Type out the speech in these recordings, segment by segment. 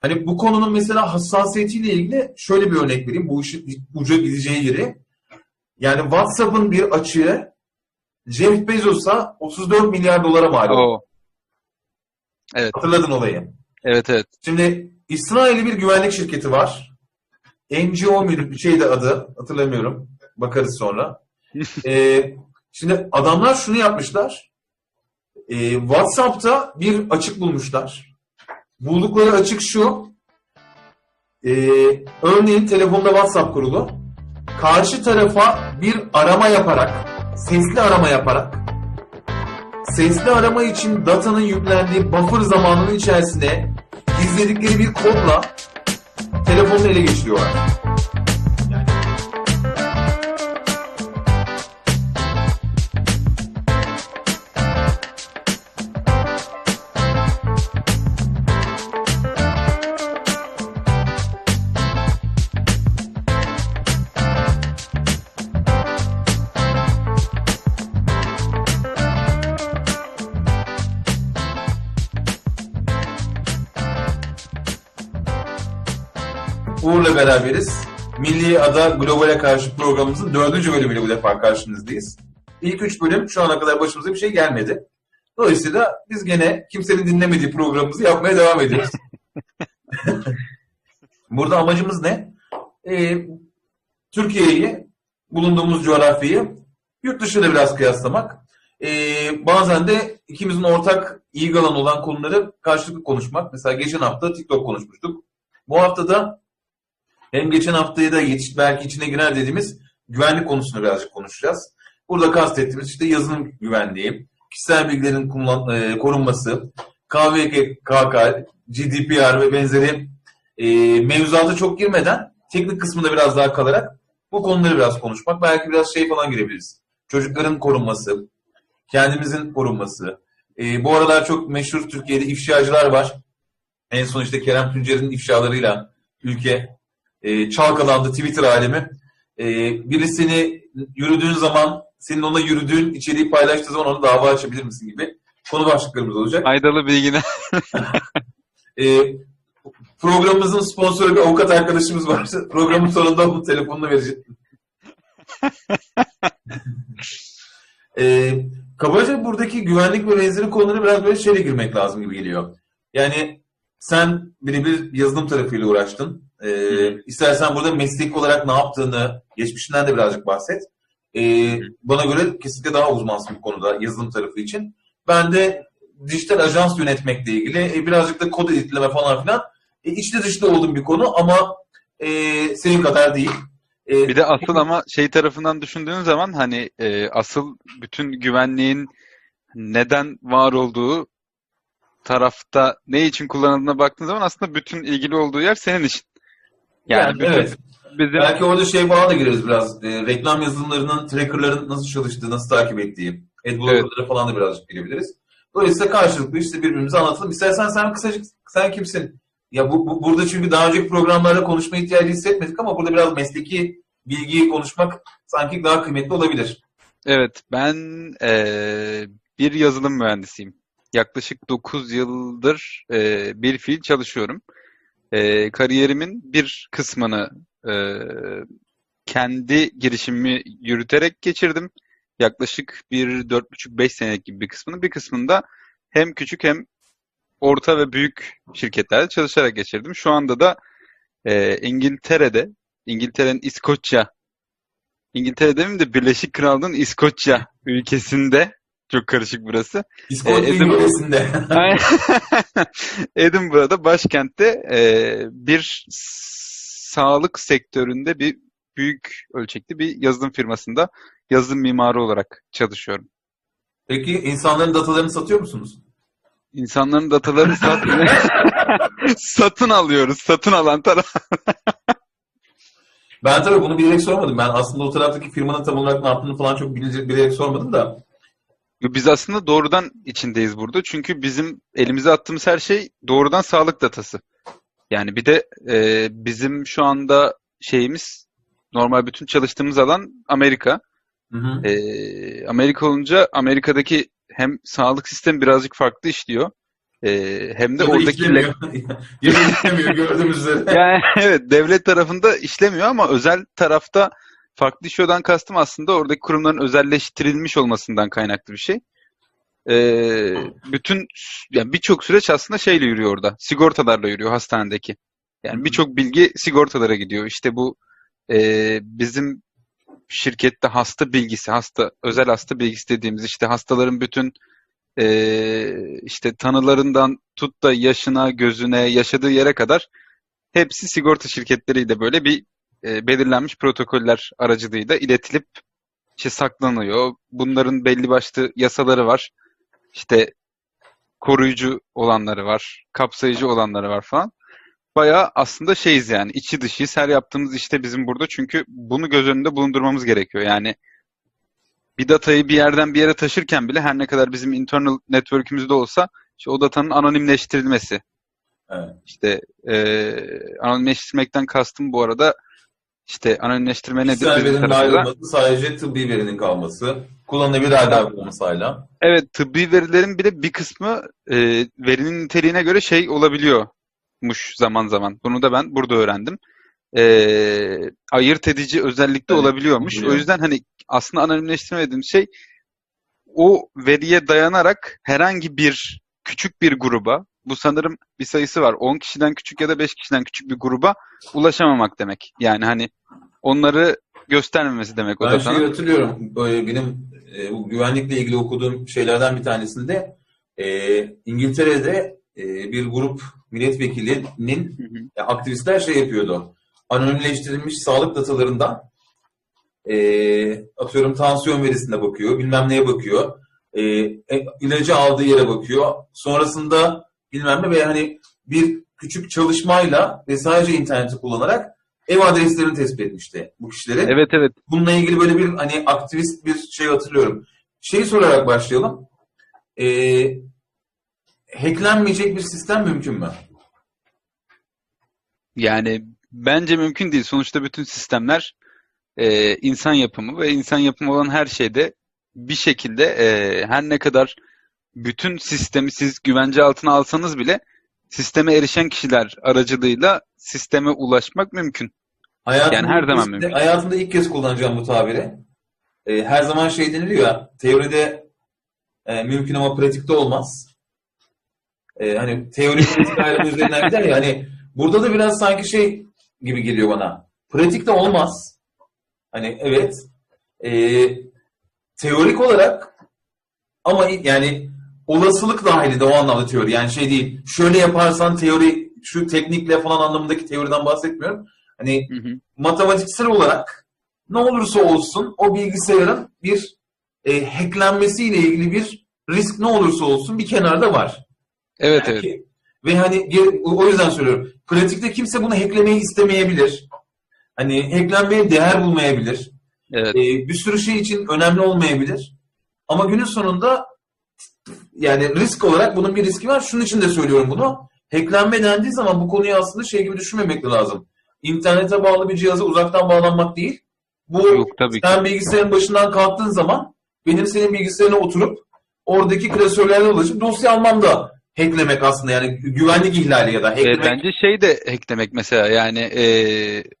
Hani bu konunun mesela hassasiyetiyle ilgili şöyle bir örnek vereyim. Bu işin uca gideceği yeri. Yani WhatsApp'ın bir açığı Jeff Bezos'a 34 milyar dolara mal oldu. Evet. Hatırladın olayı. Evet evet. Şimdi İsrail'i bir güvenlik şirketi var. NGO müdür bir şeydi adı. Hatırlamıyorum. Bakarız sonra. Ee, şimdi adamlar şunu yapmışlar. Ee, WhatsApp'ta bir açık bulmuşlar. Buldukları açık şu. Ee, örneğin telefonda WhatsApp kurulu. Karşı tarafa bir arama yaparak, sesli arama yaparak, sesli arama için datanın yüklendiği buffer zamanının içerisine gizledikleri bir kodla telefonunu ele geçiriyorlar. Uğur'la beraberiz. Milli Ada Global'e karşı programımızın dördüncü bölümüyle bu defa karşınızdayız. İlk üç bölüm şu ana kadar başımıza bir şey gelmedi. Dolayısıyla biz gene kimsenin dinlemediği programımızı yapmaya devam ediyoruz. Burada amacımız ne? Ee, Türkiye'yi, bulunduğumuz coğrafyayı yurt dışıyla biraz kıyaslamak. Ee, bazen de ikimizin ortak iyi alan olan konuları karşılıklı konuşmak. Mesela geçen hafta TikTok konuşmuştuk. Bu hafta da hem geçen haftayı da yetiş, belki içine girer dediğimiz güvenlik konusunu birazcık konuşacağız. Burada kastettiğimiz işte yazılım güvenliği, kişisel bilgilerin kullan, e, korunması, KVKK, GDPR ve benzeri e, mevzuata çok girmeden teknik kısmında biraz daha kalarak bu konuları biraz konuşmak. Belki biraz şey falan girebiliriz. Çocukların korunması, kendimizin korunması. E, bu aralar çok meşhur Türkiye'de ifşacılar var. En son işte Kerem Tuncer'in ifşalarıyla ülke e, çalkalandı Twitter alemi. E, biri seni yürüdüğün zaman senin ona yürüdüğün içeriği paylaştığı zaman ona dava açabilir misin gibi konu başlıklarımız olacak. Faydalı bilgine. E, programımızın sponsoru bir avukat arkadaşımız var. Programın sonunda onun telefonunu vereceğim. e, kabaca buradaki güvenlik ve benzeri konulara biraz böyle şeyle girmek lazım gibi geliyor. Yani sen birebir yazılım tarafıyla uğraştın. Ee, istersen burada meslek olarak ne yaptığını, geçmişinden de birazcık bahset. Ee, bana göre kesinlikle daha uzmansın bu konuda yazılım tarafı için. Ben de dijital ajans yönetmekle ilgili e, birazcık da kod editleme falan filan e, içli dışlı olduğum bir konu ama e, senin kadar değil. E, Bir de asıl ama şey tarafından düşündüğün zaman hani e, asıl bütün güvenliğin neden var olduğu tarafta ne için kullanıldığına baktığın zaman aslında bütün ilgili olduğu yer senin için. Yani, Yani bütün evet. bizim Belki orada şey falan da gireriz biraz. E, reklam yazılımlarının trackerların nasıl çalıştığı, nasıl takip ettiği, adblocker'lara falan da birazcık girebiliriz. Dolayısıyla karşılıklı işte birbirimize anlatalım. İstersen sen kısacık sen kimsin? Ya bu, bu- burada çünkü daha önceki programlarda konuşma ihtiyacı hissetmedik ama burada biraz mesleki bilgiyi konuşmak sanki daha kıymetli olabilir. Evet, ben eee, bir yazılım mühendisiyim. Yaklaşık 9 yıldır eee, bir fiil çalışıyorum. Eee, kariyerimin bir kısmını eee, kendi girişimimi yürüterek geçirdim. Yaklaşık bir 4,5-5 senelik gibi bir kısmını. Bir kısmında hem küçük hem orta ve büyük şirketlerde çalışarak geçirdim. Şu anda da eee, İngiltere'de, İngiltere'nin İskoçya İngiltere demeyeyim de Birleşik Krallığın İskoçya ülkesinde çok karışık burası. İskoçya E, Edinburgh- yöresinde. Aynen. Edinburgh'da başkentte e, bir sağlık sektöründe bir büyük ölçekli bir yazılım firmasında yazılım mimarı olarak çalışıyorum. Peki insanların datalarını satıyor musunuz? İnsanların datalarını sat satın alıyoruz. Satın alan taraf. Ben tabii bunu bilerek sormadım. Ben aslında o taraftaki firmanın tam olarak ne yaptığını falan çok bilerek, bilerek sormadım da. Biz aslında doğrudan içindeyiz burada. Çünkü bizim elimize attığımız her şey doğrudan sağlık datası. Yani bir de e, bizim şu anda şeyimiz normal bütün çalıştığımız alan Amerika. Hı hı. E, Amerika olunca Amerika'daki hem sağlık sistemi birazcık farklı işliyor. E, hem de Ya da oradaki işlemiyor. ya da işlemiyor gördüğümüz üzere. yani evet devlet tarafında işlemiyor ama özel tarafta farklı işiyordan kastım aslında oradaki kurumların özelleştirilmiş olmasından kaynaklı bir şey. Ee, bütün yani birçok süreç aslında şeyle yürüyor orada. Sigortalarla yürüyor hastanedeki. Yani birçok bilgi sigortalara gidiyor. İşte bu e, bizim şirkette hasta bilgisi, hasta özel hasta bilgisi dediğimiz işte hastaların bütün e, işte tanılarından tut da yaşına, gözüne, yaşadığı yere kadar hepsi sigorta şirketleriyle böyle bir e, belirlenmiş protokoller aracılığıyla iletilip işte saklanıyor. Bunların belli başlı yasaları var. İşte koruyucu olanları var, kapsayıcı olanları var falan. Bayağı aslında şeyiz yani içi dışıyız. Her yaptığımız işte bizim burada çünkü bunu göz önünde bulundurmamız gerekiyor. Yani bir datayı bir yerden bir yere taşırken bile her ne kadar bizim internal network'ümüzde olsa işte o datanın anonimleştirilmesi. Evet. İşte e, anonimleştirmekten kastım bu arada işte anonimleştirme nedir? Kişisel verinin ayrılması sadece tıbbi verinin kalması. Kullanılabilir hale olması hala. Evet tıbbi verilerin bile bir kısmı e, verinin niteliğine göre şey olabiliyormuş zaman zaman. Bunu da ben burada öğrendim. E, ayırt edici özellikle Evet, olabiliyormuş. oluyor. O yüzden hani aslında anonimleştirme dediğim şey o veriye dayanarak herhangi bir küçük bir gruba bu sanırım bir sayısı var. 10 kişiden küçük ya da 5 kişiden küçük bir gruba ulaşamamak demek. Yani hani onları göstermemesi demek o Ben datanın. şeyi hatırlıyorum. Böyle benim e, bu güvenlikle ilgili okuduğum şeylerden bir tanesinde e, İngiltere'de e, bir grup milletvekilinin Hı hı. aktivistler şey yapıyordu. Anonimleştirilmiş sağlık datalarından e, atıyorum tansiyon verisine bakıyor, bilmem neye bakıyor. E, e, ilacı aldığı yere bakıyor. Sonrasında bilmem ne ve hani bir küçük çalışmayla ve sadece interneti kullanarak ev adreslerini tespit etmişti bu kişilerin. Evet evet. Bununla ilgili böyle bir hani aktivist bir şey hatırlıyorum. Şeyi sorarak başlayalım. Ee, hacklenmeyecek bir sistem mümkün mü? Yani bence mümkün değil. Sonuçta bütün sistemler e, insan yapımı ve insan yapımı olan her şeyde bir şekilde e, her ne kadar bütün sistemi siz güvence altına alsanız bile sisteme erişen kişiler aracılığıyla sisteme ulaşmak mümkün. Hayatımda Yani her zaman mümkün. Hayatımda ilk kez kullanacağım bu tabiri. Ee, her zaman şey deniliyor ya, teoride e, mümkün ama pratikte olmaz. Ee, hani teori pratik ayrımı üzerinden gider ya, hani burada da biraz sanki şey gibi geliyor bana. Pratikte olmaz. Hani evet, e, teorik olarak ama yani olasılık dahilinde o anlamda teori. Yani şey değil, şöyle yaparsan teori, şu teknikle falan anlamındaki teoriden bahsetmiyorum. Hani Hı hı. matematiksel olarak ne olursa olsun o bilgisayarın bir e, hacklenmesiyle ilgili bir risk ne olursa olsun bir kenarda var. Evet Yani evet. Ve hani o yüzden söylüyorum. Pratikte kimse bunu hacklemeyi istemeyebilir. Hani hacklenmeye değer bulmayabilir. Evet. E, bir sürü şey için önemli olmayabilir. Ama günün sonunda yani risk olarak bunun bir riski var. Şunun için de söylüyorum bunu. Hacklenme dendiği zaman bu konuyu aslında şey gibi düşünmemek lazım. İnternete bağlı bir cihaza uzaktan bağlanmak değil. Bu Yok tabii ki. sen bilgisayarın başından kalktığın zaman benim senin bilgisayarına oturup oradaki klasörlerle ulaşıp dosya almam da hacklemek aslında yani güvenlik ihlali ya da E, hacklemek. bence şey de hacklemek mesela yani e,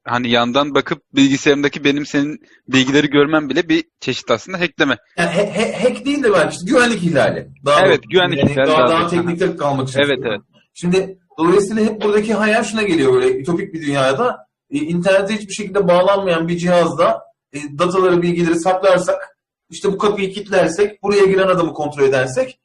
hani yandan bakıp bilgisayarımdaki benim senin bilgileri görmem bile bir çeşit aslında hackleme. Yani he- he- hack değil de belki işte güvenlik ihlali. Daha Evet, doğru. güvenlik Yani ihlali Daha, daha daha teknikte kalmak için. Evet, söylüyorum. Şimdi dolayısıyla hep buradaki hayal şuna geliyor böyle ütopik bir dünyada. E, internete hiçbir şekilde bağlanmayan bir cihazda e, dataları, bilgileri saklarsak, işte bu kapıyı kilitlersek, buraya giren adamı kontrol edersek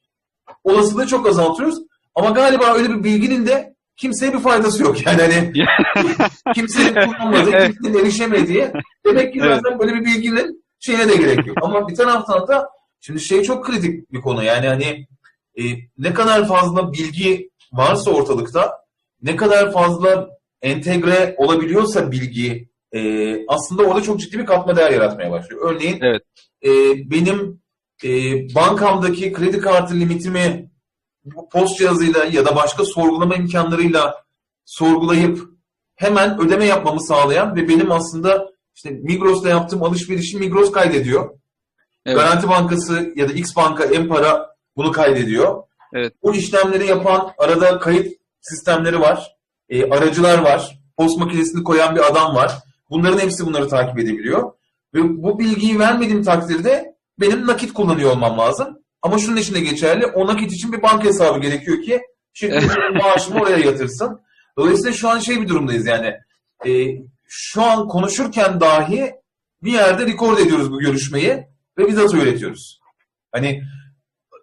olasılığı çok azaltıyoruz. Ama galiba öyle bir bilginin de kimseye bir faydası yok. Yani hani kimsenin kullanmadığı, Evet. kimsenin erişemediği. Demek ki Evet. zaten böyle bir bilginin şeyine de gerek yok. Ama bir taraftan da şimdi şey çok kritik bir konu. Yani hani e, ne kadar fazla bilgi varsa ortalıkta, ne kadar fazla entegre olabiliyorsa bilgi e, aslında orada çok ciddi bir katma değer yaratmaya başlıyor. Örneğin Evet. e, benim e, bankamdaki kredi kartı limitimi bu post cihazıyla ya da başka sorgulama imkanlarıyla sorgulayıp hemen ödeme yapmamı sağlayan ve benim aslında işte Migros'ta yaptığım alışverişi Migros kaydediyor. Evet. Garanti Bankası ya da X Banka, Empara bunu kaydediyor. Evet. Bu işlemleri yapan arada kayıt sistemleri var. E, aracılar var. Post makinesini koyan bir adam var. Bunların hepsi bunları takip edebiliyor. Ve bu bilgiyi vermediğim takdirde benim nakit kullanıyor olmam lazım. Ama şunun için de geçerli. O nakit için bir banka hesabı gerekiyor ki şirketin maaşımı oraya yatırsın. Dolayısıyla şu an şey bir durumdayız yani. E, şu an konuşurken dahi bir yerde record ediyoruz bu görüşmeyi ve bir data üretiyoruz. Hani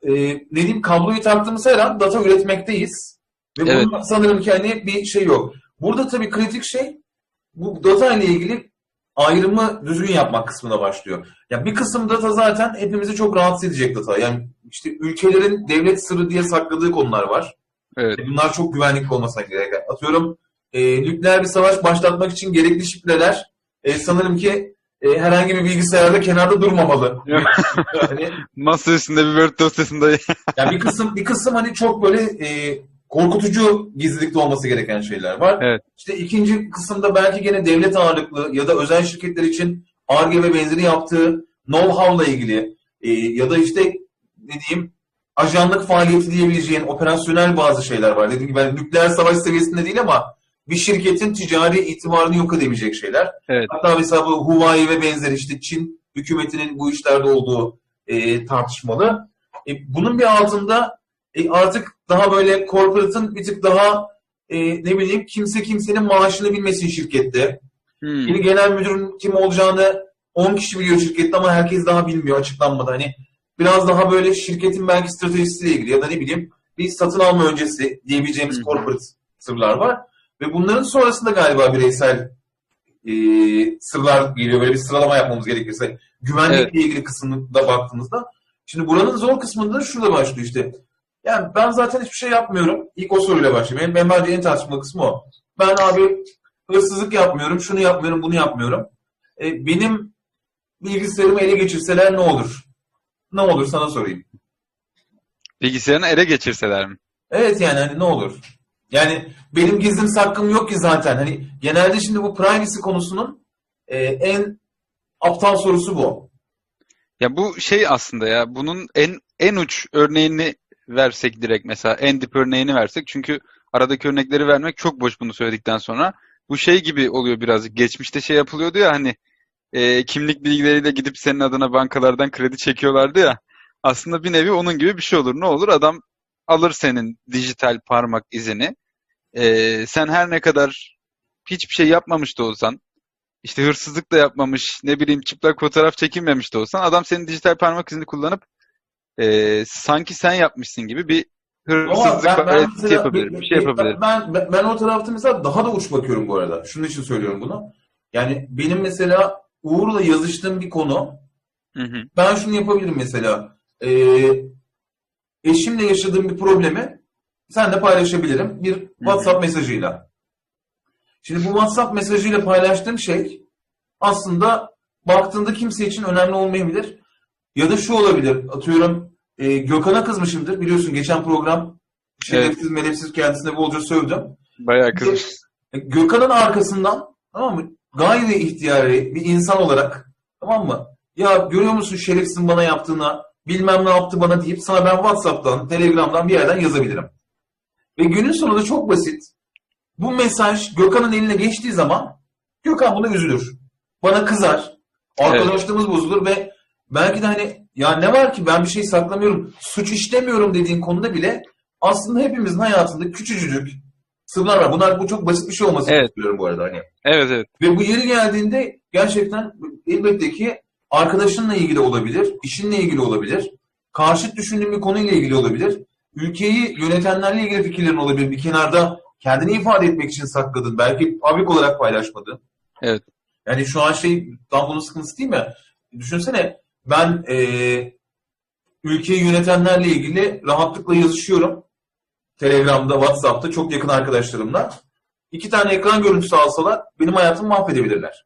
e, ne diyeyim kabloyu taktığımız her an data üretmekteyiz. Ve Evet. bunun sanırım ki hani bir şey yok. Burada tabii kritik şey bu data ile ilgili ayrımı düzgün yapmak kısmına başlıyor. Ya bir kısım data zaten hepimizi çok rahatsız edecek data. Yani işte ülkelerin devlet sırrı diye sakladığı konular var. Evet. E, Bunlar çok güvenlikli olmasına gerek. Atıyorum e, nükleer bir savaş başlatmak için gerekli şifreler e, sanırım ki e, herhangi bir bilgisayarda kenarda durmamalı. Yok. hani, Masa üstünde bir Word dosyasında yani bir kısım bir kısım hani çok böyle e, korkutucu gizlilikte olması gereken şeyler var. Evet. İşte ikinci kısımda belki gene devlet ağırlıklı ya da özel şirketler için ARGE ve benzeri yaptığı know-how'la ilgili e, ya da işte ne diyeyim ajanlık faaliyeti diyebileceğin operasyonel bazı şeyler var. Dediğim gibi ben nükleer savaş seviyesinde değil ama bir şirketin ticari itibarını yok edebilecek şeyler. Evet. Hatta mesela bu Huawei ve benzeri işte Çin hükümetinin bu işlerde olduğu e, tartışmalı. E, bunun bir altında e, artık daha böyle corporate'ın bir tık daha e, ne bileyim kimse kimsenin maaşını bilmesin şirkette. Hmm. Yeni genel müdürün kim olacağını 10 kişi biliyor şirkette ama herkes daha bilmiyor açıklanmadı. Hani biraz daha böyle şirketin belki stratejisiyle ilgili ya da ne bileyim bir satın alma öncesi diyebileceğimiz hı. corporate sırlar var. Ve bunların sonrasında galiba bireysel e, sırlar geliyor. Böyle bir sıralama yapmamız gerekirse. Güvenlikle Evet. ilgili kısmında baktığınızda. Şimdi buranın zor kısmında da şurada başlıyor işte. Yani ben zaten hiçbir şey yapmıyorum. İlk o soruyla başlayayım. Benim, en tartışmalı kısmı o. Ben abi hırsızlık yapmıyorum, şunu yapmıyorum, bunu yapmıyorum. E, benim bilgisayarımı ele geçirseler ne olur? Ne olur sana sorayım. Bilgisayarını ele geçirseler mi? Evet yani hani ne olur? Yani benim gizlim saklım yok ki zaten. Hani genelde şimdi bu privacy konusunun e, en aptal sorusu bu. Ya bu şey aslında ya bunun en en uç örneğini versek direkt mesela en dip örneğini versek çünkü aradaki örnekleri vermek çok boş bunu söyledikten sonra. Bu şey gibi oluyor birazcık. Geçmişte şey yapılıyordu ya hani e, kimlik bilgileriyle gidip senin adına bankalardan kredi çekiyorlardı ya. Aslında bir nevi onun gibi bir şey olur. Ne olur? Adam alır senin dijital parmak izini. E, sen her ne kadar hiçbir şey yapmamış da olsan işte hırsızlık da yapmamış, ne bileyim çıplak fotoğraf çekinmemiş de olsan adam senin dijital parmak izini kullanıp e, sanki sen yapmışsın gibi bir hırsızlık ben, ben, mesela- yapabilir, bir şey yapabilir. Ben, ben, ben o tarafta mesela daha da uç bakıyorum bu arada. Şunun için söylüyorum bunu. Yani benim mesela Uğur'la yazıştığım bir konu Hı hı. ben şunu yapabilirim mesela. Ee, eşimle yaşadığım bir problemi senle paylaşabilirim bir WhatsApp mesajıyla. Şimdi bu WhatsApp mesajıyla paylaştığım şey aslında baktığında kimse için önemli olmayabilir. Ya da şu olabilir. Atıyorum e, Gökhan'a kızmışımdır. Biliyorsun geçen program şerefsiz melefsiz kendisine bolca sövdüm. Bayağı kızmış. E, Gökhan'ın arkasından tamam mı? Gayri ihtiyari bir insan olarak tamam mı? Ya görüyor musun şerefsizin bana yaptığına bilmem ne yaptı bana deyip sana ben Whatsapp'tan, Telegram'dan bir yerden yazabilirim. Ve günün sonunda çok basit. Bu mesaj Gökhan'ın eline geçtiği zaman Gökhan buna üzülür. Bana kızar. Arkadaşlığımız bozulur ve belki de hani ya ne var ki ben bir şey saklamıyorum, suç işlemiyorum dediğin konuda bile aslında hepimizin hayatında küçücük sırlar var. Bunlar bu çok basit bir şey olmasını Evet. istiyorum bu arada hani. Evet evet. Ve bu yeri geldiğinde gerçekten elbette ki arkadaşınla ilgili olabilir, işinle ilgili olabilir, karşıt düşündüğün bir konuyla ilgili olabilir, ülkeyi yönetenlerle ilgili fikirlerin olabilir. Bir kenarda kendini ifade etmek için sakladın, belki public olarak paylaşmadın. Evet. Yani şu an şey tam bunun sıkıntısı değil mi? Düşünsene ben eee ülkeyi yönetenlerle ilgili rahatlıkla yazışıyorum. Telegram'da, WhatsApp'ta çok yakın arkadaşlarımla. İki tane ekran görüntüsü alsalar benim hayatımı mahvedebilirler.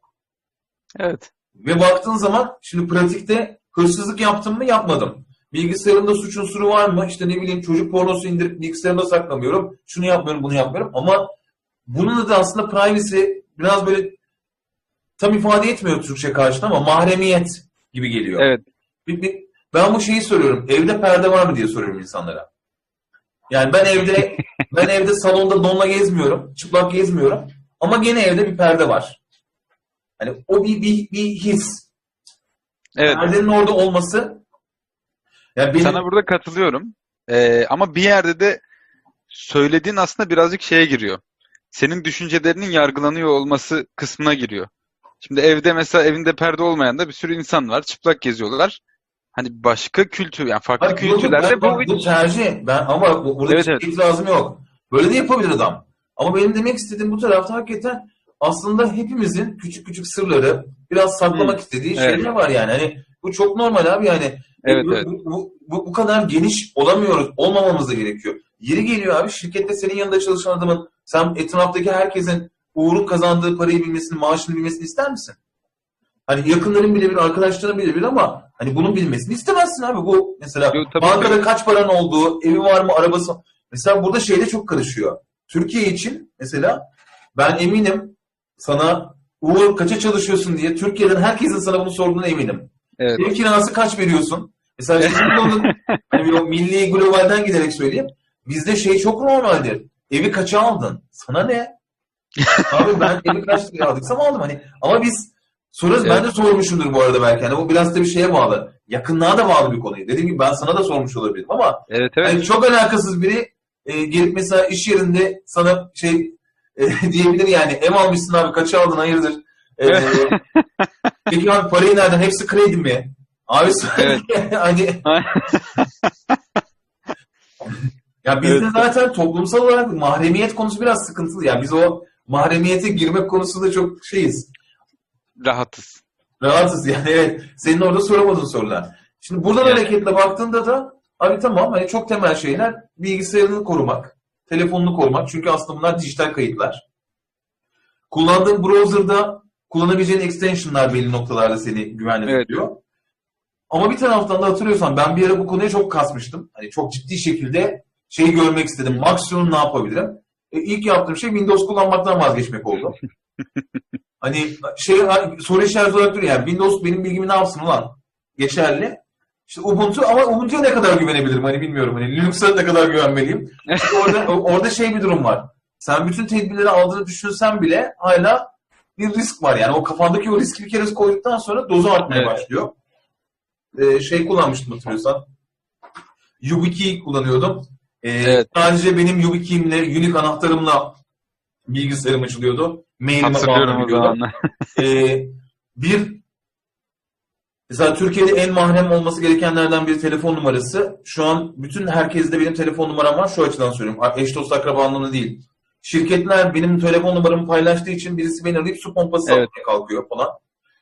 Evet. Ve baktığın zaman şimdi pratikte hırsızlık yaptım mı yapmadım. Bilgisayarımda suç unsuru var mı? İşte ne bileyim çocuk pornosu indirip bilgisayarımda saklamıyorum. Şunu yapmıyorum bunu yapmıyorum. Ama bunun da aslında privacy biraz böyle tam ifade etmiyor Türkçe karşıda ama mahremiyet gibi geliyor. Evet. Ben bu şeyi soruyorum. Evde perde var mı diye soruyorum insanlara. Yani ben evde ben evde salonda donla gezmiyorum, çıplak gezmiyorum. Ama gene evde bir perde var. Hani o bir bir, bir his. Evet. Perdenin orada olması. Yani benim, Sana burada katılıyorum. Ee, ama bir yerde de söylediğin aslında birazcık şeye giriyor. Senin düşüncelerinin yargılanıyor olması kısmına giriyor. Şimdi evde mesela evinde perde olmayan da bir sürü insan var. Çıplak geziyorlar. Hani başka kültür, yani farklı bu- kültürlerde bu bu tercih. Ben ama bu, burada Evet, evet. itirazım yok. Böyle de yapabilir adam. Ama benim demek istediğim bu tarafta hakikaten aslında hepimizin küçük küçük sırları biraz saklamak istediği Evet. şeyler var yani. Hani bu çok normal abi yani. Evet, bu, evet. Bu, bu, bu, bu kadar geniş olamıyoruz. Olmamamız da gerekiyor. Yeri geliyor abi şirkette senin yanında çalışan adamın sen etraftaki herkesin Uğur'un kazandığı parayı bilmesini, maaşını bilmesini ister misin? Hani yakınların bilebilir, arkadaşların bilebilir ama hani bunun bilmesini istemezsin abi. Bu mesela Yo, tabii, bankada kaç paran olduğu, evi var mı, arabası Mesela burada şeyde çok karışıyor. Türkiye için mesela ben eminim sana Uğur kaça çalışıyorsun diye Türkiye'den herkesin sana bunu sorduğuna eminim. Evet. Ev kirası kaç veriyorsun? Mesela şimdi onun hani o milli globalden giderek söyleyeyim. Bizde şey çok normaldir. Evi kaça aldın? Sana ne? Abi ben evi kaç liraya aldıksam aldım hani. Ama biz sorarız. Ben de sormuşumdur bu arada belki. Hani o biraz da bir şeye bağlı. Yakınlığa da bağlı bir konuyu. Dediğim gibi ben sana da sormuş olabilirim ama Evet evet. hani çok alakasız biri e, gelip mesela iş yerinde sana şey e, diyebilir yani ev almışsın abi kaça aldın hayırdır? E, peki abi parayı nereden? Hepsi kredi mi? Abi Evet. hani ya bizde Evet. zaten toplumsal olarak mahremiyet konusu biraz sıkıntılı. Yani biz o mahremiyete girmek konusunda çok şeyiz. Rahatız. Rahatsız yani evet. Senin orada soramadığın sorular. Şimdi buradan Evet. hareketle baktığında da abi tamam hani çok temel şeyler bilgisayarını korumak, telefonunu korumak. Çünkü aslında bunlar dijital kayıtlar. Kullandığın browser'da kullanabileceğin extensionlar belli noktalarda seni güvenli Evet. tutuyor. Ama bir taraftan da hatırlıyorsan ben bir ara bu konuya çok kasmıştım. Hani çok ciddi şekilde şeyi görmek istedim. Maksimum ne yapabilirim? E, ilk yaptığım şey Windows kullanmaktan vazgeçmek oldu. hani şey soru işareti olarak duruyor yani Windows benim bilgimi ne yapsın ulan? Geçerli. İşte Ubuntu ama Ubuntu'ya ne kadar güvenebilirim hani bilmiyorum. Hani Linux'a ne kadar güvenmeliyim. Çünkü orada, orada şey bir durum var. Sen bütün tedbirleri aldığını düşünsen bile hala bir risk var. Yani o kafandaki o riski bir kere koyduktan sonra dozu artmaya Evet. başlıyor. Ee, şey kullanmıştım hatırlıyorsan. YubiKey kullanıyordum. Ee, Evet. Sadece benim YubiKey'imle, unique anahtarımla bilgisayarım açılıyordu. Mailime Hatırlıyorum o bağlanabiliyordu. zamanlar. Ee, bir mesela Türkiye'de en mahrem olması gerekenlerden biri telefon numarası. Şu an bütün herkeste benim telefon numaram var. Şu açıdan söylüyorum. Eş dost akraba anlamında değil. Şirketler benim telefon numaramı paylaştığı için birisi beni arayıp su pompası Evet. satmaya kalkıyor falan.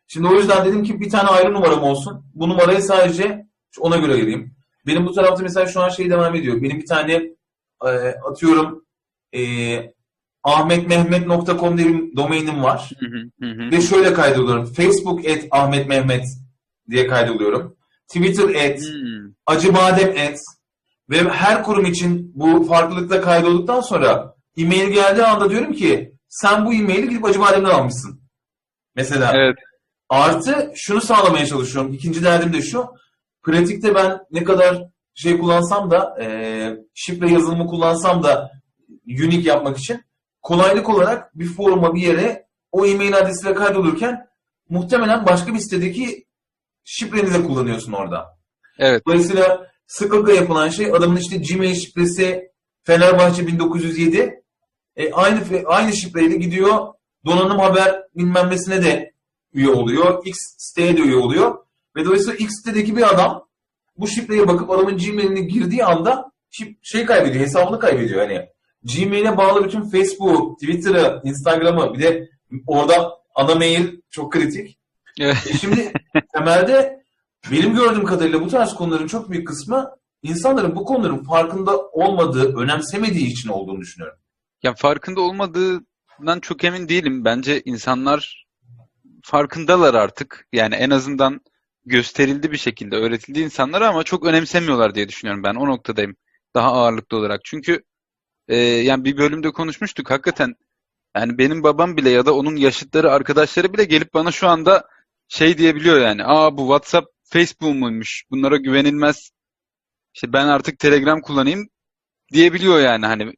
Şimdi o yüzden dedim ki bir tane ayrı numaram olsun. Bu numarayı sadece ona göre ayırayım. Benim bu tarafta mesela şu an şey devam ediyor. Benim bir tane e, atıyorum e, ahmetmehmet.com diye bir domainim var. Hı hı, hı hı. Ve şöyle kaydoluyorum. Facebook at Ahmet Mehmet diye kaydoluyorum. Twitter at Hmm. Acıbadem at ve her kurum için bu farklılıkla kaydolduktan sonra e-mail geldiği anda diyorum ki sen bu e-maili gidip Acıbadem'den almışsın. Mesela. Evet. Artı şunu sağlamaya çalışıyorum. İkinci derdim de şu. Pratikte ben ne kadar şey kullansam da e, şifre yazılımı kullansam da unique yapmak için kolaylık olarak bir foruma bir yere o e-mail adresiyle kaydolurken muhtemelen başka bir sitedeki şifreni de kullanıyorsun orada. Evet. Dolayısıyla sıklıkla yapılan şey adamın işte Gmail şifresi Fenerbahçe 1907 e, aynı aynı şifreyle gidiyor donanım haber bilmem nesine de üye oluyor. X siteye de üye oluyor. Ve dolayısıyla X sitedeki bir adam bu şifreye bakıp adamın Gmail'ini girdiği anda şey kaybediyor, hesabını kaybediyor. Hani Gmail'e bağlı bütün Facebook, Twitter'ı, Instagram'ı bir de orada ana mail çok kritik. Evet. E şimdi temelde benim gördüğüm kadarıyla bu tarz konuların çok büyük kısmı insanların bu konuların farkında olmadığı, önemsemediği için olduğunu düşünüyorum. Ya farkında olmadığından çok emin değilim. Bence insanlar farkındalar artık. Yani en azından gösterildi bir şekilde öğretildi insanlara ama çok önemsemiyorlar diye düşünüyorum ben. O noktadayım. Daha ağırlıklı olarak. Çünkü e, yani bir bölümde konuşmuştuk hakikaten. Yani benim babam bile ya da onun yaşıtları arkadaşları bile gelip bana şu anda şey diyebiliyor yani. Aa bu WhatsApp Facebook muymuş? Bunlara güvenilmez. İşte ben artık Telegram kullanayım diyebiliyor yani hani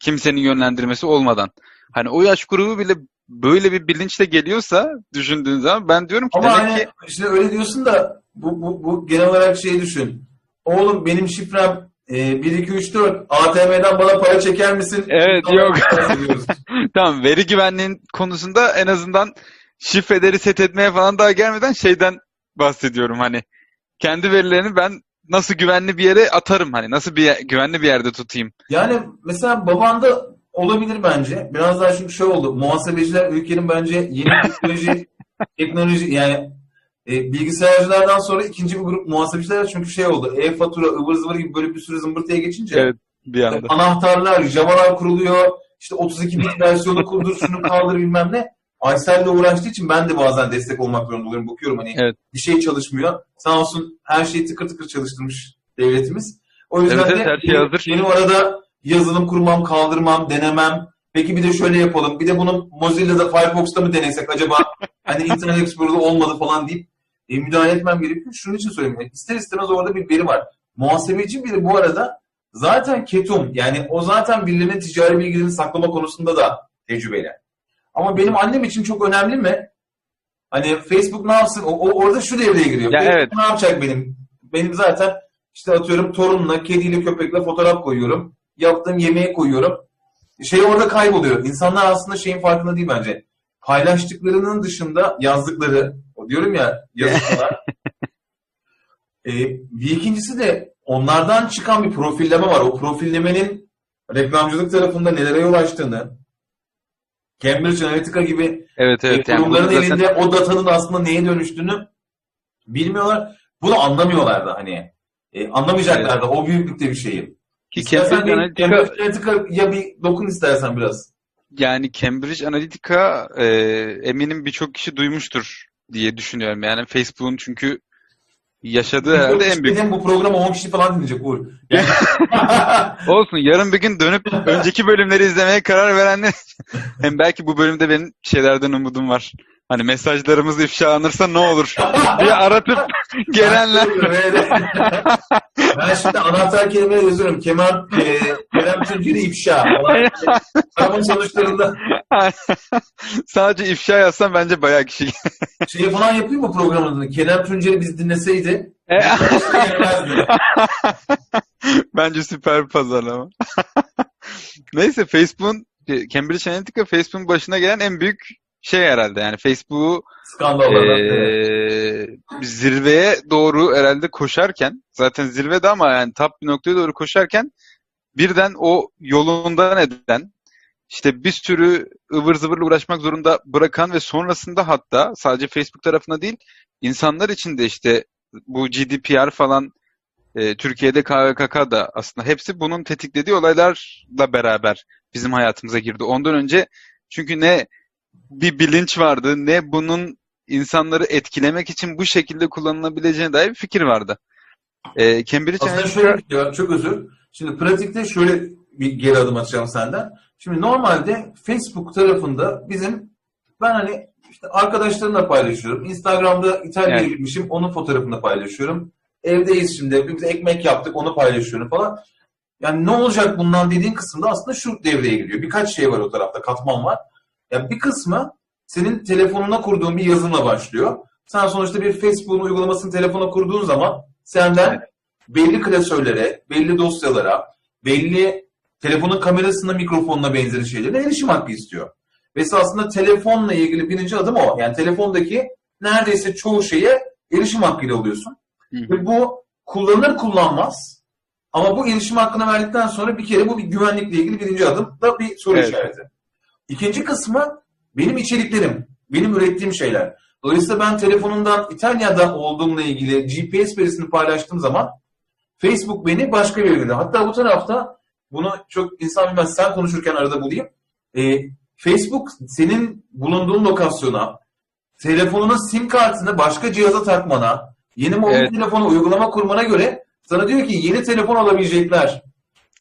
kimsenin yönlendirmesi olmadan. Hani o yaş grubu bile böyle bir bilinçle geliyorsa düşündüğün zaman ben diyorum ki Ama demek hani ki işte öyle diyorsun da bu, bu, bu genel olarak şeyi düşün. Oğlum benim şifrem e, 1 2 3 4 ATM'den bana para çeker misin? Evet, Ondan yok. tamam veri güvenliğin konusunda en azından şifreleri set etmeye falan daha gelmeden şeyden bahsediyorum hani kendi verilerini ben nasıl güvenli bir yere atarım hani nasıl bir güvenli bir yerde tutayım. Yani mesela babanda olabilir bence. Biraz daha çünkü şey oldu. Muhasebeciler ülkenin bence yeni teknoloji teknoloji yani e, bilgisayarcılardan sonra ikinci bir grup muhasebeciler çünkü şey oldu. E-fatura, ıvır zıvır gibi böyle bir sürü zımbırtıya geçince Evet bir anda. anahtarlar, Java'lar kuruluyor. İşte 32 bit versiyonu kurdur, şunu kaldır bilmem ne. Aysel'le uğraştığı için ben de bazen destek olmak zorunda oluyorum. Bakıyorum hani Evet. bir şey çalışmıyor. Sağ olsun her şeyi tıkır tıkır çalıştırmış devletimiz. O yüzden Evet, de evet, her şey hazır. benim arada yazılım kurmam, kaldırmam, denemem. Peki bir de şöyle yapalım. Bir de bunu Mozilla'da Firefox'ta mı denesek acaba? hani Internet Explorer'da olmadı falan deyip e, müdahale etmem gerekiyor. Şunun için söyleyeyim. Yani İster istemez orada bir veri var. Muhasebeci biri bu arada zaten ketum. Yani o zaten birilerinin ticari bilgilerini saklama konusunda da tecrübeli. Ama benim annem için çok önemli mi? Hani Facebook ne yapsın? O, o- orada şu devreye giriyor. Ya Facebook evet. ne yapacak benim? Benim zaten işte atıyorum torunla, kediyle, köpekle fotoğraf koyuyorum. Yaptığım yemeği koyuyorum. Şey orada kayboluyor. İnsanlar aslında şeyin farkında değil bence. Paylaştıklarının dışında yazdıkları, diyorum ya yazıklar. ee, bir ikincisi de onlardan çıkan bir profilleme var. O profillemenin reklamcılık tarafında nelere yol açtığını, Cambridge Analytica gibi Evet evet e, yani kurumların bunu zaten elinde o datanın aslında neye dönüştüğünü bilmiyorlar. Bunu anlamıyorlar da hani. E, anlamayacaklar da o büyüklükte bir şeyi. Ki İstersen Cambridge Analytica Cambridge Analytica'ya bir dokun istersen biraz. yani Cambridge Analytica e, eminim birçok kişi duymuştur diye düşünüyorum. Yani Facebook'un çünkü yaşadığı herhalde en büyük bu programa 10 kişi falan dinleyecek Uğur. Yani- Olsun yarın bir gün dönüp önceki bölümleri izlemeye karar verenler hem belki bu bölümde benim şeylerden umudum var. Hani mesajlarımız ifşalanırsa ne olur diye aratıp gelenler. ben şimdi anahtar kelimeleri yazıyorum. Kemal, e, Kerem Tünceli ifşa. Arama sonuçlarında Sadece ifşa yazsam bence bayağı kişi. şey falan yapayım mı programın adını? Kerem Tünceli biz dinleseydi. E, bence süper pazarlama. Neyse Facebook'un Cambridge Analytica Facebook'un başına gelen en büyük şey herhalde. Yani Facebook'u Skandallardan. evet. Zirveye doğru herhalde koşarken zaten zirvede ama yani top bir noktaya doğru koşarken birden o yolundan eden işte bir sürü ıvır zıvırla uğraşmak zorunda bırakan ve sonrasında hatta sadece Facebook tarafına değil insanlar için de işte bu GDPR falan e, Türkiye'de KVKK da aslında hepsi bunun tetiklediği olaylarla beraber bizim hayatımıza girdi. Ondan önce çünkü ne bir bilinç vardı ne bunun insanları etkilemek için bu şekilde kullanılabileceğine dair bir fikir vardı. Ee, Cambridge Aslında Analytica şöyle bir şey çok özür. Şimdi pratikte şöyle bir geri adım atacağım senden. Şimdi normalde Facebook tarafında bizim ben hani işte arkadaşlarımla paylaşıyorum. Instagram'da İtalya'ya Evet. gitmişim, onun fotoğrafını paylaşıyorum. Evdeyiz şimdi, biz ekmek yaptık, onu paylaşıyorum falan. Yani ne olacak bundan dediğin kısımda aslında şu devreye giriyor. Birkaç şey var o tarafta, katman var. Ya bir kısmı senin telefonuna kurduğun bir yazılımla başlıyor. Sen sonuçta bir Facebook'un uygulamasını telefona kurduğun zaman senden belli klasörlere, belli dosyalara, belli telefonun kamerasına, mikrofonuna benzeri şeylere erişim hakkı istiyor. Ve aslında telefonla ilgili birinci adım o. Yani telefondaki neredeyse çoğu şeye erişim hakkıyla. Hı hı. Ve bu kullanır kullanmaz ama bu erişim hakkını verdikten sonra bir kere bu bir güvenlikle ilgili birinci adım da bir soru Evet. işareti. İkinci kısmı benim içeriklerim, benim ürettiğim şeyler. Dolayısıyla ben telefonumdan İtalya'da olduğumla ilgili GPS verisini paylaştığım zaman Facebook beni başka bir yere Hatta bu tarafta bunu çok insan bilmez sen konuşurken arada bulayım. Ee, Facebook senin bulunduğun lokasyona, telefonunun sim kartını başka cihaza takmana, yeni mobil Evet. telefona uygulama kurmana göre sana diyor ki yeni telefon alabilecekler.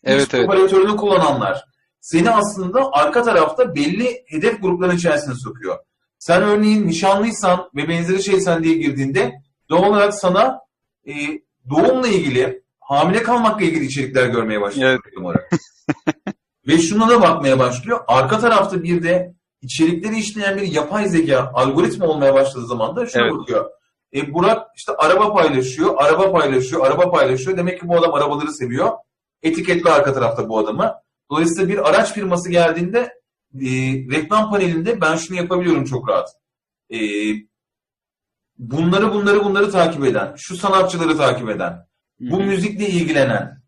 Evet, evet. operatörünü kullananlar. Seni aslında arka tarafta belli hedef grupların içerisine sokuyor. Sen örneğin nişanlıysan ve benzeri şeysen diye girdiğinde doğal olarak sana e, doğumla ilgili hamile kalmakla ilgili içerikler görmeye başlıyor. Evet. Ve şuna da bakmaya başlıyor. Arka tarafta bir de içerikleri işleyen bir yapay zeka algoritma olmaya başladığı zaman da şuna Evet. bakıyor. E, Burak işte araba paylaşıyor, araba paylaşıyor, araba paylaşıyor. Demek ki bu adam arabaları seviyor. Etiketli arka tarafta bu adamı. Dolayısıyla bir araç firması geldiğinde e, reklam panelinde ben şunu yapabiliyorum çok rahat. E, bunları bunları bunları takip eden, şu sanatçıları takip eden, bu müzikle ilgilenen,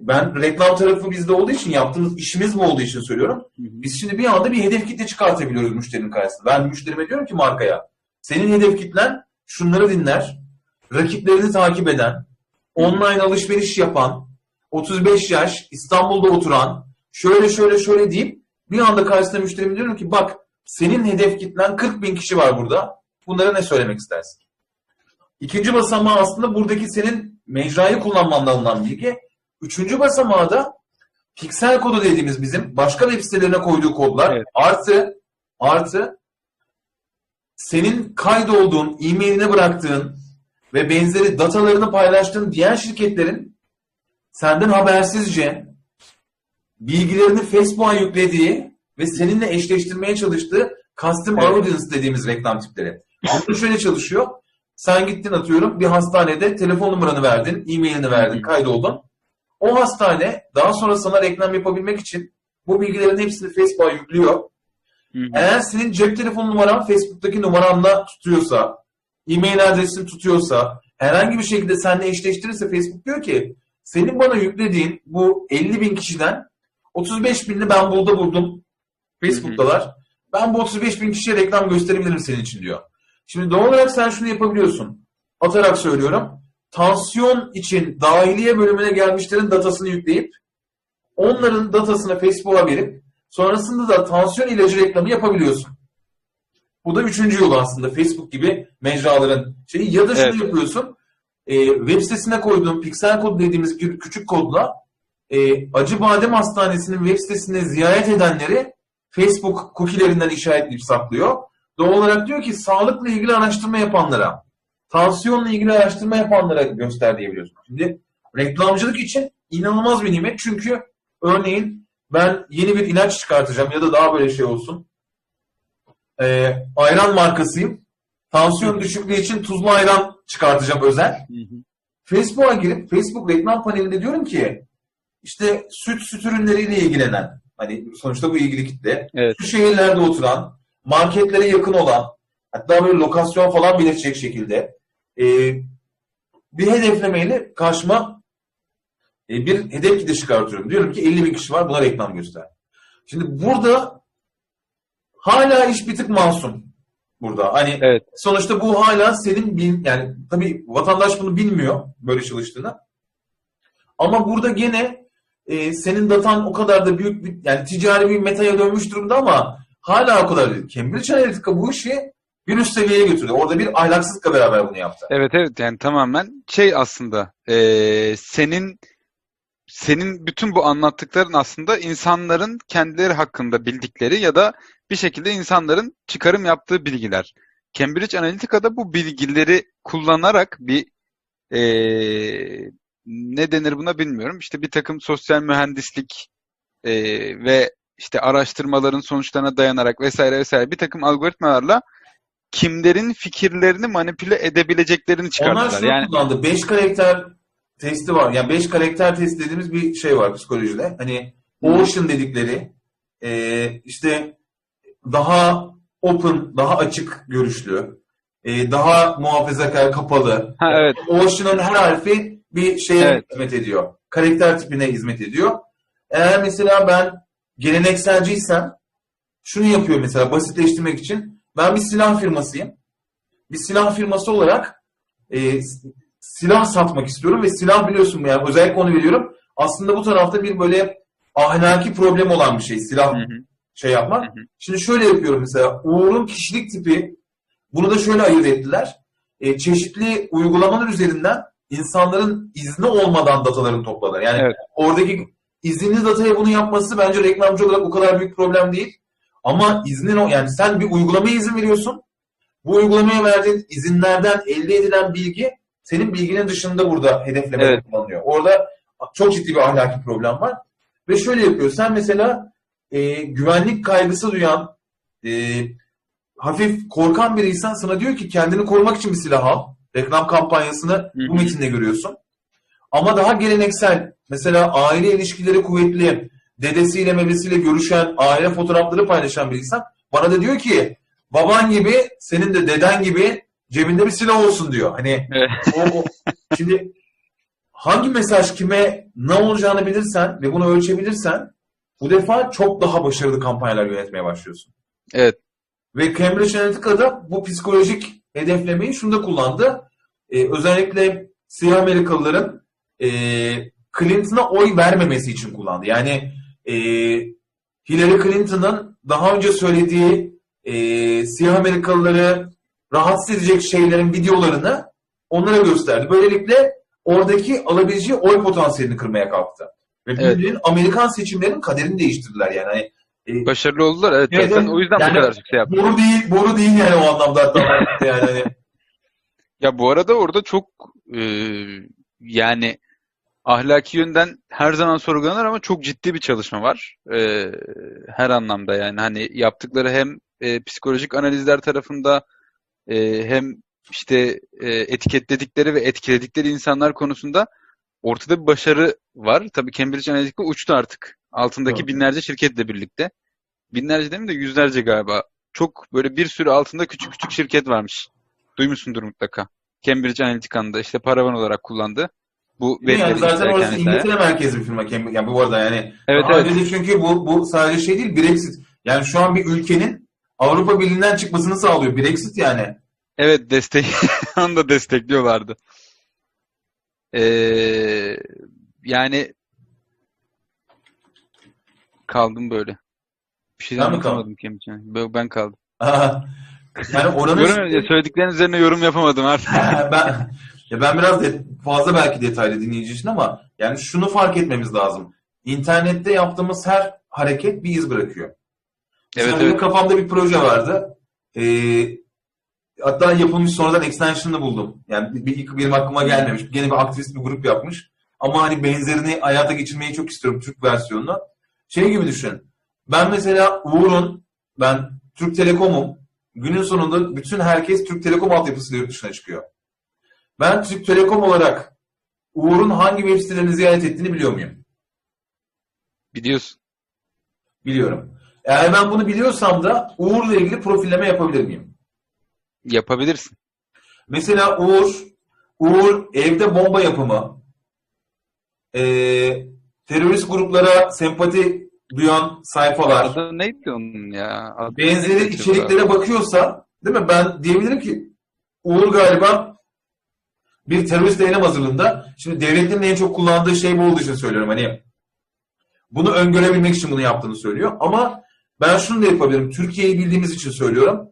ben reklam tarafı bizde olduğu için yaptığımız işimiz bu olduğu için söylüyorum. Biz şimdi bir anda bir hedef kitle çıkartabiliyoruz müşterinin karşısında. Ben müşterime diyorum ki markaya, senin hedef kitlen şunları dinler, rakiplerini takip eden, online alışveriş yapan, 35 yaş, İstanbul'da oturan, şöyle şöyle şöyle deyip bir anda karşısında müşterime diyorum ki bak senin hedef kitlen 40 bin kişi var burada. Bunlara ne söylemek istersin? İkinci basamağı aslında buradaki senin mecrayı kullanmandan alınan bilgi. Üçüncü basamağı da piksel kodu dediğimiz bizim başka web sitelerine koyduğu kodlar Evet. artı artı senin kaydolduğun, e-mailine bıraktığın ve benzeri datalarını paylaştığın diğer şirketlerin senden habersizce bilgilerini Facebook'a yüklediği ve seninle eşleştirmeye çalıştığı custom Evet. audience dediğimiz reklam tipleri. Burada şöyle çalışıyor. Sen gittin atıyorum bir hastanede telefon numaranı verdin, e-mailini verdin, kaydoldun. O hastane daha sonra sana reklam yapabilmek için bu bilgilerin hepsini Facebook'a yüklüyor. Eğer senin cep telefon numaran Facebook'taki numaranla tutuyorsa, e-mail adresin tutuyorsa, herhangi bir şekilde seninle eşleştirirse Facebook diyor ki senin bana yüklediğin bu 50 bin kişiden 35 binini ben burada buldum. Facebook'talar. Ben bu 35 bin kişiye reklam gösterebilirim senin için diyor. Şimdi doğal olarak sen şunu yapabiliyorsun. Atarak söylüyorum. Tansiyon için dahiliye bölümüne gelmişlerin datasını yükleyip onların datasını Facebook'a verip sonrasında da tansiyon ilacı reklamı yapabiliyorsun. Bu da üçüncü yol aslında Facebook gibi mecraların şeyi. Ya da şunu Evet. yapıyorsun. e, web sitesine koyduğun piksel kod dediğimiz küçük kodla e, Acıbadem Hastanesi'nin web sitesine ziyaret edenleri Facebook cookie'lerinden işaretleyip saklıyor. Doğal olarak diyor ki sağlıkla ilgili araştırma yapanlara, tansiyonla ilgili araştırma yapanlara göster diyebiliyorsun. Şimdi reklamcılık için inanılmaz bir nimet çünkü örneğin ben yeni bir ilaç çıkartacağım ya da daha böyle şey olsun. Ee, ayran markasıyım. Tansiyon düşüklüğü için tuzlu ayran çıkartacağım özel. Facebook'a girip Facebook reklam panelinde diyorum ki işte süt süt ürünleriyle ilgilenen hani sonuçta bu ilgili kitle Evet. şu şehirlerde oturan marketlere yakın olan hatta böyle lokasyon falan belirtecek şekilde e, bir hedeflemeyle karşıma e, bir hedef kitle çıkartıyorum. Diyorum ki 50 bin kişi var buna reklam göster. Şimdi burada hala iş bir tık masum burada. Hani Evet. sonuçta bu hala senin bil, yani tabii vatandaş bunu bilmiyor böyle çalıştığını. Ama burada gene e, senin datan o kadar da büyük bir yani ticari bir metaya dönmüş durumda ama hala o kadar değil. Cambridge Analytica bu işi bir üst seviyeye götürdü. Orada bir ahlaksızlıkla beraber bunu yaptı. Evet evet yani tamamen şey aslında eee, senin senin bütün bu anlattıkların aslında insanların kendileri hakkında bildikleri ya da bir şekilde insanların çıkarım yaptığı bilgiler. Cambridge Analytica'da bu bilgileri kullanarak bir eee, ne denir buna bilmiyorum. İşte bir takım sosyal mühendislik eee, ve işte araştırmaların sonuçlarına dayanarak vesaire vesaire bir takım algoritmalarla kimlerin fikirlerini manipüle edebileceklerini Onlar çıkardılar. şunu Yani kullandı. 5 karakter testi var. Yani 5 karakter testi dediğimiz bir şey var psikolojide. Hani ocean dedikleri e, işte daha open, daha açık görüşlü, e, daha muhafazakar, kapalı. ha evet Ocean'ın her harfi bir şeye Evet. hizmet ediyor. Karakter tipine hizmet ediyor. Eğer mesela ben gelenekselciysem şunu yapıyor mesela basitleştirmek için. Ben bir silah firmasıyım. Bir silah firması olarak e, silah satmak istiyorum ve silah biliyorsun yani özellikle onu biliyorum. Aslında bu tarafta bir böyle ahlaki problem olan bir şey silah Hı hı. şey yapmak. Hı hı. Şimdi şöyle yapıyorum mesela Uğur'un kişilik tipi bunu da şöyle ayırt ettiler. E, çeşitli uygulamalar üzerinden insanların izni olmadan datalarını topladılar. Yani Evet. oradaki izinli dataya bunu yapması bence reklamcı olarak o kadar büyük problem değil. Ama iznin o yani sen bir uygulamaya izin veriyorsun. Bu uygulamaya verdiğin izinlerden elde edilen bilgi senin bilginin dışında burada hedefleme Evet. kullanılıyor. Orada çok ciddi bir ahlaki problem var. Ve şöyle yapıyor. Sen mesela e, güvenlik kaygısı duyan, e, hafif korkan biriysen sana diyor ki kendini korumak için bir silah al. Reklam kampanyasını bu metinde görüyorsun. Ama daha geleneksel, mesela aile ilişkileri kuvvetli, dedesiyle mebesiyle görüşen, aile fotoğrafları paylaşan biriysen bana da diyor ki baban gibi, senin de deden gibi cebinde bir silah olsun diyor. Hani o, o- şimdi hangi mesaj kime ne olacağını bilirsen ve bunu ölçebilirsen bu defa çok daha başarılı kampanyalar yönetmeye başlıyorsun. Evet. Ve Cambridge Analytica'da bu psikolojik hedeflemeyi şunda kullandı. Ee, özellikle siyah Amerikalıların e, Clinton'a oy vermemesi için kullandı. Yani e, Hillary Clinton'ın daha önce söylediği e, siyah Amerikalıları rahatsız edecek şeylerin videolarını onlara gösterdi. Böylelikle oradaki alabileceği oy potansiyelini kırmaya kalktı. Ve Evet. Amerikan seçimlerinin kaderini değiştirdiler yani. Hani, e, Başarılı oldular. Evet. Evet, zaten o yüzden Yani- bu kadar şey yaptı. boru değil, boru değil yani o anlamda yani hani. Ya bu arada orada çok e, yani ahlaki yönden her zaman sorgulanır ama çok ciddi bir çalışma var. E, her anlamda yani hani yaptıkları hem e, psikolojik analizler tarafında e, hem işte e, etiketledikleri ve etkiledikleri insanlar konusunda ortada bir başarı var. Tabii Cambridge Analytica uçtu artık. Altındaki Evet. binlerce şirketle birlikte. Binlerce değil mi de yüzlerce galiba. Çok böyle bir sürü altında küçük küçük şirket varmış. Duymuşsundur mutlaka. Cambridge Analytica'nın da işte paravan olarak kullandı. Bu yani zaten işlerken orası. İngiltere merkezli bir firma. Yani bu arada yani. Evet evet. çünkü bu, bu sadece şey değil Brexit. Yani şu an bir ülkenin Avrupa Birliği'nden çıkmasını sağlıyor. Brexit yani. Evet destek onu da destekliyorlardı. Ee, yani kaldım böyle. Bir şey Sen mi anlatamadım Cambridge'e. Ben ben kaldım. yani oranın Yorum, söylediklerin üzerine yorum yapamadım artık. ben ya ben biraz de, fazla belki detaylı dinleyici için ama yani şunu fark etmemiz lazım. İnternette yaptığımız her hareket bir iz bırakıyor. Evet benim evet. kafamda bir proje vardı. Ee, hatta yapılmış sonradan extension'ını buldum. Yani bir, benim aklıma gelmemiş. Gene bir aktivist bir grup yapmış. Ama hani benzerini hayata geçirmeyi çok istiyorum Türk versiyonunu. Şey gibi düşün. Ben mesela Uğur'un, ben Türk Telekom'um. Günün sonunda bütün herkes Türk Telekom altyapısıyla yurt dışına çıkıyor. Ben Türk Telekom olarak Uğur'un hangi web sitelerini ziyaret ettiğini biliyor muyum? Biliyorsun. Biliyorum. Eğer ben bunu biliyorsam da Uğur'la ilgili profilleme yapabilir miyim? Yapabilirsin. Mesela Uğur, Uğur evde bomba yapımı, eee, terörist gruplara sempati duyan sayfalar, Adı neydi onun ya? Adı benzeri neydi içeriklere bakıyorsa, değil mi? Ben diyebilirim ki Uğur galiba bir terörist eylem hazırlığında. Şimdi devletlerin en çok kullandığı şey bu olduğu için söylüyorum. Hani bunu öngörebilmek için bunu yaptığını söylüyor. Ama ben şunu da yapabilirim. Türkiye'yi bildiğimiz için söylüyorum.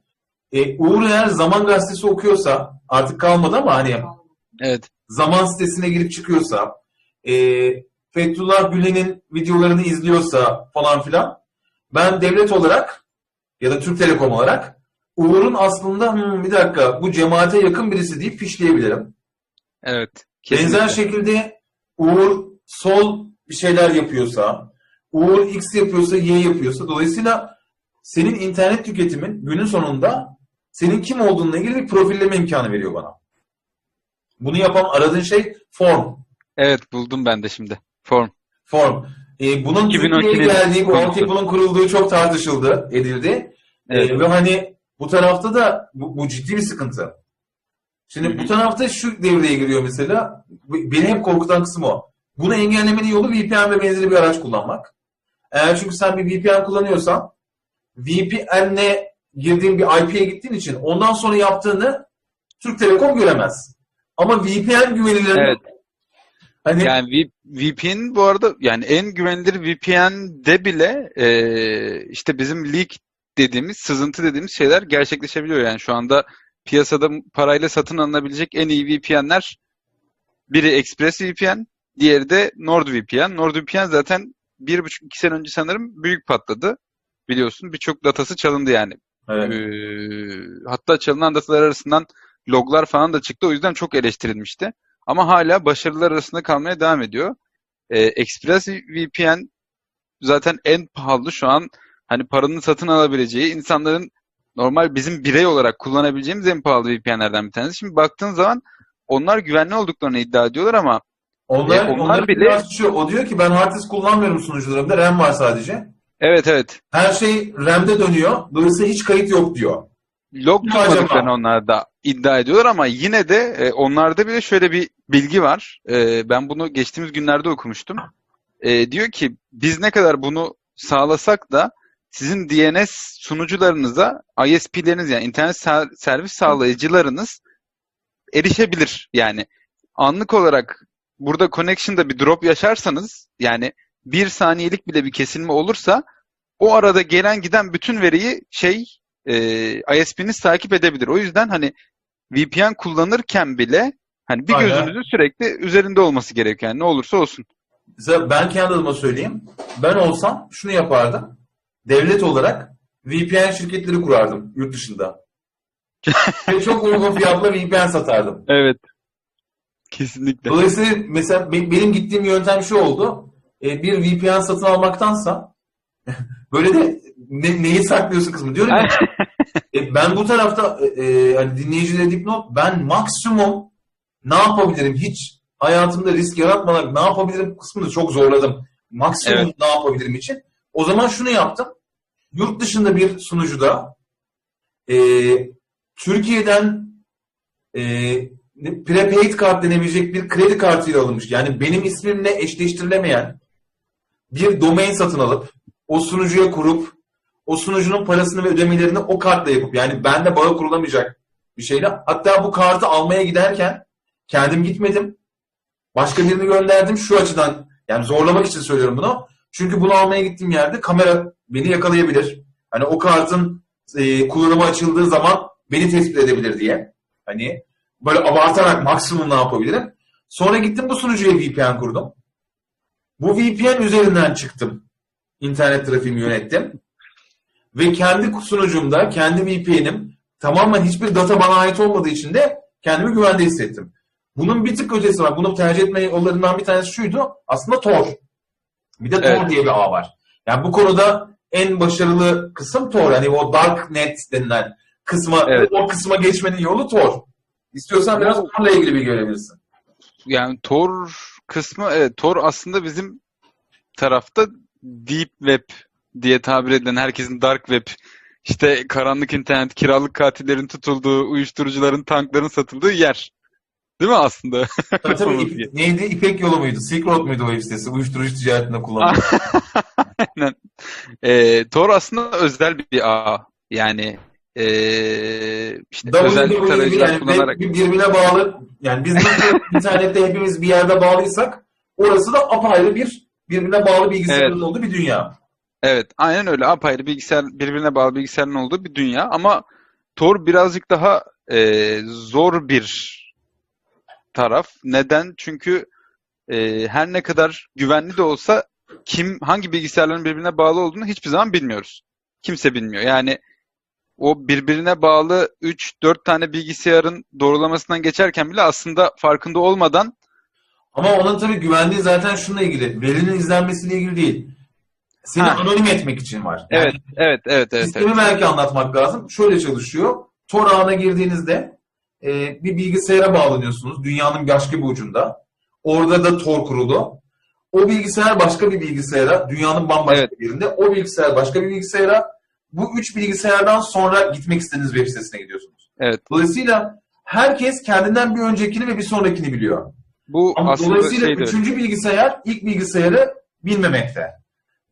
E, Uğur eğer Zaman Gazetesi okuyorsa artık kalmadı ama hani Evet. Zaman sitesine girip çıkıyorsa e, Fethullah Gülen'in videolarını izliyorsa falan filan ben devlet olarak ya da Türk Telekom olarak Uğur'un aslında "Hmm, bir dakika bu cemaate yakın birisi deyip fişleyebilirim. Evet. Benzer Kesinlikle. şekilde Uğur sol bir şeyler yapıyorsa, Uğur X yapıyorsa, Y yapıyorsa dolayısıyla senin internet tüketimin günün sonunda senin kim olduğunla ilgili bir profilleme imkanı veriyor bana. Bunu yapan aradığın şey form. Evet buldum ben de şimdi. Form. Form. Ee, bunun 2012'nin Türkiye'ye geldiği, bu altyapının kurulduğu çok tartışıldı, edildi. Ee, Evet. ve hani bu tarafta da bu, bu ciddi bir sıkıntı. Şimdi Hı hı. bu tarafta şu devreye giriyor mesela. Beni hep korkutan kısım o. Bunu engellemenin yolu VPN ve benzeri bir araç kullanmak. Eğer çünkü sen bir VPN kullanıyorsan VPN'le girdiğin bir IP'ye gittiğin için ondan sonra yaptığını Türk Telekom göremez. Ama VPN güvenilir. Evet. Hani Yani VPN bu arada yani en güvenilir VPN'de bile e, işte bizim leak dediğimiz, sızıntı dediğimiz şeyler gerçekleşebiliyor. Yani şu anda piyasada parayla satın alınabilecek en iyi VPN'ler biri ExpressVPN, diğeri de NordVPN. NordVPN zaten bir buçuk iki sene önce sanırım büyük patladı. Biliyorsun birçok datası çalındı yani. evet. Ee, hatta çalınan datalar arasından loglar falan da çıktı. O yüzden çok eleştirilmişti. Ama hala başarılar arasında kalmaya devam ediyor. Ee, ExpressVPN zaten en pahalı şu an hani paranın satın alabileceği insanların normal bizim birey olarak kullanabileceğimiz en pahalı VPN'lerden bir tanesi. Şimdi baktığın zaman onlar güvenli olduklarını iddia ediyorlar ama Onlar, E, onlar onlar bile- biraz şu, o diyor ki ben hard disk kullanmıyorum sunucularımda RAM var sadece. evet evet Her şey RAM'de dönüyor. Dolayısıyla hiç kayıt yok diyor. Log tutmadıklarını onlar da iddia ediyorlar ama yine de e, onlarda bile şöyle bir bilgi var. E, ben bunu geçtiğimiz günlerde okumuştum. E, diyor ki biz ne kadar bunu sağlasak da sizin DNS sunucularınıza ISP'leriniz yani internet ser- servis sağlayıcılarınız erişebilir. Yani anlık olarak burada connection'da bir drop yaşarsanız yani bir saniyelik bile bir kesilme olursa o arada gelen giden bütün veriyi şey e, ISP'niz takip edebilir. O yüzden hani VPN kullanırken bile hani bir Aynen. gözünüzün sürekli üzerinde olması gerekiyor. Yani ne olursa olsun. Ben kendi adıma söyleyeyim. Ben olsam şunu yapardım. Devlet olarak VPN şirketleri kurardım yurt dışında. Ve çok uygun fiyatla VPN satardım. Evet. Kesinlikle. Dolayısıyla mesela be- benim gittiğim yöntem şu oldu. E, bir VPN satın almaktansa böyle de ne- neyi saklıyorsun kısmı diyorum ya. E, ben bu tarafta e, e, hani dinleyicilere dipnot ben maksimum ne yapabilirim hiç hayatımda risk yaratmadan ne yapabilirim kısmını çok zorladım. Maksimum Evet. ne yapabilirim için. O zaman şunu yaptım. Yurt dışında bir sunucuda e, Türkiye'den e, prepaid kart denebilecek bir kredi kartıyla alınmış. Yani benim ismimle eşleştirilemeyen bir domain satın alıp o sunucuya kurup o sunucunun parasını ve ödemelerini o kartla yapıp yani bende bağı kurulamayacak bir şeyle. Hatta bu kartı almaya giderken kendim gitmedim. Başka birini gönderdim şu açıdan yani zorlamak için söylüyorum bunu. Çünkü bunu almaya gittiğim yerde kamera beni yakalayabilir. Hani o kartın e, kullanıma açıldığı zaman beni tespit edebilir diye. Hani böyle abartarak maksimum ne yapabilirim. Sonra gittim bu sunucuya VPN kurdum. Bu VPN üzerinden çıktım. İnternet trafiğimi yönettim. Ve kendi sunucumda, kendi VPN'im tamamen hiçbir data bana ait olmadığı için de kendimi güvende hissettim. Bunun bir tık ötesi var. Bunu tercih etme yollarından bir tanesi şuydu. Aslında Tor. Bir de Tor Evet. diye bir ağ var. Yani bu konuda en başarılı kısım Tor. Hani o Darknet denilen kısma, Evet. o kısma geçmenin yolu Tor. İstiyorsan biraz Tor'la ilgili bilgi verebilirsin. Yani Tor kısmı evet Tor aslında bizim tarafta deep web diye tabir edilen herkesin dark web işte karanlık internet, kiralık katillerin tutulduğu, uyuşturucuların, tankların satıldığı yer. Değil mi aslında? Tabii, tabii, İp- neydi? İpek yolu muydu? Silk Road muydu o web sitesi? Uyuşturucu ticaretinde kullanılıyor. Aynen. Ee, Tor aslında özel bir ağ. Yani ee, işte özel WWW tarayıcılar yani kullanarak. bir- birbirine bağlı. Yani biz nasıl internette hepimiz bir yerde bağlıysak orası da apayrı bir birbirine bağlı bilgisayarın Evet. olduğu bir dünya. Evet, aynen öyle. Apayrı bilgisayar, birbirine bağlı bilgisayarın olduğu bir dünya ama Tor birazcık daha e, zor bir taraf. Neden? Çünkü e, her ne kadar güvenli de olsa kim hangi bilgisayarların birbirine bağlı olduğunu hiçbir zaman bilmiyoruz. Kimse bilmiyor. Yani o birbirine bağlı 3-4 tane bilgisayarın doğrulamasından geçerken bile aslında farkında olmadan Ama onun tabii güvenliği zaten şununla ilgili. Verinin izlenmesiyle ilgili değil. Seni Ha. anonim etmek için var. Yani evet, evet, evet, evet, Sistemi evet. belki anlatmak lazım. Şöyle çalışıyor. Tor ağına girdiğinizde e, bir bilgisayara bağlanıyorsunuz. Dünyanın başka bir ucunda. Orada da Tor kurulu. O bilgisayar başka bir bilgisayara, dünyanın bambaşka Evet. bir yerinde. O bilgisayar başka bir bilgisayara. Bu üç bilgisayardan sonra gitmek istediğiniz web sitesine gidiyorsunuz. Evet. Dolayısıyla herkes kendinden bir öncekini ve bir sonrakini biliyor. Bu Ama dolayısıyla şeydi. üçüncü bilgisayar ilk bilgisayarı bilmemekte.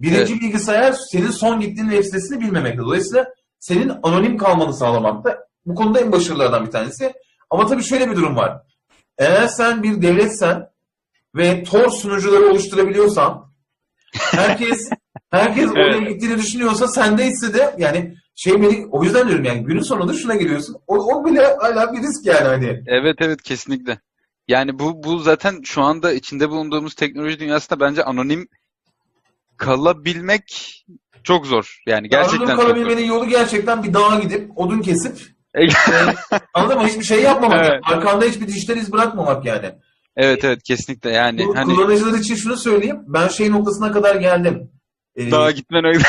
Birinci bilgisayar senin son gittiğin web sitesini bilmemekte. Dolayısıyla senin anonim kalmanı sağlamakta. Bu konuda en başarılılardan bir tanesi. Ama tabii şöyle bir durum var. Eğer sen bir devletsen ve Tor sunucuları oluşturabiliyorsan herkes herkes oraya gittiğini düşünüyorsa sendeyse de yani şey beni o yüzden diyorum yani günün sonunda şuna geliyorsun. O, o bile hala bir risk yani hani. Evet evet kesinlikle. Yani bu bu zaten şu anda içinde bulunduğumuz teknoloji dünyasında bence anonim kalabilmek çok zor. Yani gerçekten Anonim çok zor. kalabilmenin yolu gerçekten bir dağa gidip odun kesip Anladın mı? Hiçbir şey yapmamak. Evet. Arkanda hiçbir dijital iz bırakmamak yani. evet evet kesinlikle yani Bu hani kullanıcılar için şunu söyleyeyim. Ben şey noktasına kadar geldim. Ee, daha gitmen öyle.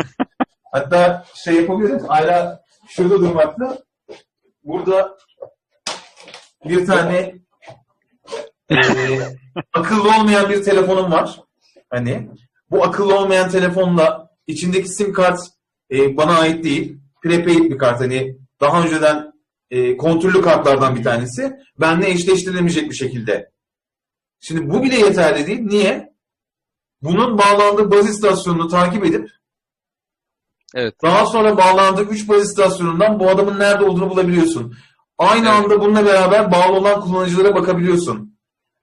Hatta şey yapabiliriz. Hala şurada durmakta. Burada bir tane eee, akıllı olmayan bir telefonum var. Hani bu akıllı olmayan telefonla içindeki sim kart eee, bana ait değil. Prepaid bir kart. Hani daha önceden eee kontrollü kartlardan bir tanesi. Benle eşleştirilemeyecek bir şekilde. Şimdi bu bile yeterli değil. Niye? Bunun bağlandığı baz istasyonunu takip edip Evet. daha sonra bağlandığı 3 baz istasyonundan bu adamın nerede olduğunu bulabiliyorsun. Aynı Evet. anda bununla beraber bağlı olan kullanıcılara bakabiliyorsun.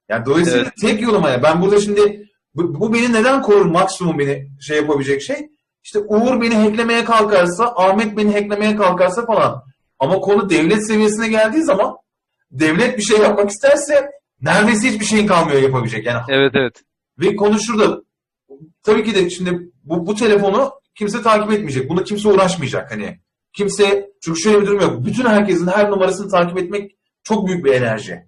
Yani dolayısıyla Evet. tek yoluma ya. Ben burada şimdi bu, bu beni neden korur maksimum beni şey yapabilecek şey? İşte Uğur beni hacklemeye kalkarsa, Ahmet beni hacklemeye kalkarsa falan. Ama konu devlet seviyesine geldiği zaman devlet bir şey yapmak isterse neredeyse hiçbir şeyin kalmıyor yapabilecek. Yani Evet evet. ve konu şurada. Tabii ki de şimdi bu, bu telefonu kimse takip etmeyecek. Buna kimse uğraşmayacak hani. Kimse çünkü şöyle bir durum yok. Bütün herkesin her numarasını takip etmek çok büyük bir enerji.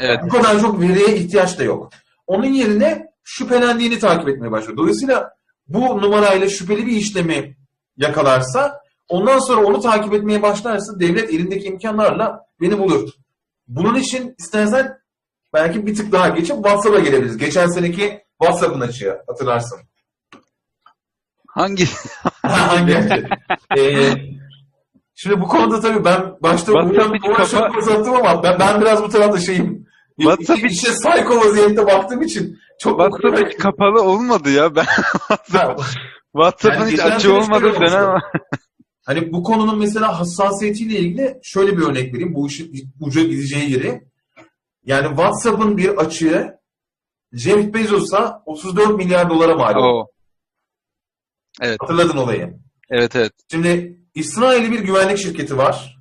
Evet. Bu kadar çok veriye ihtiyaç da yok. Onun yerine şüphelendiğini takip etmeye başlıyor. Dolayısıyla bu numarayla şüpheli bir işlemi yakalarsa ondan sonra onu takip etmeye başlarsa devlet elindeki imkanlarla beni bulur. Bunun için istersen belki bir tık daha geçip WhatsApp'a gelebiliriz. Geçen seneki WhatsApp'ın açığı hatırlarsın. Hangi? Hangi? Ee, şimdi bu konuda tabii ben başta hiç Uğur'a kafa- uzattım ama ben, ben biraz bu tarafta şeyim. WhatsApp İşte hiç- psycho vaziyette baktığım için çok WhatsApp hiç kapalı olmadı ya. Ben Ha, WhatsApp'ın Yani hiç açığı olmadığı dönem Hani bu konunun mesela hassasiyetiyle ilgili şöyle bir örnek vereyim. Bu işin uca gideceği yeri. Yani WhatsApp'ın bir açığı Jeff Bezos'a 34 milyar dolara mal oldu. Evet, Hatırladın olayı. evet, evet. Şimdi İsrail'i bir güvenlik şirketi var.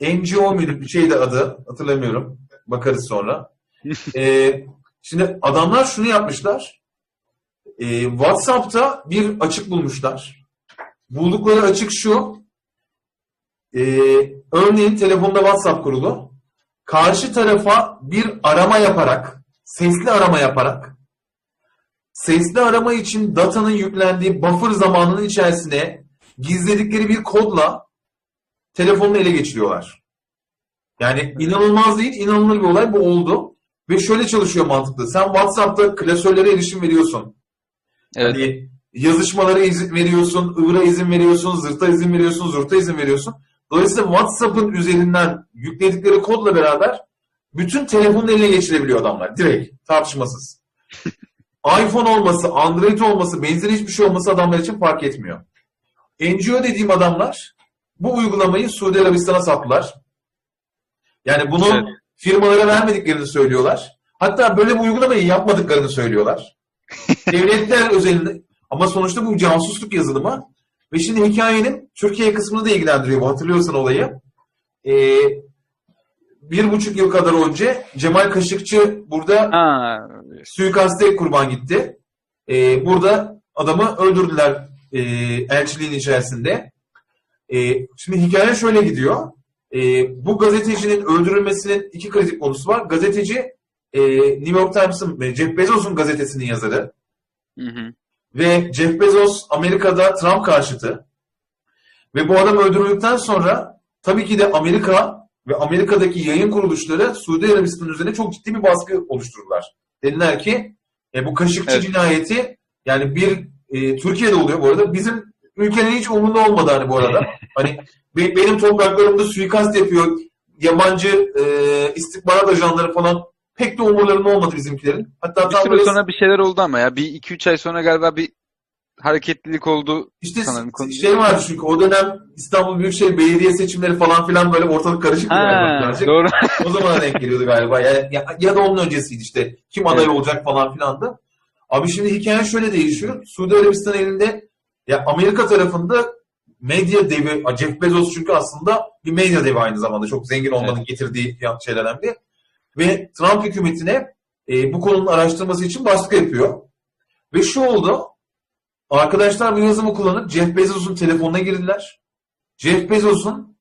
NGO muydu bir şeydi adı hatırlamıyorum. Bakarız sonra. Ee, şimdi adamlar şunu yapmışlar. Ee, WhatsApp'ta bir açık bulmuşlar. Buldukları açık şu. Ee, örneğin telefonda WhatsApp kurulu. Karşı tarafa bir arama yaparak, sesli arama yaparak, sesli arama için datanın yüklendiği buffer zamanının içerisine gizledikleri bir kodla telefonunu ele geçiriyorlar. Yani inanılmaz değil, inanılır bir olay bu oldu. Ve şöyle çalışıyor mantıklı. Sen WhatsApp'ta klasörlere erişim veriyorsun. Evet. Hani yazışmalara izin veriyorsun, ıvıra izin veriyorsun, zırta izin veriyorsun, zurta izin veriyorsun. Dolayısıyla WhatsApp'ın üzerinden yükledikleri kodla beraber bütün telefonun eline geçirebiliyor adamlar. Direkt, tartışmasız. iPhone olması, Android olması, benzeri hiçbir şey olması adamlar için fark etmiyor. NGO dediğim adamlar bu uygulamayı Suudi Arabistan'a sattılar. Yani bunu Evet. firmalara vermediklerini söylüyorlar. Hatta böyle bir uygulamayı yapmadıklarını söylüyorlar. Devletler özelinde ama sonuçta bu casusluk yazılımı ve şimdi hikayenin Türkiye kısmını da ilgilendiriyor bu hatırlıyorsan olayı. Ee, bir buçuk yıl kadar önce Cemal Kaşıkçı burada Ha, suikaste kurban gitti. Ee, burada adamı öldürdüler e, elçiliğin içerisinde. Ee, şimdi hikaye şöyle gidiyor. Ee, bu gazetecinin öldürülmesinin iki kritik konusu var. Gazeteci e, New York Times'ın Jeff Bezos'un gazetesinin yazarı. hı hı. Ve Jeff Bezos Amerika'da Trump karşıtı. Ve bu adam öldürüldükten sonra tabii ki de Amerika ve Amerika'daki yayın kuruluşları Suudi Arabistan üzerine çok ciddi bir baskı oluşturdular. Dediler ki e, bu Kaşıkçı Evet. cinayeti yani bir e, Türkiye'de oluyor bu arada. Bizim ülkenin hiç umurunda olmadı hani bu arada. hani be- benim topraklarımda suikast yapıyor. Yabancı e, istihbarat ajanları falan pek de umurlarında olmadı bizimkilerin. Hatta Bir süre sonra bir şeyler oldu ama ya. Bir iki üç ay sonra galiba bir hareketlilik oldu. İşte sanırım konu- şey vardı çünkü o dönem İstanbul Büyükşehir Belediye seçimleri falan filan böyle ortalık karışık Ha, doğru. O zamana denk geliyordu galiba. Ya, ya, ya da onun öncesiydi işte. Kim aday Evet. olacak falan filandı. Abi şimdi hikaye şöyle değişiyor. Suudi Arabistan elinde ya Amerika tarafında medya devi Jeff Bezos çünkü aslında bir medya devi aynı zamanda. Çok zengin olmanın getirdiği şeylerden biri. Ve Trump hükümetine e, bu konunun araştırması için baskı yapıyor. Ve şu oldu. Arkadaşlar bu yazımı kullanıp Jeff Bezos'un telefonuna girdiler. Jeff Bezos'un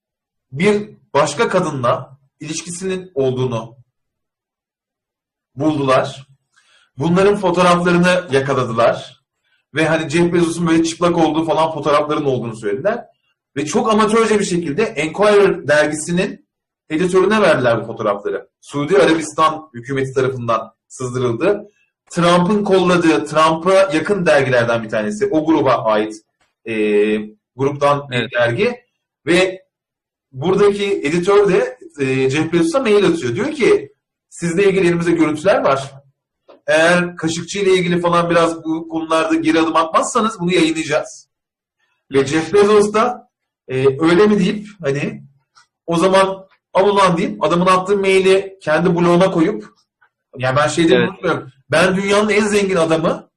bir başka kadınla ilişkisinin olduğunu buldular. Bunların fotoğraflarını yakaladılar. Ve hani Jeff Bezos'un böyle çıplak olduğu falan fotoğrafların olduğunu söylediler. Ve çok amatörce bir şekilde Enquirer dergisinin editörüne verdiler bu fotoğrafları. Suudi Arabistan hükümeti tarafından sızdırıldı. Trump'ın kolladığı, Trump'a yakın dergilerden bir tanesi. O gruba ait e, gruptan bir Evet. dergi. Ve buradaki editör de e, Jeff Bezos'a mail atıyor. Diyor ki sizle ilgili elimizde görüntüler var. Eğer Kaşıkçı ile ilgili falan biraz bu konularda geri adım atmazsanız bunu yayınlayacağız. Ve Jeff Bezos da e, öyle mi deyip hani o zaman al ulan deyip adamın attığı maili kendi bloğuna koyup yani ben şey diye Evet. unutmuyorum. Ben dünyanın en zengin adamı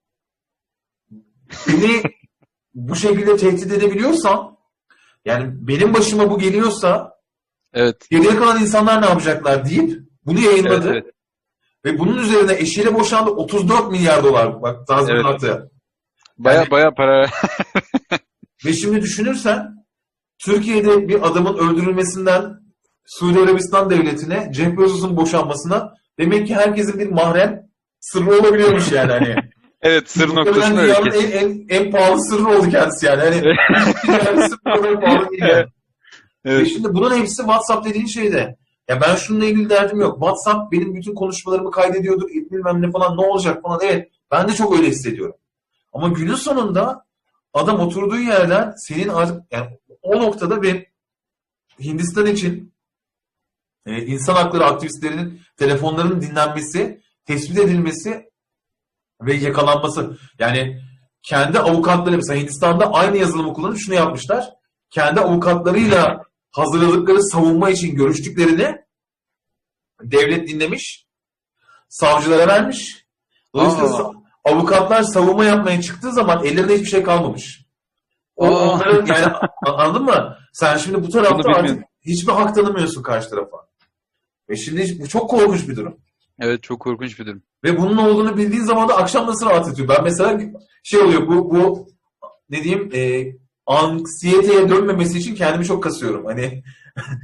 beni bu şekilde tehdit edebiliyorsam yani benim başıma bu geliyorsa Evet. geriye kalan insanlar ne yapacaklar deyip bunu Evet, yayınladı. evet. Ve bunun üzerine eşiyle boşandı 34 milyar dolar bak tazminatı. Baya Yani- baya para. Ve şimdi düşünürsen Türkiye'de bir adamın öldürülmesinden Suudi Arabistan devletine Jeff Bezos'un boşanmasına demek ki herkesin bir mahrem sırrı olabiliyormuş yani hani. evet sır noktasında öyle en, en, en pahalı sırrı oldu kendisi yani. Hani yani sırrı kadar pahalı değil yani. Ve Evet. şimdi bunun hepsi WhatsApp dediğin şeyde. Ya ben şununla ilgili derdim yok. WhatsApp benim bütün konuşmalarımı kaydediyordur, bilmem ne falan ne olacak falan. Evet ben de çok öyle hissediyorum. Ama günün sonunda adam oturduğu yerden senin artık yani o noktada bir Hindistan için e, insan hakları aktivistlerinin telefonlarının dinlenmesi, tespit edilmesi ve yakalanması. Yani kendi avukatları mesela Hindistan'da aynı yazılımı kullanıp şunu yapmışlar. Kendi avukatlarıyla hazırladıkları savunma için görüştüklerini devlet dinlemiş, savcılara vermiş. Dolayısıyla Aa. avukatlar savunma yapmaya çıktığı zaman ellerinde hiçbir şey kalmamış. O, Aa. onların yani anladın mı? Sen şimdi bu tarafta artık hiçbir hak tanımıyorsun karşı tarafa. Ve şimdi bu çok korkunç bir durum. Evet çok korkunç bir durum. Ve bunun olduğunu bildiğin zaman da akşam nasıl rahat ediyor? Ben mesela şey oluyor bu bu ne diyeyim e, anksiyeteye dönmemesi için kendimi çok kasıyorum. Hani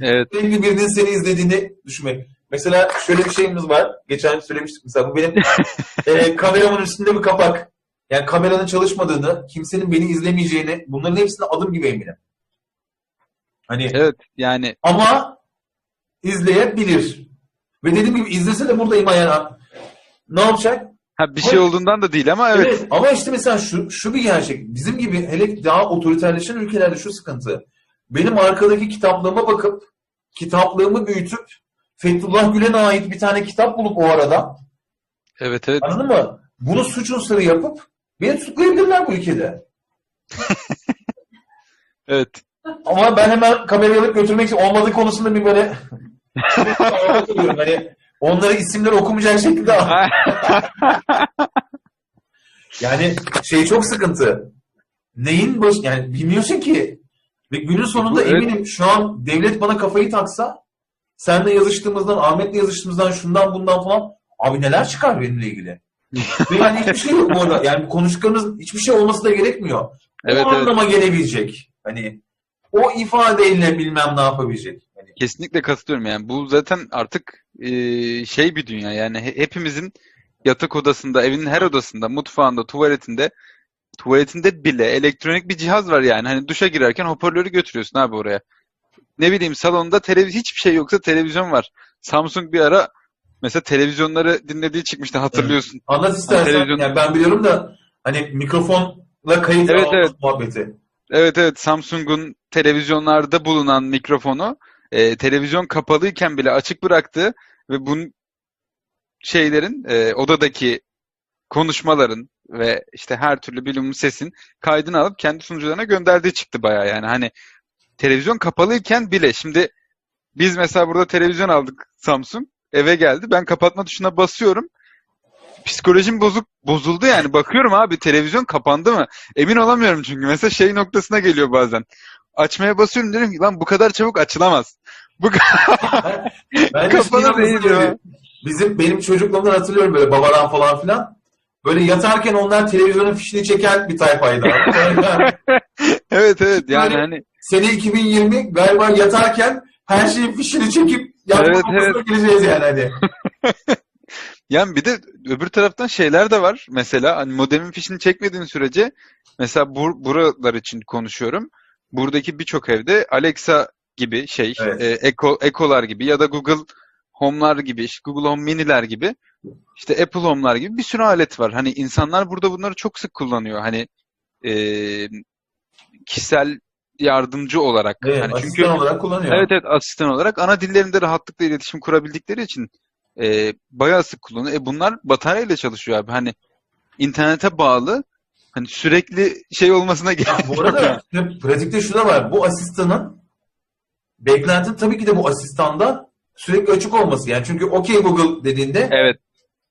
Evet. sürekli birinin seni izlediğini düşünmek. Mesela şöyle bir şeyimiz var. Geçen söylemiştik mesela bu benim e, kameramın üstünde bir kapak. Yani kameranın çalışmadığını, kimsenin beni izlemeyeceğini bunların hepsine adım gibi eminim. Hani Evet yani ama izleyebilir. Ve dediğim gibi izlese de buradayım ayağına. Ne yapacak? Ha, bir şey olduğundan da değil ama evet. Evet. Ama işte mesela şu, şu bir gerçek. Bizim gibi hele daha otoriterleşen ülkelerde şu sıkıntı. Benim arkadaki kitaplığıma bakıp kitaplığımı büyütüp Fethullah Gülen'e ait bir tane kitap bulup o arada Evet evet. anladın mı? Bunu suç unsuru yapıp beni tutuklayabilirler bu ülkede. Evet. Ama ben hemen kamerayı alıp götürmek için olmadığı konusunda bir böyle. Hani onları isimleri okumayacak şekilde Yani şey çok sıkıntı. Neyin baş yani bilmiyorsun ki. Ve günün sonunda Evet. eminim şu an devlet bana kafayı taksa seninle yazıştığımızdan, Ahmet'le yazıştığımızdan, şundan bundan falan abi neler çıkar benimle ilgili. Ve yani hiçbir şey yok bu arada. Yani konuştuklarımız hiçbir şey olması da gerekmiyor. Evet, o evet. anlama gelebilecek. Hani o ifadeyle bilmem ne yapabilecek. Hani, Kesinlikle katılıyorum yani. Bu zaten artık e, şey bir dünya yani He- hepimizin yatak odasında, evinin her odasında, mutfağında, tuvaletinde tuvaletinde bile elektronik bir cihaz var yani. Hani duşa girerken hoparlörü götürüyorsun abi oraya. Ne bileyim salonda televizyon hiçbir şey yoksa televizyon var. Samsung bir ara mesela televizyonları dinlediği çıkmıştı hatırlıyorsun. anlat istersen. televizyon- Yani ben biliyorum da hani mikrofonla kayıt Evet, evet. muhabbeti. Evet evet Samsung'un televizyonlarda bulunan mikrofonu e, televizyon kapalıyken bile açık bıraktı ve bunun şeylerin e, odadaki konuşmaların ve işte her türlü bilimum sesin kaydını alıp kendi sunucularına gönderdiği çıktı bayağı. Yani hani televizyon kapalıyken bile şimdi biz mesela burada televizyon aldık Samsung eve geldi ben kapatma tuşuna basıyorum. Psikolojim bozuk bozuldu yani. Bakıyorum abi televizyon kapandı mı? Emin olamıyorum çünkü. Mesela şey noktasına geliyor bazen. Açmaya basıyorum diyorum ki lan bu kadar çabuk açılamaz bu Ben Kafana değil ya. Bizim benim çocukluğumdan hatırlıyorum böyle babadan falan filan. Böyle yatarken onlar televizyonun fişini çeken bir tayfaydı. evet evet yani hani Sene 2020 galiba yatarken her şeyin fişini çekip yapma Evet, noktasına geleceğiz yani hani. Yani bir de öbür taraftan şeyler de var. Mesela hani modemin fişini çekmediğin sürece mesela bur buralar için konuşuyorum. Buradaki birçok evde Alexa gibi şey, Evet. e, Echo, Echo'lar gibi ya da Google Home'lar gibi, işte Google Home Mini'ler gibi, işte Apple Home'lar gibi bir sürü alet var. Hani insanlar burada bunları çok sık kullanıyor. Hani e, kişisel yardımcı olarak. Evet, Hani asistan çünkü olarak kullanıyor. Evet evet asistan olarak ana dillerinde rahatlıkla iletişim kurabildikleri için e, bayağı sık kullanıyor. E bunlar bataryayla çalışıyor abi. Hani internete bağlı hani sürekli şey olmasına gerek Ya bu arada pratikte şu da var. Bu asistanın beklentin tabii ki de bu asistanda sürekli açık olması. Yani çünkü OK Google dediğinde Evet.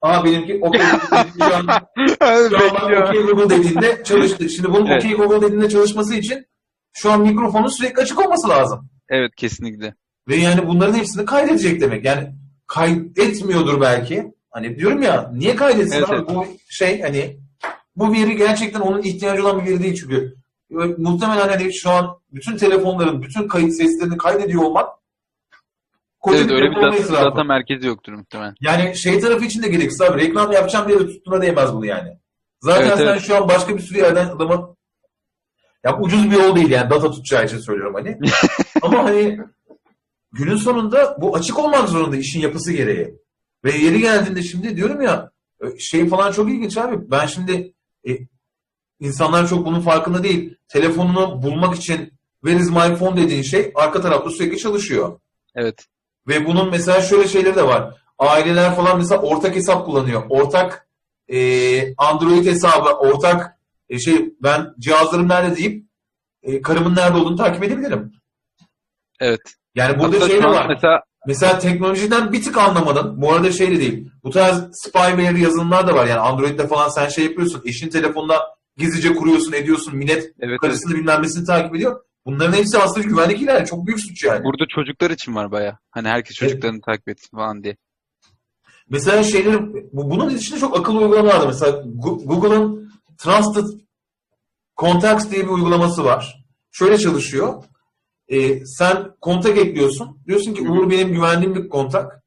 aa benimki OK Google şu an, şu an bak Bekliyor. OK Google dediğinde çalıştı. Şimdi bunun Evet. OK Google dediğinde çalışması için şu an mikrofonun sürekli açık olması lazım. Evet kesinlikle. Ve yani bunların hepsini kaydedecek demek. Yani kaydetmiyordur belki. Hani diyorum ya niye kaydetsin Evet, abi? evet. Bu şey hani bu veri gerçekten onun ihtiyacı olan bir veri değil çünkü. Muhtemelen hani şu an bütün telefonların bütün kayıt seslerini kaydediyor olmak koca Evet öyle bir data, data merkezi yoktur muhtemelen. Yani şey tarafı için de gereksiz abi. Reklam yapacağım diye de tuttuğuna değmez bunu yani. Zaten Evet, sen evet. şu an başka bir sürü yerden adamın ya ucuz bir yol değil yani data tutacağı için söylüyorum hani. Ama hani günün sonunda bu açık olmak zorunda işin yapısı gereği. Ve yeri geldiğinde şimdi diyorum ya şey falan çok ilginç abi. Ben şimdi e, insanlar çok bunun farkında değil. Telefonunu bulmak için where is my phone dediğin şey arka tarafta sürekli çalışıyor. Evet. Ve bunun mesela şöyle şeyleri de var. Aileler falan mesela ortak hesap kullanıyor. Ortak e, Android hesabı, ortak e, şey ben cihazlarım nerede deyip e, karımın nerede olduğunu takip edebilirim. Evet. Yani burada Hatta şey var. mesela Mesela teknolojiden bir tık anlamadın. Bu arada şey de değil. Bu tarz spyware yazılımlar da var. Yani Android'de falan sen şey yapıyorsun. Eşin telefonuna gizlice kuruyorsun, ediyorsun. Millet evet, evet. karısını bilmem nesini takip ediyor. Bunların hepsi aslında güvenlik ihlali. Çok büyük suç yani. Burada çocuklar için var bayağı. Hani herkes Evet. çocuklarını takip etsin falan diye. Mesela şeyleri, bu- bunun içinde çok akıllı uygulamalar var. Mesela Google'ın Trusted Contacts diye bir uygulaması var. Şöyle çalışıyor. Ee, sen kontak ekliyorsun. Diyorsun ki. Uğur benim güvendiğim bir kontak.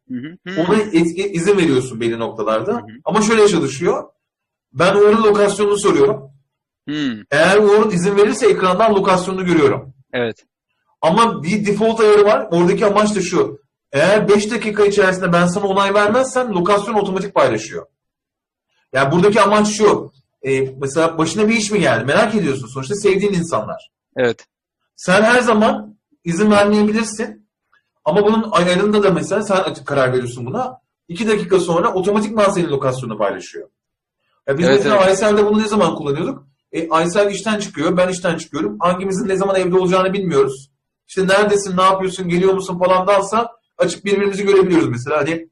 Ona etki, izin veriyorsun belli noktalarda. Ama şöyle çalışıyor. Ben Uğur'un lokasyonunu soruyorum. Hı. Eğer Uğur izin verirse ekrandan lokasyonunu görüyorum. Evet. Ama bir default ayarı var. Oradaki amaç da şu. Eğer 5 dakika içerisinde ben sana onay vermezsem lokasyon otomatik paylaşıyor. Yani buradaki amaç şu. E, mesela başına bir iş mi geldi? Merak ediyorsun. Sonuçta sevdiğin insanlar. Evet. Sen her zaman izin vermeyebilirsin. Ama bunun ayarında da mesela sen açık karar veriyorsun buna. 2 dakika sonra otomatikman senin lokasyonunu paylaşıyor. Ya biz Evet, mesela evet. Aysel'de bunu ne zaman kullanıyorduk? E, Aysel işten çıkıyor, ben işten çıkıyorum. Hangimizin ne zaman evde olacağını bilmiyoruz. İşte neredesin, ne yapıyorsun, geliyor musun falan dansa açıp birbirimizi görebiliyoruz mesela. Hani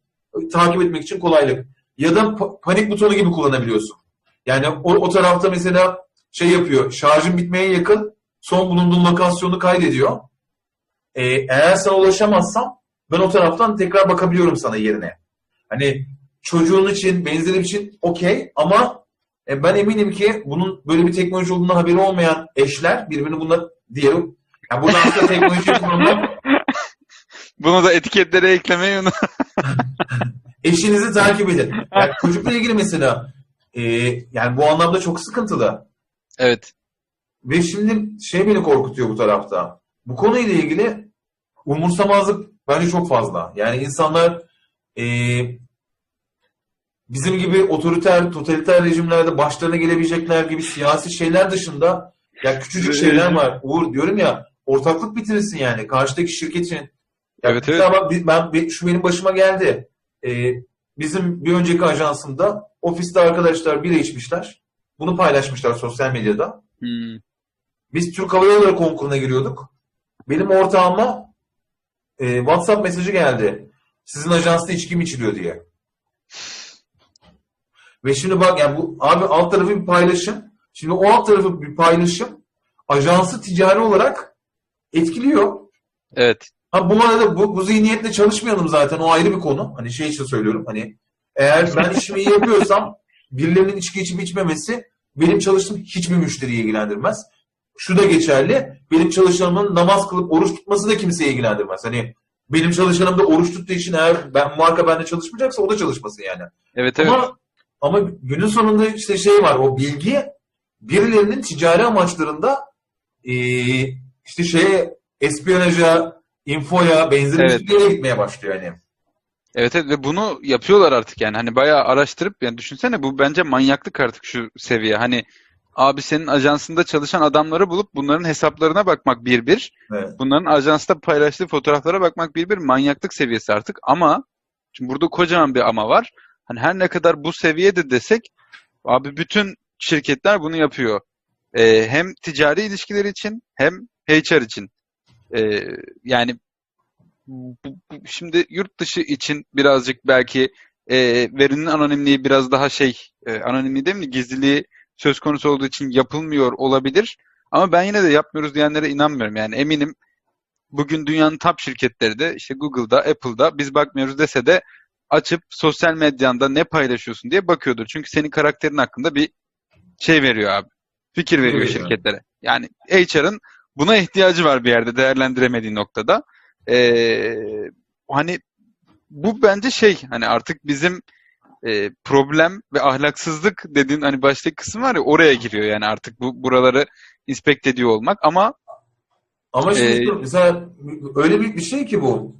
takip etmek için kolaylık. Ya da pa- panik butonu gibi kullanabiliyorsun. Yani o, o tarafta mesela şey yapıyor, şarjın bitmeye yakın son bulunduğun lokasyonu kaydediyor. E, eğer sana ulaşamazsam ben o taraftan tekrar bakabiliyorum sana yerine. Hani çocuğun için, benzeri için okey ama e, ben eminim ki bunun böyle bir teknoloji olduğuna haberi olmayan eşler birbirini bununla diyelim. Yani burada aslında teknoloji kurumda Bunu da etiketlere eklemeyi unut. eşinizi takip edin. Yani çocukla ilgili mesela e, yani bu anlamda çok sıkıntılı. Evet. Ve şimdi şey beni korkutuyor bu tarafta. Bu konuyla ilgili umursamazlık bence çok fazla. Yani insanlar e, bizim gibi otoriter, totaliter rejimlerde başlarına gelebilecekler gibi siyasi şeyler dışında ya küçücük şeyler var. Uğur diyorum ya ortaklık bitirirsin yani. Karşıdaki şirketin. Ya Evet, bak, bi- ben, şu benim başıma geldi. E, bizim bir önceki ajansımda ofiste arkadaşlar bira içmişler. Bunu paylaşmışlar sosyal medyada. Hmm. Biz Türk Hava Yolları konkuruna giriyorduk. Benim ortağıma e, WhatsApp mesajı geldi. Sizin ajansta içki mi içiliyor diye. Ve şimdi bak yani bu abi alt tarafı bir paylaşım. Şimdi o alt tarafı bir paylaşım ajansı ticari olarak etkiliyor. Evet. Ha bu arada bu, bu zihniyetle çalışmayalım zaten o ayrı bir konu. Hani şey için söylüyorum hani eğer ben işimi iyi yapıyorsam birilerinin içki içip içmemesi benim çalıştığım hiçbir müşteriyi ilgilendirmez. Şu da geçerli. Benim çalışanımın namaz kılıp oruç tutması da kimseyi ilgilendirmez. Hani benim çalışanım da oruç tuttuğu için eğer ben marka bende çalışmayacaksa o da çalışmasın yani. Evet evet. Ama ama günün sonunda işte şey var o bilgi birilerinin ticari amaçlarında e, işte şeye espiyonaja, infoya, benzeri Evet. şeylere gitmeye başlıyor yani. Evet evet ve bunu yapıyorlar artık yani hani bayağı araştırıp yani düşünsene bu bence manyaklık artık şu seviye. Hani abi senin ajansında çalışan adamları bulup bunların hesaplarına bakmak bir bir. Evet. Bunların ajansta paylaştığı fotoğraflara bakmak bir bir manyaklık seviyesi artık ama şimdi burada kocaman bir ama var. Hani her ne kadar bu seviyede desek abi bütün şirketler bunu yapıyor. Ee, hem ticari ilişkiler için hem HR için. Ee, yani bu- bu- şimdi yurt dışı için birazcık belki e, verinin anonimliği biraz daha şey e, anonimliği değil mi gizliliği söz konusu olduğu için yapılmıyor olabilir. Ama ben yine de yapmıyoruz diyenlere inanmıyorum. Yani eminim bugün dünyanın top şirketleri de işte Google'da, Apple'da biz bakmıyoruz dese de açıp sosyal medyanda ne paylaşıyorsun diye bakıyordur. Çünkü senin karakterin hakkında bir şey veriyor abi. Fikir veriyor Evet, şirketlere. Yani HR'ın buna ihtiyacı var bir yerde değerlendiremediği noktada. Ee, hani bu bence şey hani artık bizim e, problem ve ahlaksızlık dediğin hani baştaki kısım var ya oraya giriyor yani artık bu buraları inspect ediyor olmak ama Ama şimdi Ee, mesela öyle büyük bir şey ki bu.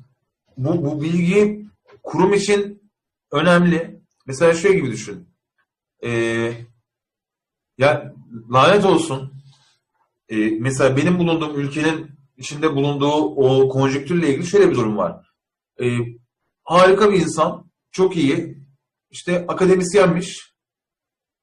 Bu, bu bilgi kurum için önemli. Mesela şey gibi düşün. Ee, ya lanet olsun. Ee, mesela benim bulunduğum ülkenin içinde bulunduğu o konjonktürle ilgili şöyle bir durum var. Ee, harika bir insan, çok iyi, işte akademisyenmiş.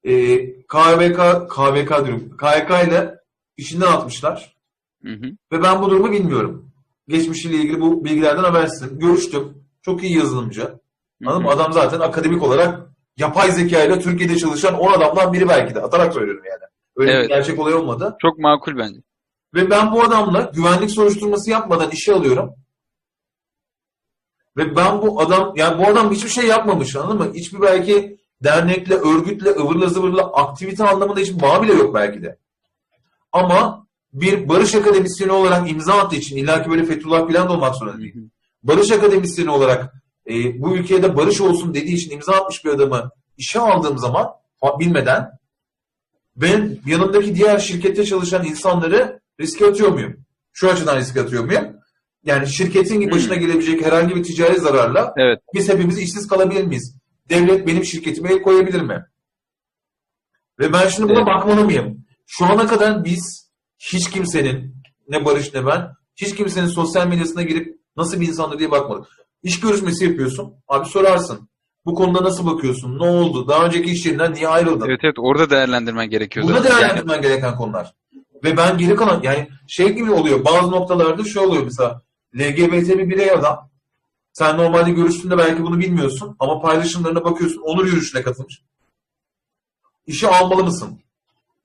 Ee, KVK, KVK diyorum, KYK ile işinden atmışlar. hı hı, Ve ben bu durumu bilmiyorum. Geçmişiyle ilgili bu bilgilerden habersizim. Görüştüm. Çok iyi yazılımcı. Anladın mı? Adam zaten akademik olarak yapay zeka ile Türkiye'de çalışan 10 adamdan biri belki de. Atarak söylüyorum yani. Öyle Evet. bir gerçek olay olmadı. çok makul bence. Ve ben bu adamla güvenlik soruşturması yapmadan işe alıyorum. Ve ben bu adam, yani bu adam hiçbir şey yapmamış anladın mı? Hiçbir belki dernekle, örgütle, ıvırla zıvırla aktivite anlamında hiçbir bağ bile yok belki de. Ama bir barış akademisyeni olarak imza attığı için illaki böyle Fethullah Gülen de olmak zorunda değil. Barış akademisyeni olarak e, bu ülkede barış olsun dediği için imza atmış bir adamı işe aldığım zaman bilmeden ben yanımdaki diğer şirkette çalışan insanları riske atıyor muyum? Şu açıdan riske atıyor muyum? Yani şirketin başına gelebilecek herhangi bir ticari zararla Evet. biz hepimiz işsiz kalabilir miyiz? Devlet benim şirketime el koyabilir mi? Ve ben şimdi buna Evet. bakmalı mıyım? Şu ana kadar biz hiç kimsenin ne Barış ne ben hiç kimsenin sosyal medyasına girip nasıl bir insandır diye bakmadık. İş görüşmesi yapıyorsun. Abi sorarsın. Bu konuda nasıl bakıyorsun? Ne oldu? Daha önceki iş yerinden niye ayrıldın? Evet evet orada değerlendirmen gerekiyor Burada zaten. Yani, değerlendirmen gereken konular. Ve ben geri kalan yani şey gibi oluyor. Bazı noktalarda şu oluyor mesela LGBT bir birey adam. Sen normalde görüştüğünde belki bunu bilmiyorsun ama paylaşımlarına bakıyorsun. Onur yürüyüşüne katılmış. İşe almalı mısın?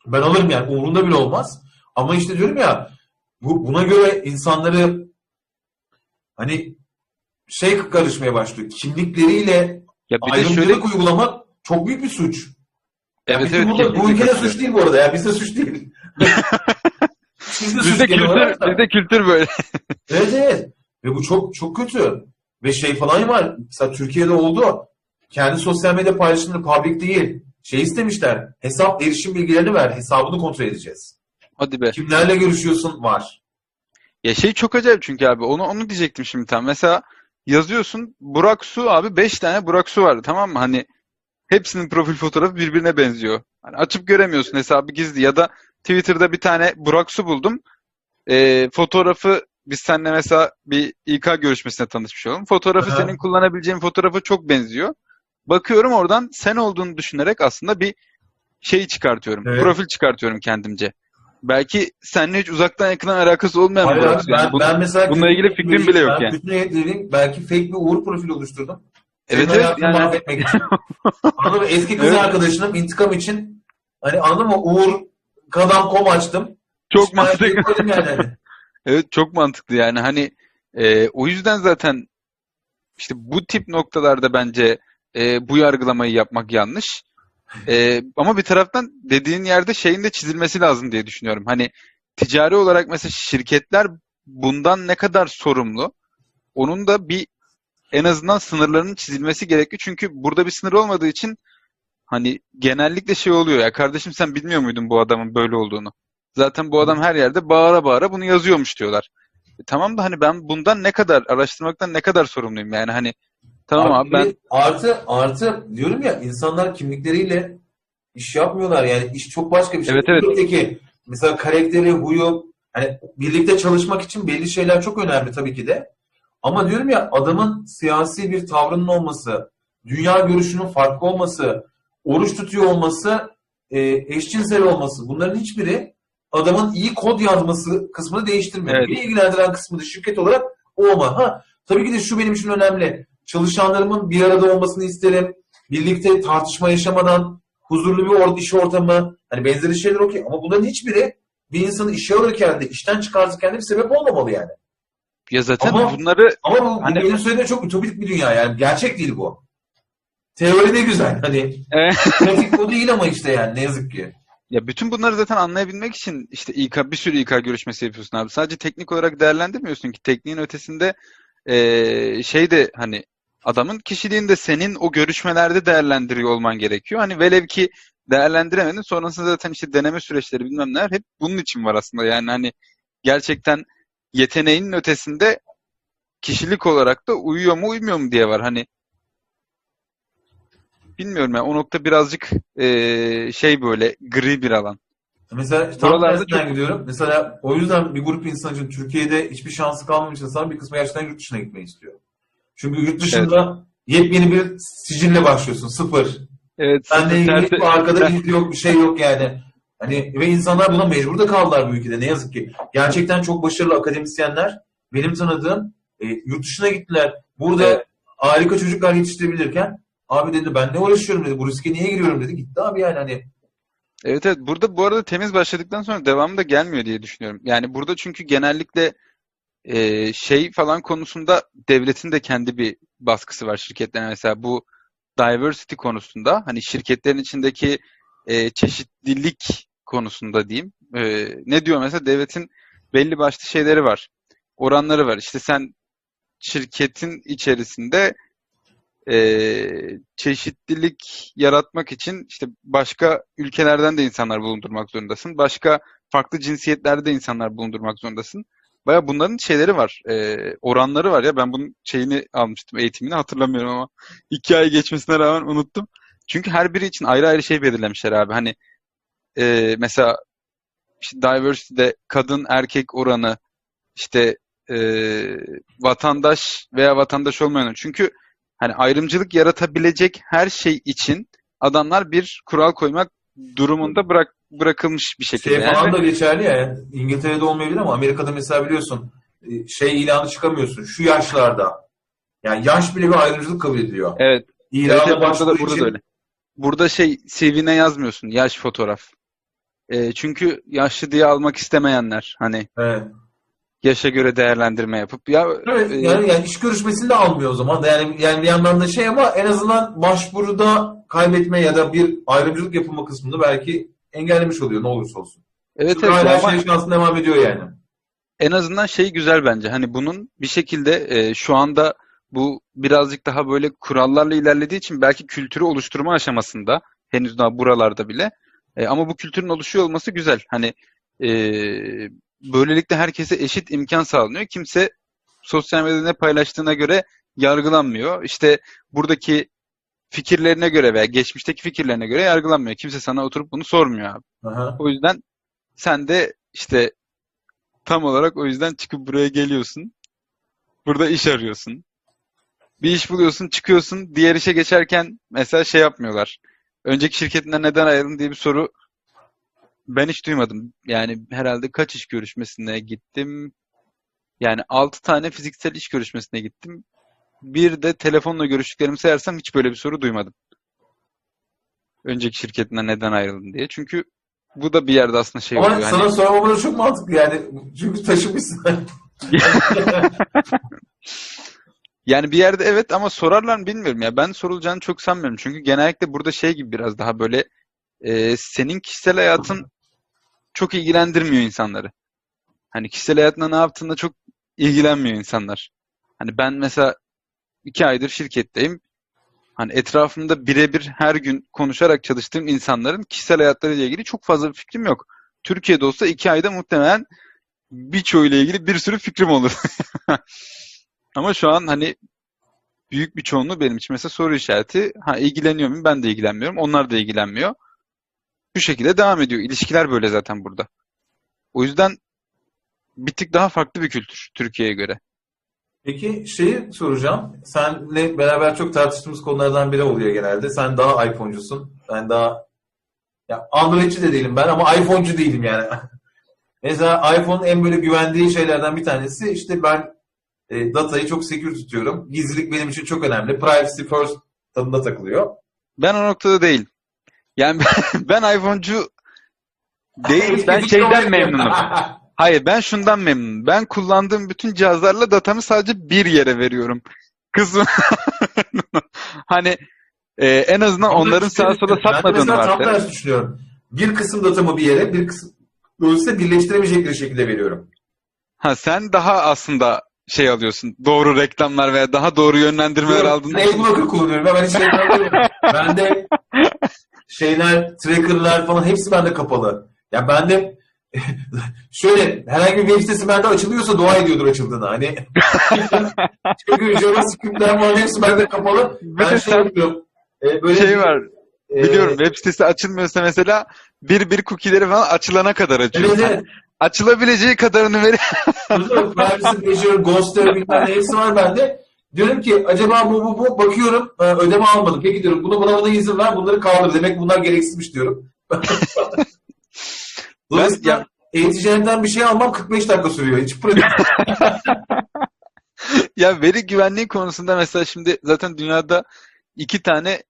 Ben alırım yani. Umurunda bile olmaz. Ama işte diyorum ya bu, buna göre insanları hani şey karışmaya başlıyor. Kimlikleriyle ya bir de şöyle ayrımcılık uygulamak çok büyük bir suç. Ya evet burada, bu ülkede suç değil bu arada ya. Bizde suç değil. Bizde suç Bizde kültür, bizde kültür böyle. Evet evet. Ve bu çok çok kötü. Ve şey falan var. Mesela Türkiye'de oldu. Kendi sosyal medya paylaşımları public değil. Şey istemişler. Hesap erişim bilgilerini ver. Hesabını kontrol edeceğiz. Hadi be. Kimlerle görüşüyorsun? Var. Ya şey çok acayip çünkü abi onu onu diyecektim şimdi tam. Mesela yazıyorsun Burak Su abi 5 tane Burak Su var tamam mı? Hani hepsinin profil fotoğrafı birbirine benziyor. Hani açıp göremiyorsun hesabı gizli ya da Twitter'da bir tane Burak Su buldum. Ee, fotoğrafı biz seninle mesela bir İK görüşmesine tanışmış olalım. Fotoğrafı Aha. senin kullanabileceğin fotoğrafa çok benziyor. Bakıyorum oradan sen olduğunu düşünerek aslında bir şey çıkartıyorum. Evet. Profil çıkartıyorum kendimce. Belki seninle hiç uzaktan yakından alakası olmayan bir Hayır Burak abi, Su. Yani ben, ben mesela bununla ilgili fikrim bile yok ben yani. niyetli değilim. Belki fake bir Uğur profili oluşturdum. Evet, Senin evet, yani- mahvetmek için. Anladın mı? Eski kız Evet. arkadaşının intikam için hani anladın mı? Uğur Kadam.com açtım. Çok İsmail mantıklı. Yani. Evet çok mantıklı yani hani e, o yüzden zaten işte bu tip noktalarda bence e, bu yargılamayı yapmak yanlış. E, ama bir taraftan dediğin yerde şeyin de çizilmesi lazım diye düşünüyorum. Hani ticari olarak mesela şirketler bundan ne kadar sorumlu? onun da bir en azından sınırlarının çizilmesi gerekiyor. Çünkü burada bir sınır olmadığı için hani genellikle şey oluyor ya kardeşim sen bilmiyor muydun bu adamın böyle olduğunu? Zaten bu adam her yerde bağıra bağıra bunu yazıyormuş diyorlar. E, tamam da hani ben bundan ne kadar araştırmaktan ne kadar sorumluyum yani hani tamam abi ben Artı, artı diyorum ya insanlar kimlikleriyle iş yapmıyorlar yani iş çok başka bir şey. Evet, evet. Buradaki mesela karakteri, huyu hani birlikte çalışmak için belli şeyler çok önemli tabii ki de. Ama diyorum ya adamın siyasi bir tavrının olması, dünya görüşünün farklı olması, oruç tutuyor olması, e, eşcinsel olması bunların hiçbiri adamın iyi kod yazması kısmını değiştirmiyor. Evet. Beni ilgilendiren kısmı da şirket olarak o ama. Ha, tabii ki de şu benim için önemli. Çalışanlarımın bir arada olmasını isterim. Birlikte tartışma yaşamadan huzurlu bir or- iş ortamı. Hani benzeri şeyler okey. Ama bunların hiçbiri bir insanı işe alırken de işten çıkartırken de bir sebep olmamalı yani. ya zaten Ama- bunları Ama bu, Hani- benim söylediğim çok ütopik bir dünya yani. Gerçek değil bu. Teori de güzel. Hani pratik bu değil ama işte yani ne yazık ki. Ya bütün bunları zaten anlayabilmek için işte İK bir sürü İK görüşmesi yapıyorsun abi. Sadece teknik olarak değerlendirmiyorsun ki tekniğin ötesinde eee, şey de hani adamın kişiliğini de senin o görüşmelerde değerlendiriyor olman gerekiyor. Hani velev ki değerlendiremedin sonrasında zaten işte deneme süreçleri bilmem neler hep bunun için var aslında. Yani hani gerçekten yeteneğinin ötesinde kişilik olarak da uyuyor mu uymuyor mu diye var. Hani bilmiyorum ya o nokta birazcık eee, şey böyle gri bir alan. Mesela tam Buralarda çok- gidiyorum. Mesela o yüzden bir grup insan için Türkiye'de hiçbir şansı kalmamış insan bir kısmı gerçekten yurt dışına gitmeyi istiyor. Çünkü yurt dışında yepyeni bir sicille başlıyorsun. Sıfır. Evet, Seninle ilgili arkada iz yok, bir şey yok yani. Hani ve insanlar buna mecbur da kaldılar bu ülkede ne yazık ki. Gerçekten çok başarılı akademisyenler benim tanıdığım e, yurt dışına gittiler. Burada Evet. harika çocuklar yetiştirebilirken abi dedi ben ne uğraşıyorum dedi. Bu riske niye giriyorum dedi. Gitti abi yani hani. Evet evet burada bu arada temiz başladıktan sonra devamı da gelmiyor diye düşünüyorum. Yani burada çünkü genellikle e, şey falan konusunda devletin de kendi bir baskısı var şirketlerine. Mesela bu diversity konusunda hani şirketlerin içindeki e, çeşitlilik konusunda diyeyim. E, ne diyor mesela devletin belli başlı şeyleri var. Oranları var. İşte sen şirketin içerisinde e, çeşitlilik yaratmak için işte başka ülkelerden de insanlar bulundurmak zorundasın. Başka farklı cinsiyetlerde de insanlar bulundurmak zorundasın. Baya bunların şeyleri var. e, oranları var ya. Ben bunun şeyini almıştım. Eğitimini hatırlamıyorum ama iki ay geçmesine rağmen unuttum. Çünkü her biri için ayrı ayrı şey belirlemişler abi. Hani e, mesela işte diversity'de kadın erkek oranı işte e, vatandaş veya vatandaş olmayan çünkü hani ayrımcılık yaratabilecek her şey için adamlar bir kural koymak durumunda bırak bırakılmış bir şekilde. Şey yani. falan da geçerli ya. İngiltere'de olmayabilir ama Amerika'da mesela biliyorsun e, şey ilanı çıkamıyorsun. Şu yaşlarda. Yani yaş bile bir ayrımcılık kabul ediliyor. Evet, İlana evet, burada da burada için da öyle. Burada şey CV'ne yazmıyorsun yaş fotoğraf. E, çünkü yaşlı diye almak istemeyenler hani Evet. yaşa göre değerlendirme yapıp ya Evet, e, yani, yani iş görüşmesini de almıyor o zaman. Yani, yani bir yandan da şey ama en azından başvuruda kaybetme ya da bir ayrımcılık yapılma kısmını belki engellemiş oluyor ne olursa olsun. evet Çünkü evet hala şey şansın devam ediyor yani. en azından şey güzel bence. Hani bunun bir şekilde e, şu anda bu birazcık daha böyle kurallarla ilerlediği için belki kültürü oluşturma aşamasında henüz daha buralarda bile. E, ama bu kültürün oluşuyor olması güzel. Hani e, böylelikle herkese eşit imkan sağlanıyor. Kimse sosyal medyada ne paylaştığına göre yargılanmıyor. İşte buradaki fikirlerine göre veya geçmişteki fikirlerine göre yargılanmıyor. Kimse sana oturup bunu sormuyor abi. Aha. O yüzden sen de işte tam olarak o yüzden çıkıp buraya geliyorsun. Burada iş arıyorsun. Bir iş buluyorsun, çıkıyorsun. Diğer işe geçerken mesela şey yapmıyorlar. Önceki şirketinden neden ayrıldın diye bir soru ben hiç duymadım. Yani herhalde kaç iş görüşmesine gittim? Yani 6 tane fiziksel iş görüşmesine gittim. Bir de telefonla görüştüklerimi sayarsam hiç böyle bir soru duymadım. Önceki şirketinden neden ayrıldın diye. Çünkü bu da bir yerde aslında şey Ama oluyor. sana Hani sormamı da çok mantıklı yani. Çünkü taşımışsın. yani bir yerde evet ama sorarlar mı bilmiyorum ya. Ben sorulacağını çok sanmıyorum. Çünkü genellikle burada şey gibi biraz daha böyle e, senin kişisel hayatın çok ilgilendirmiyor insanları. Hani kişisel hayatında ne yaptığında çok ilgilenmiyor insanlar. Hani ben mesela iki aydır şirketteyim. Hani etrafımda birebir her gün konuşarak çalıştığım insanların kişisel hayatlarıyla ilgili çok fazla bir fikrim yok. Türkiye'de olsa iki ayda muhtemelen birçoğuyla ilgili bir sürü fikrim olur. Ama şu an hani büyük bir çoğunluğu benim için mesela soru işareti. Ha ilgileniyor muyum? Ben de ilgilenmiyorum. Onlar da ilgilenmiyor. Bu şekilde devam ediyor. İlişkiler böyle zaten burada. O yüzden bir tık daha farklı bir kültür Türkiye'ye göre. Peki şeyi soracağım. Senle beraber çok tartıştığımız konulardan biri oluyor genelde. Sen daha iPhone'cusun. Ben daha ya Android'ci de değilim ben ama iPhone'cu değilim yani. Mesela iPhone'un en böyle güvendiği şeylerden bir tanesi işte ben e, datayı çok secure tutuyorum. Gizlilik benim için çok önemli. Privacy first tadında takılıyor. Ben o noktada değil. Yani ben, ben iPhone'cu değil. Ben Hiçbir şeyden şey memnunum. Hayır ben şundan memnunum. Ben kullandığım bütün cihazlarla datamı sadece bir yere veriyorum. Kızım. hani e, en azından Ama onların sağa sola Ben de satmadığını mesela tam varsayarım. tersi düşünüyorum. Bir kısım datamı bir yere, bir kısım dolayısıyla birleştiremeyecekleri şekilde veriyorum. Ha sen daha aslında şey alıyorsun. Doğru reklamlar veya daha doğru yönlendirmeler aldığında Adblocker kullanıyorum. Ben hiç şey kullanmıyorum. Bende şeyler, trackerlar falan hepsi bende kapalı. Ya bende şöyle herhangi bir web sitesi bende açılıyorsa dua ediyordur açıldığına. Hani çünkü JavaScript'ler falan hepsi bende kapalı. Ben şey sen- yapıyorum. E, böyle şey var. e, Biliyorum web sitesi açılmıyorsa mesela bir bir cookie'leri falan açılana kadar açıyor. Evet, evet. Açılabileceği kadarını ver. Privacy Measure, Ghoster bilmem ne hepsi var bende. Diyorum ki acaba bu bu bu bakıyorum ödeme almadım. Peki diyorum buna buna buna izin ver bunları kaldır. Demek bunlar gereksizmiş diyorum. Dolayısıyla ya- eğiticilerinden bir şey almam 45 dakika sürüyor. Hiç pratik. ya veri güvenliği konusunda mesela şimdi zaten dünyada iki tane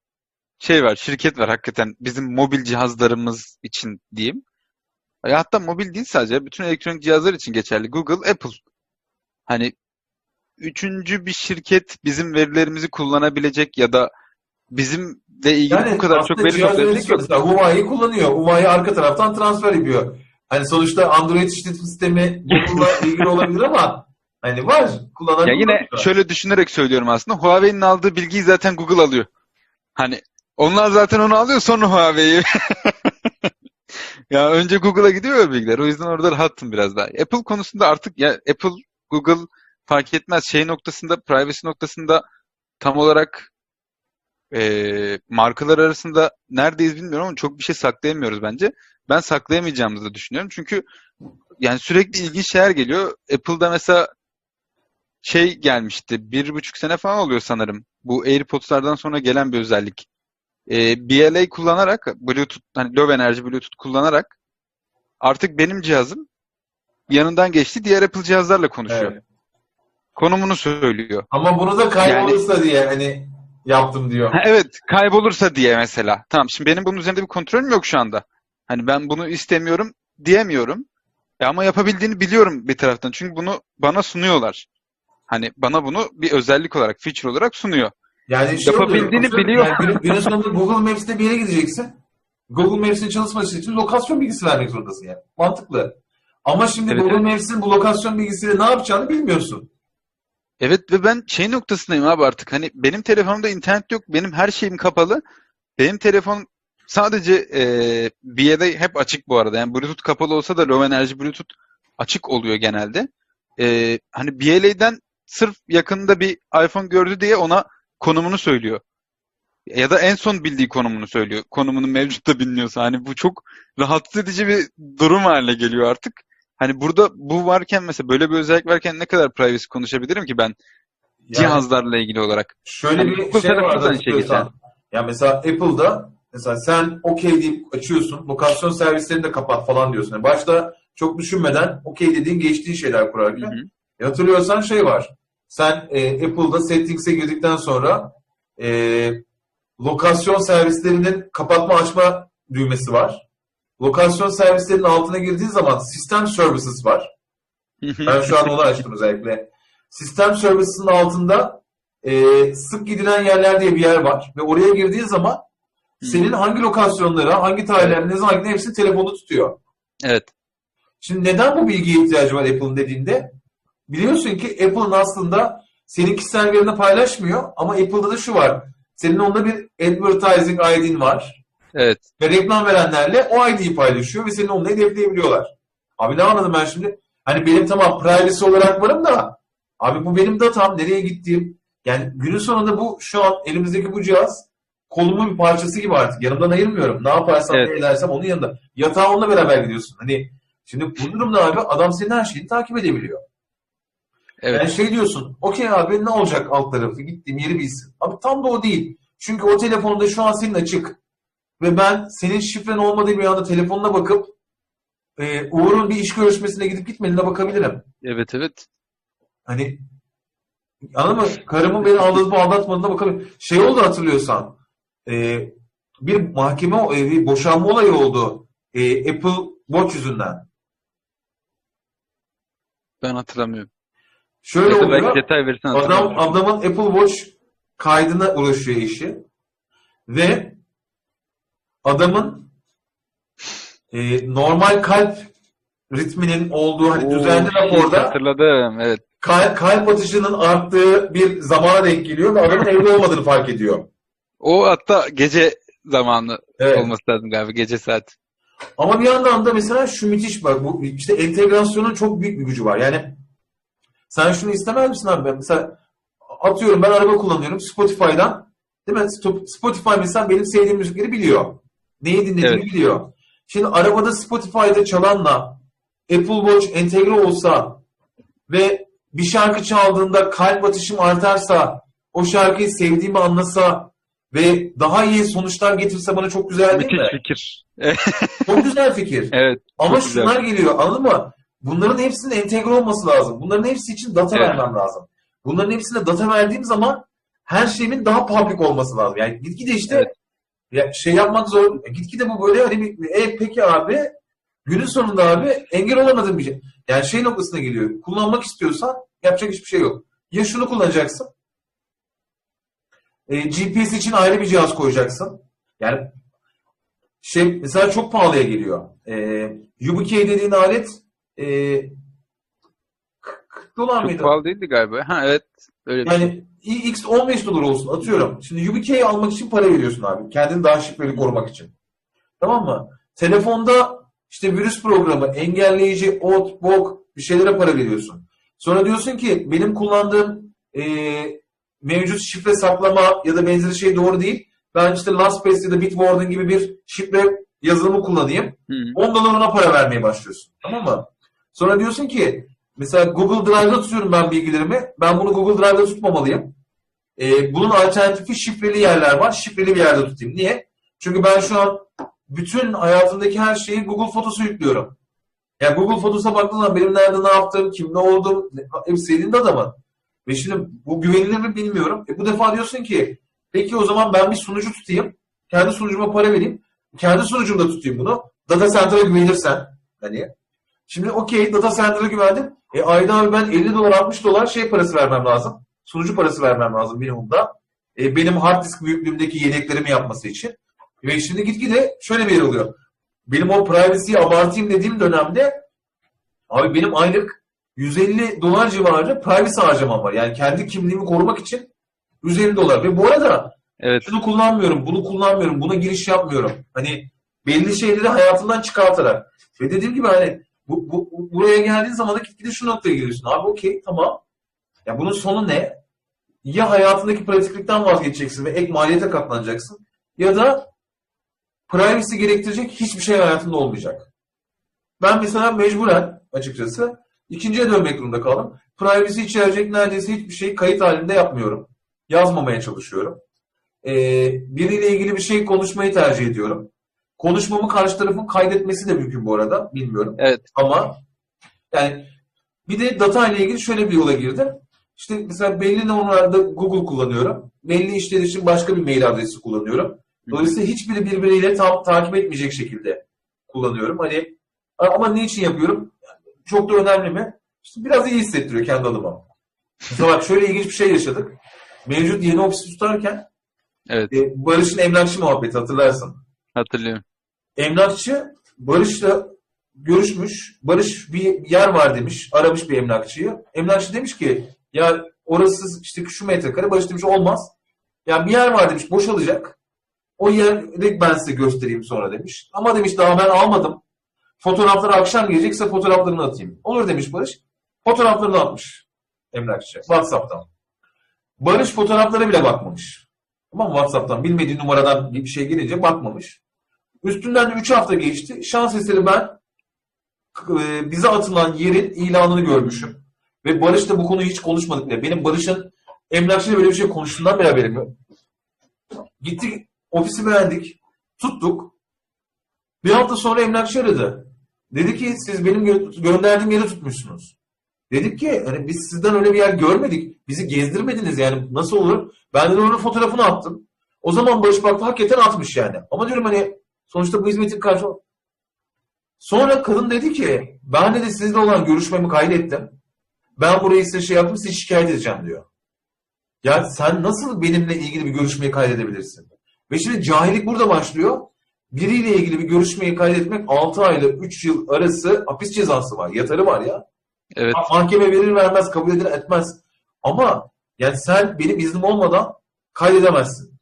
şey var, şirket var hakikaten bizim mobil cihazlarımız için diyeyim. Ya hatta mobil değil sadece, bütün elektronik cihazlar için geçerli. Google, Apple. Hani üçüncü bir şirket bizim verilerimizi kullanabilecek ya da bizimle ilgili bu kadar çok veri üreticisi yok. Mesela Huawei kullanıyor. Huawei arka taraftan transfer yapıyor. Hani sonuçta Android işletim sistemi Google'la ilgili olabilir ama hani var. Kullanan Ya yine kullanıyor. şöyle düşünerek söylüyorum aslında. Huawei'nin aldığı bilgiyi zaten Google alıyor. Hani onlar zaten onu alıyor sonra Huawei'yi. ya önce Google'a gidiyor bilgiler. O yüzden orada rahattım biraz daha. Apple konusunda artık ya Apple, Google fark etmez. Şey noktasında, privacy noktasında tam olarak e, markalar arasında neredeyiz bilmiyorum ama çok bir şey saklayamıyoruz bence. Ben saklayamayacağımızı da düşünüyorum. Çünkü yani sürekli ilginç şeyler geliyor. Apple'da mesela şey gelmişti. Bir buçuk sene falan oluyor sanırım. Bu AirPods'lardan sonra gelen bir özellik. Ee, BLA kullanarak, Bluetooth, hani low enerji Bluetooth kullanarak artık benim cihazım yanından geçti. Diğer Apple cihazlarla konuşuyor. Evet. Konumunu söylüyor. Ama bunu da kaybolursa diye hani yaptım diyor. Ha, evet, kaybolursa diye mesela. Tamam, şimdi benim bunun üzerinde bir kontrolüm yok şu anda. Hani ben bunu istemiyorum diyemiyorum. E ama yapabildiğini biliyorum bir taraftan. Çünkü bunu bana sunuyorlar. Hani bana bunu bir özellik olarak, feature olarak sunuyor. Yani şey Yapabildiğini oluyor, biliyor. Yani günün, günün sonunda Google Maps'te bir yere gideceksin. Google Maps'in çalışması için lokasyon bilgisi vermek zorundasın yani. Mantıklı. Ama şimdi Evet, Google evet. Maps'in bu lokasyon bilgisiyle ne yapacağını bilmiyorsun. Evet ve ben şey noktasındayım abi artık. Hani benim telefonumda internet yok. Benim her şeyim kapalı. Benim telefon sadece e, BLA hep açık bu arada. Yani Bluetooth kapalı olsa da low enerji Bluetooth açık oluyor genelde. E, hani BLA'den sırf yakında bir iPhone gördü diye ona konumunu söylüyor. Ya da en son bildiği konumunu söylüyor. Konumunu mevcut da bilmiyorsa. Hani bu çok rahatsız edici bir durum haline geliyor artık. Hani burada bu varken mesela böyle bir özellik varken ne kadar privacy konuşabilirim ki ben Yani cihazlarla ilgili olarak. şöyle Hani bir şey vardı da şey. Ya mesela Apple'da mesela sen okey deyip açıyorsun. Lokasyon servislerini de kapat falan diyorsun. Yani başta çok düşünmeden okey dediğin geçtiğin şeyler Hı kurarken. hı. E, hatırlıyorsan şey var. Sen e, Apple'da settings'e girdikten sonra e, lokasyon servislerinin kapatma açma düğmesi var. Lokasyon servislerinin altına girdiğin zaman System Services var. Ben şu an onu açtım özellikle. System Services'ın altında e, sık gidilen yerler diye bir yer var. Ve oraya girdiğin zaman senin hangi lokasyonlara, hangi tarihler, ne zaman gittiğin hepsini telefonda tutuyor. Evet. Şimdi neden bu bilgiye ihtiyacı var Apple'ın dediğinde? Biliyorsun ki Apple'ın aslında senin kişisel verini paylaşmıyor ama Apple'da da şu var. Senin onda bir advertising ID'in var. Evet. Ve reklam verenlerle o ID'yi paylaşıyor ve senin onunla hedefleyebiliyorlar. Abi ne anladım ben şimdi? Hani benim tamam privacy olarak varım da abi bu benim datam nereye gittiğim. Yani günün sonunda bu şu an elimizdeki bu cihaz kolumun bir parçası gibi artık. Yanımdan ayırmıyorum. Ne yaparsam Evet. ne edersem onun yanında. Yatağa onunla beraber gidiyorsun. Hani şimdi bu durumda abi adam senin her şeyini takip edebiliyor. Evet. Yani şey diyorsun, okey abi ne olacak alt tarafı, gittiğim yeri bilsin. Abi tam da o değil. Çünkü o telefonda şu an senin açık. Ve ben senin şifren olmadığı bir anda telefonuna bakıp e, Uğur'un bir iş görüşmesine gidip gitmediğine bakabilirim. Evet evet. Hani anladın mı? Karımın beni aldatıp aldatmadığına bakabilirim. Şey oldu hatırlıyorsan e, bir mahkeme, e, bir boşanma olayı oldu e, Apple Watch yüzünden. Ben hatırlamıyorum. Şöyle da oluyor. detay verirsen Adam adamın Apple Watch kaydına ulaşıyor işi ve adamın e, normal kalp ritminin olduğu hani düzenli raporda Hatırladım. Evet. kalp, kalp atışının arttığı bir zamana denk geliyor ve adamın evde olmadığını fark ediyor. O hatta gece zamanı Evet. olması lazım galiba. Gece saat. Ama bir yandan da mesela şu müthiş bak bu işte entegrasyonun çok büyük bir gücü var. Yani sen şunu istemez misin abi? Ben Mesela atıyorum ben araba kullanıyorum Spotify'dan değil mi? Spotify mesela benim sevdiğim müzikleri biliyor. Neyi dinlediğimi Evet. biliyor. Şimdi arabada Spotify'da çalanla Apple Watch entegre olsa ve bir şarkı çaldığında kalp atışım artarsa o şarkıyı sevdiğimi anlasa ve daha iyi sonuçlar getirse bana çok güzel değil Müthiş mi? fikir. Çok güzel fikir. Evet. Ama çok güzel. şunlar geliyor anladın mı? Bunların hepsinin entegre olması lazım. Bunların hepsi için data Evet. vermem lazım. Bunların hepsine data verdiğim zaman her şeyimin daha public olması lazım. Yani gitgide işte Evet. Ya şey yapmak zor. Gitgide bu böyle hani bir, e, peki abi günün sonunda abi engel olamadığım bir şey. Yani şey noktasına geliyor. Kullanmak istiyorsan yapacak hiçbir şey yok. Ya şunu kullanacaksın. E, GPS için ayrı bir cihaz koyacaksın. Yani şey mesela çok pahalıya geliyor. E, YubiKey dediğin alet e, 40 dolar Çok mıydı? pahalı değildi galiba. Ha evet. Öyle bir şey. Yani X 15 dolar olsun atıyorum. Şimdi YubiKey'i almak için para veriyorsun abi. Kendini daha şifreli korumak için. Tamam mı? Telefonda işte virüs programı, engelleyici, ot, bok bir şeylere para veriyorsun. Sonra diyorsun ki benim kullandığım e, mevcut şifre saklama ya da benzeri şey doğru değil. Ben işte LastPass ya da Bitwarden gibi bir şifre yazılımı kullanayım. Hı. 10 dolar ona para vermeye başlıyorsun. Tamam mı? Sonra diyorsun ki mesela Google Drive'da tutuyorum ben bilgilerimi. Ben bunu Google Drive'da tutmamalıyım. Ee, bunun alternatifi şifreli yerler var. Şifreli bir yerde tutayım. Niye? Çünkü ben şu an bütün hayatımdaki her şeyi Google Photos'a yüklüyorum. Yani Google Photos'a baktığın zaman benim nerede ne yaptığım, kim ne oldum, hepsi elinde adamın. Ve şimdi bu güvenilir mi bilmiyorum. E bu defa diyorsun ki peki o zaman ben bir sunucu tutayım. Kendi sunucuma para vereyim. Kendi sunucumda tutayım bunu. Data Center'a güvenirsen. Hani. Şimdi okey data center'a güvendim. E ayda abi ben 50 dolar 60 dolar şey parası vermem lazım. Sunucu parası vermem lazım minimumda. E, benim hard disk büyüklüğümdeki yedeklerimi yapması için. Ve şimdi gitgide şöyle bir yer oluyor. Benim o privacy'yi abartayım dediğim dönemde abi benim aylık 150 dolar civarı privacy harcamam var. Yani kendi kimliğimi korumak için 150 dolar. Ve bu arada Evet. şunu kullanmıyorum, bunu kullanmıyorum, buna giriş yapmıyorum. Hani belli şeyleri hayatımdan çıkartarak. Ve dediğim gibi hani bu, bu, bu- buraya geldiğin zaman da gitgide şu noktaya geliyorsun. Abi okey tamam. Ya bunun sonu ne? Ya hayatındaki pratiklikten vazgeçeceksin ve ek maliyete katlanacaksın. Ya da privacy gerektirecek hiçbir şey hayatında olmayacak. Ben mesela mecburen açıkçası ikinciye dönmek durumunda kaldım. Privacy içerecek neredeyse hiçbir şeyi kayıt halinde yapmıyorum. Yazmamaya çalışıyorum. Ee, biriyle ilgili bir şey konuşmayı tercih ediyorum. Konuşmamı karşı tarafın kaydetmesi de mümkün bu arada. Bilmiyorum. Evet. Ama yani bir de data ile ilgili şöyle bir yola girdim. İşte mesela belli normlarda Google kullanıyorum. Belli işler için başka bir mail adresi kullanıyorum. Dolayısıyla hiçbiri birbiriyle tam takip etmeyecek şekilde kullanıyorum. Hani ama ne için yapıyorum? Çok da önemli mi? İşte biraz iyi hissettiriyor kendi adıma. Mesela bak şöyle ilginç bir şey yaşadık. Mevcut yeni ofisi tutarken Evet. e, Barış'ın emlakçı muhabbeti hatırlarsın. Hatırlıyorum. Emlakçı Barış'la görüşmüş. Barış bir yer var demiş. Aramış bir emlakçıyı. Emlakçı demiş ki ya Orası işte şu metrekare. Barış demiş olmaz. Yani bir yer var demiş boşalacak. O yeri ben size göstereyim sonra demiş. Ama demiş daha ben almadım. Fotoğrafları akşam gelecekse fotoğraflarını atayım. Olur demiş Barış. Fotoğraflarını atmış emlakçı. Whatsapp'tan. Barış fotoğraflara bile bakmamış. Tamam? Whatsapp'tan bilmediği numaradan bir şey gelince bakmamış. Üstünden de 3 hafta geçti. Şans eseri ben e, bize atılan yerin ilanını görmüşüm. Ve Barış'la bu konuyu hiç konuşmadık bile. Benim Barış'ın emlakçıyla böyle bir şey konuştuğundan beri haberim yok. Gittik ofisi beğendik. Tuttuk. Bir hafta sonra emlakçı aradı. Dedi ki siz benim gö- gönderdiğim yeri tutmuşsunuz. Dedik ki hani biz sizden öyle bir yer görmedik. Bizi gezdirmediniz yani nasıl olur? Ben de onun fotoğrafını attım. O zaman Barış baktı hakikaten atmış yani. Ama diyorum hani sonuçta bu hizmetin karşı Sonra kadın dedi ki ben de sizle olan görüşmemi kaydettim. Ben burayı size şey yaptım sizi şikayet edeceğim diyor. Ya sen nasıl benimle ilgili bir görüşmeyi kaydedebilirsin? Ve şimdi cahillik burada başlıyor. Biriyle ilgili bir görüşmeyi kaydetmek 6 ayla 3 yıl arası hapis cezası var. Yatarı var ya. Evet. Ma- Mahkeme verir vermez kabul eder etmez. Ama yani sen benim iznim olmadan kaydedemezsin.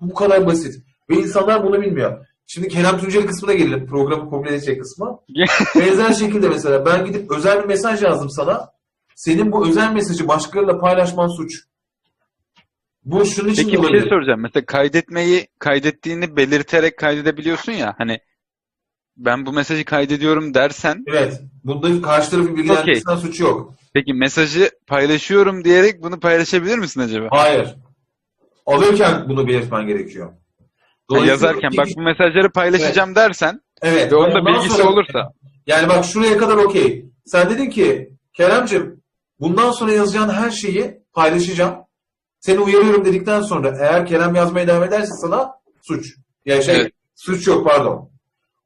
Bu kadar basit. Ve insanlar bunu bilmiyor. Şimdi Kerem Tunceli kısmına gelelim. Programı komple edecek kısmı. Benzer şekilde mesela ben gidip özel bir mesaj yazdım sana. Senin bu özel mesajı başkalarıyla paylaşman suç. Bu şunun için Peki bir şey soracağım. Mesela kaydetmeyi kaydettiğini belirterek kaydedebiliyorsun ya. Hani ben bu mesajı kaydediyorum dersen Evet. Bunda karşı tarafın bilgilendirmesinden suçu yok. peki mesajı paylaşıyorum diyerek bunu paylaşabilir misin acaba? Hayır. Alırken bunu belirtmen gerekiyor. Dolayısıyla yazarken bak bu mesajları paylaşacağım dersen evet. ve onun da bilgisi sonra- olursa Yani bak şuraya kadar okey. Sen dedin ki Keremcim bundan sonra yazacağın her şeyi paylaşacağım. Seni uyarıyorum dedikten sonra eğer Kerem yazmaya devam ederse sana suç. Yani şey Evet. suç yok pardon.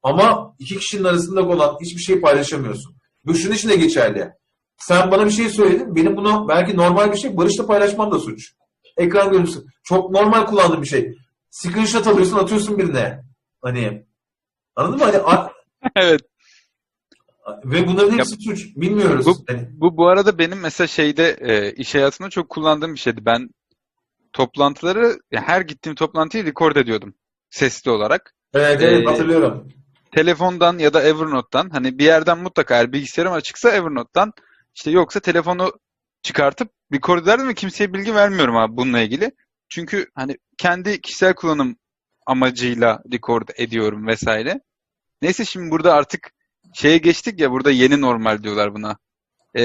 Ama iki kişinin arasında olan hiçbir şey paylaşamıyorsun. Bu şunun için de geçerli. Sen bana bir şey söyledin. Benim bunu belki normal bir şey Barış'la paylaşmam da suç. Ekran görüntüsü. Çok normal kullandığım bir şey. Screenshot alıyorsun atıyorsun birine. Hani anladın mı? Hani a- evet. ve bunların hepsi suç. Bilmiyoruz. Bu- Hani, Bu bu arada benim mesela şeyde e, iş hayatında çok kullandığım bir şeydi. Ben toplantıları ya her gittiğim toplantıyı record ediyordum sesli olarak. evet, evet Ee, hatırlıyorum. telefondan ya da Evernote'dan hani bir yerden mutlaka eğer bilgisayarım açıksa Evernote'dan işte yoksa telefonu çıkartıp record ederdim ve kimseye bilgi vermiyorum abi bununla ilgili. Çünkü hani kendi kişisel kullanım amacıyla record ediyorum vesaire. Neyse şimdi burada artık şeye geçtik ya burada yeni normal diyorlar buna. Ee,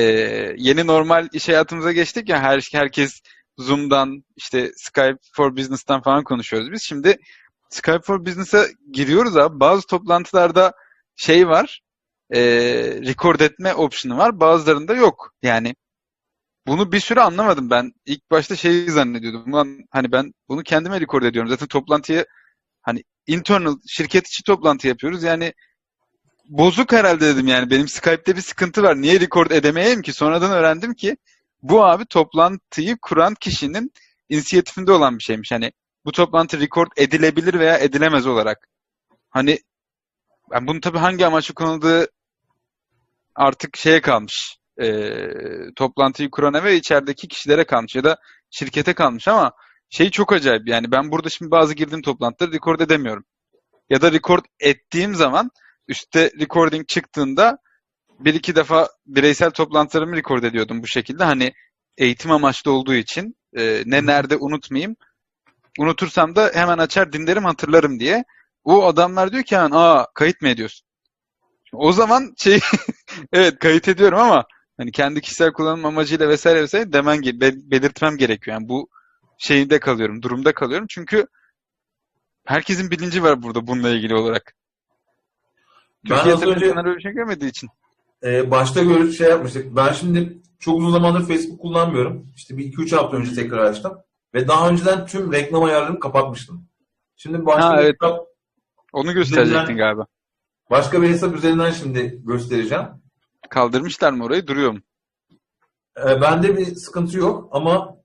yeni normal iş hayatımıza geçtik ya her herkes Zoom'dan işte Skype for Business'tan falan konuşuyoruz biz. Şimdi Skype for Business'a giriyoruz abi. Bazı toplantılarda şey var. E, record etme option'ı var. Bazılarında yok. Yani bunu bir süre anlamadım ben. İlk başta şeyi zannediyordum. Ulan hani ben bunu kendime record ediyorum. Zaten toplantıyı hani internal şirket içi toplantı yapıyoruz. Yani bozuk herhalde dedim yani. Benim Skype'de bir sıkıntı var. Niye record edemeyeyim ki? Sonradan öğrendim ki bu abi toplantıyı kuran kişinin inisiyatifinde olan bir şeymiş. Hani bu toplantı record edilebilir veya edilemez olarak. Hani ben bunun tabii hangi amaçla kullanıldığı artık şeye kalmış. Ee, toplantıyı kurana ve içerideki kişilere kalmış ya da şirkete kalmış ama şey çok acayip yani ben burada şimdi bazı girdiğim toplantıları record edemiyorum. Ya da record ettiğim zaman üstte recording çıktığında bir iki defa bireysel toplantılarımı record ediyordum bu şekilde. Hani eğitim amaçlı olduğu için e, ne nerede unutmayayım. Unutursam da hemen açar dinlerim hatırlarım diye. O adamlar diyor ki hemen aa kayıt mı ediyorsun? O zaman şey evet kayıt ediyorum ama hani kendi kişisel kullanım amacıyla vesaire vesaire demen belirtmem gerekiyor. Yani bu şeyde kalıyorum, durumda kalıyorum. Çünkü herkesin bilinci var burada bununla ilgili olarak. Ben Türkiye az önce- öyle bir şey görmediği için. Ee, başta görüş şey yapmıştık. Ben şimdi çok uzun zamandır Facebook kullanmıyorum. İşte bir 2-3 hafta önce tekrar açtım. Ve daha önceden tüm reklam ayarlarını kapatmıştım. Şimdi başka Ha, bir evet. hesap, Onu gösterecektin Üzerinden- galiba. başka bir hesap üzerinden şimdi göstereceğim. Kaldırmışlar mı orayı? Duruyor mu? Ee, bende bir sıkıntı yok ama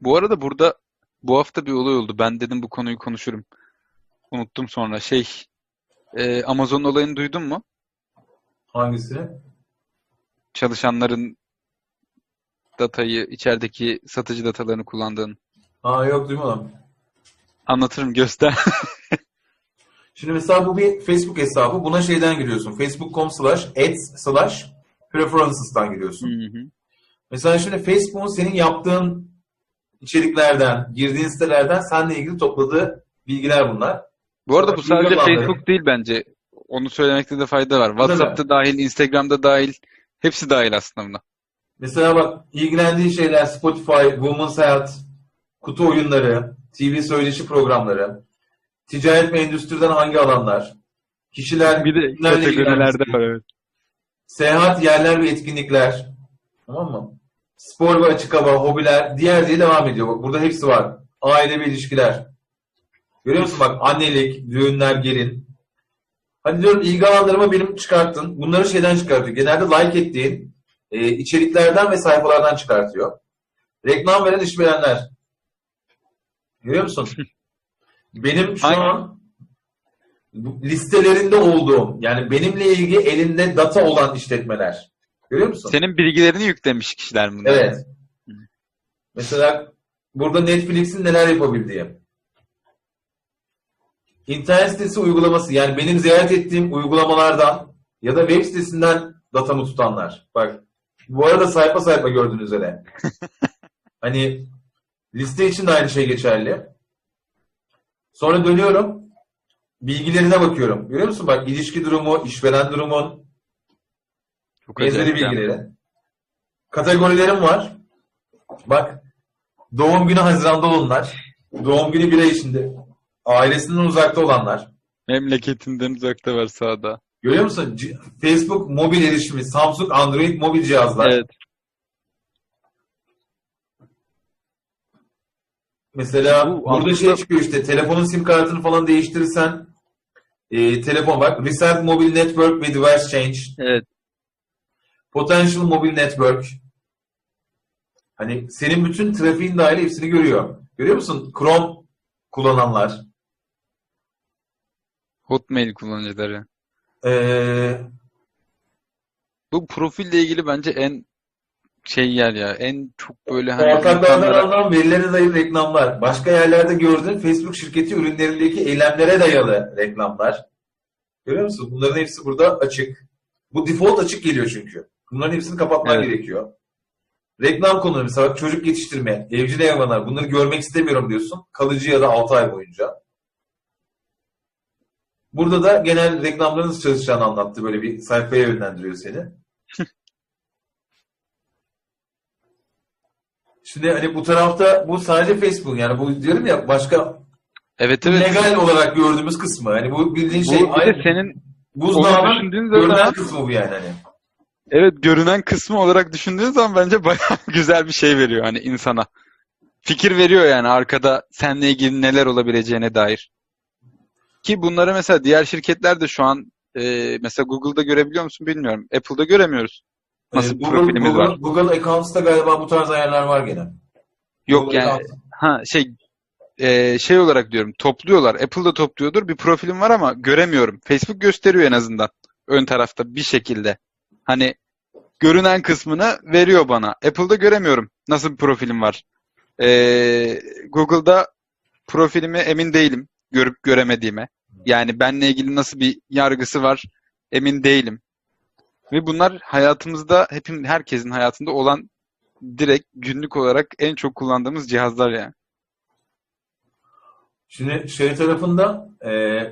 Bu arada burada bu hafta bir olay oldu. Ben dedim bu konuyu konuşurum. Unuttum sonra. Şey e, Amazon olayını duydun mu? Hangisini? Çalışanların datayı, içerideki satıcı datalarını kullandığın. Aa yok duymadım. Anlatırım, göster. Şimdi mesela bu bir Facebook hesabı. Buna şeyden giriyorsun. Facebook.com slash ads slash preferences'tan giriyorsun. Hı hı. Mesela şimdi Facebook'un senin yaptığın içeriklerden, girdiğin sitelerden seninle ilgili topladığı bilgiler bunlar. Bu arada bu sadece. Facebook değil bence. Onu söylemekte de fayda var. WhatsApp'ta dahil, Instagram'da dahil. Hepsi dahil aslında buna. Mesela bak ilgilendiği şeyler Spotify, Women's Health, kutu oyunları, TV söyleşi programları, ticaret ve endüstriden hangi alanlar, kişiler, Bir de kategorilerde var evet. seyahat, yerler ve etkinlikler, tamam mı? Spor ve açık hava, hobiler, diğer diye devam ediyor. Bak burada hepsi var. Aile ve ilişkiler. Görüyor musun bak annelik, düğünler, gelin. Hadi diyorum ilgi alanlarımı benim çıkarttın. Bunları şeyden çıkartıyor. Genelde like ettiğin e, içeriklerden ve sayfalardan çıkartıyor. Reklam veren işverenler. Görüyor musun? Benim şu Aynen. an listelerinde olduğum yani benimle ilgili elinde data olan işletmeler. Görüyor musun? Senin bilgilerini yüklemiş kişiler bunlar. Evet. Mesela burada Netflix'in neler yapabildiği. İnternet sitesi uygulaması yani benim ziyaret ettiğim uygulamalardan ya da web sitesinden datamı tutanlar. Bak bu arada sayfa sayfa gördüğünüz üzere. hani liste için de aynı şey geçerli. Sonra dönüyorum. Bilgilerine bakıyorum. Görüyor musun? Bak ilişki durumu, işveren durumun, Çok Benzeri yani. bilgileri. Kategorilerim var. Bak doğum günü Haziran'da olanlar, doğum günü bir ay içinde, ailesinden uzakta olanlar. Memleketinden uzakta var sağda. Görüyor musun? C- Facebook mobil erişimi, Samsung Android mobil cihazlar. Evet. Mesela Bu burada aslında- şey çıkıyor işte telefonun sim kartını falan değiştirirsen e, telefon bak Reset Mobile Network ve Device Change, Evet. Potential Mobile Network. Hani senin bütün trafiğin dahil hepsini görüyor. Görüyor musun? Chrome kullananlar. Hotmail kullanıcıları. Ee, Bu profille ilgili bence en şey yer ya. En çok böyle hani insanlara- alınan verilere dayalı reklamlar. Başka yerlerde gördüğün Facebook şirketi ürünlerindeki eylemlere dayalı reklamlar. Görüyor musun? Bunların hepsi burada açık. Bu default açık geliyor çünkü. Bunların hepsini kapatman Evet. gerekiyor. Reklam konuları mesela çocuk yetiştirme, evcil hayvanlar bunları görmek istemiyorum diyorsun. Kalıcı ya da 6 ay boyunca. Burada da genel reklamların çalışacağını anlattı. Böyle bir sayfaya yönlendiriyor seni. Şimdi hani bu tarafta bu sadece Facebook yani bu diyorum ya başka Evet evet. legal olarak gördüğümüz kısmı. Hani bu bildiğin Bu şey bir de senin buzdağının görünen zaman kısmı bu yani hani. evet görünen kısmı olarak düşündüğün zaman bence bayağı güzel bir şey veriyor hani insana. Fikir veriyor yani arkada seninle ilgili neler olabileceğine dair. Ki bunları mesela diğer şirketler de şu an e, mesela Google'da görebiliyor musun bilmiyorum. Apple'da göremiyoruz. Nasıl Ee, bir profilimiz Google, var. Google Accounts'ta galiba bu tarz ayarlar var gene. Yok Google yani Accounts. ha şey e, şey olarak diyorum topluyorlar. Apple'da topluyordur. Bir profilim var ama göremiyorum. Facebook gösteriyor en azından ön tarafta bir şekilde. Hani görünen kısmını veriyor bana. Apple'da göremiyorum. Nasıl bir profilim var. E, Google'da profilimi emin değilim. Görüp göremediğime. Yani benle ilgili nasıl bir yargısı var emin değilim. Ve bunlar hayatımızda hepim herkesin hayatında olan direkt günlük olarak en çok kullandığımız cihazlar yani. Şimdi şey tarafında e,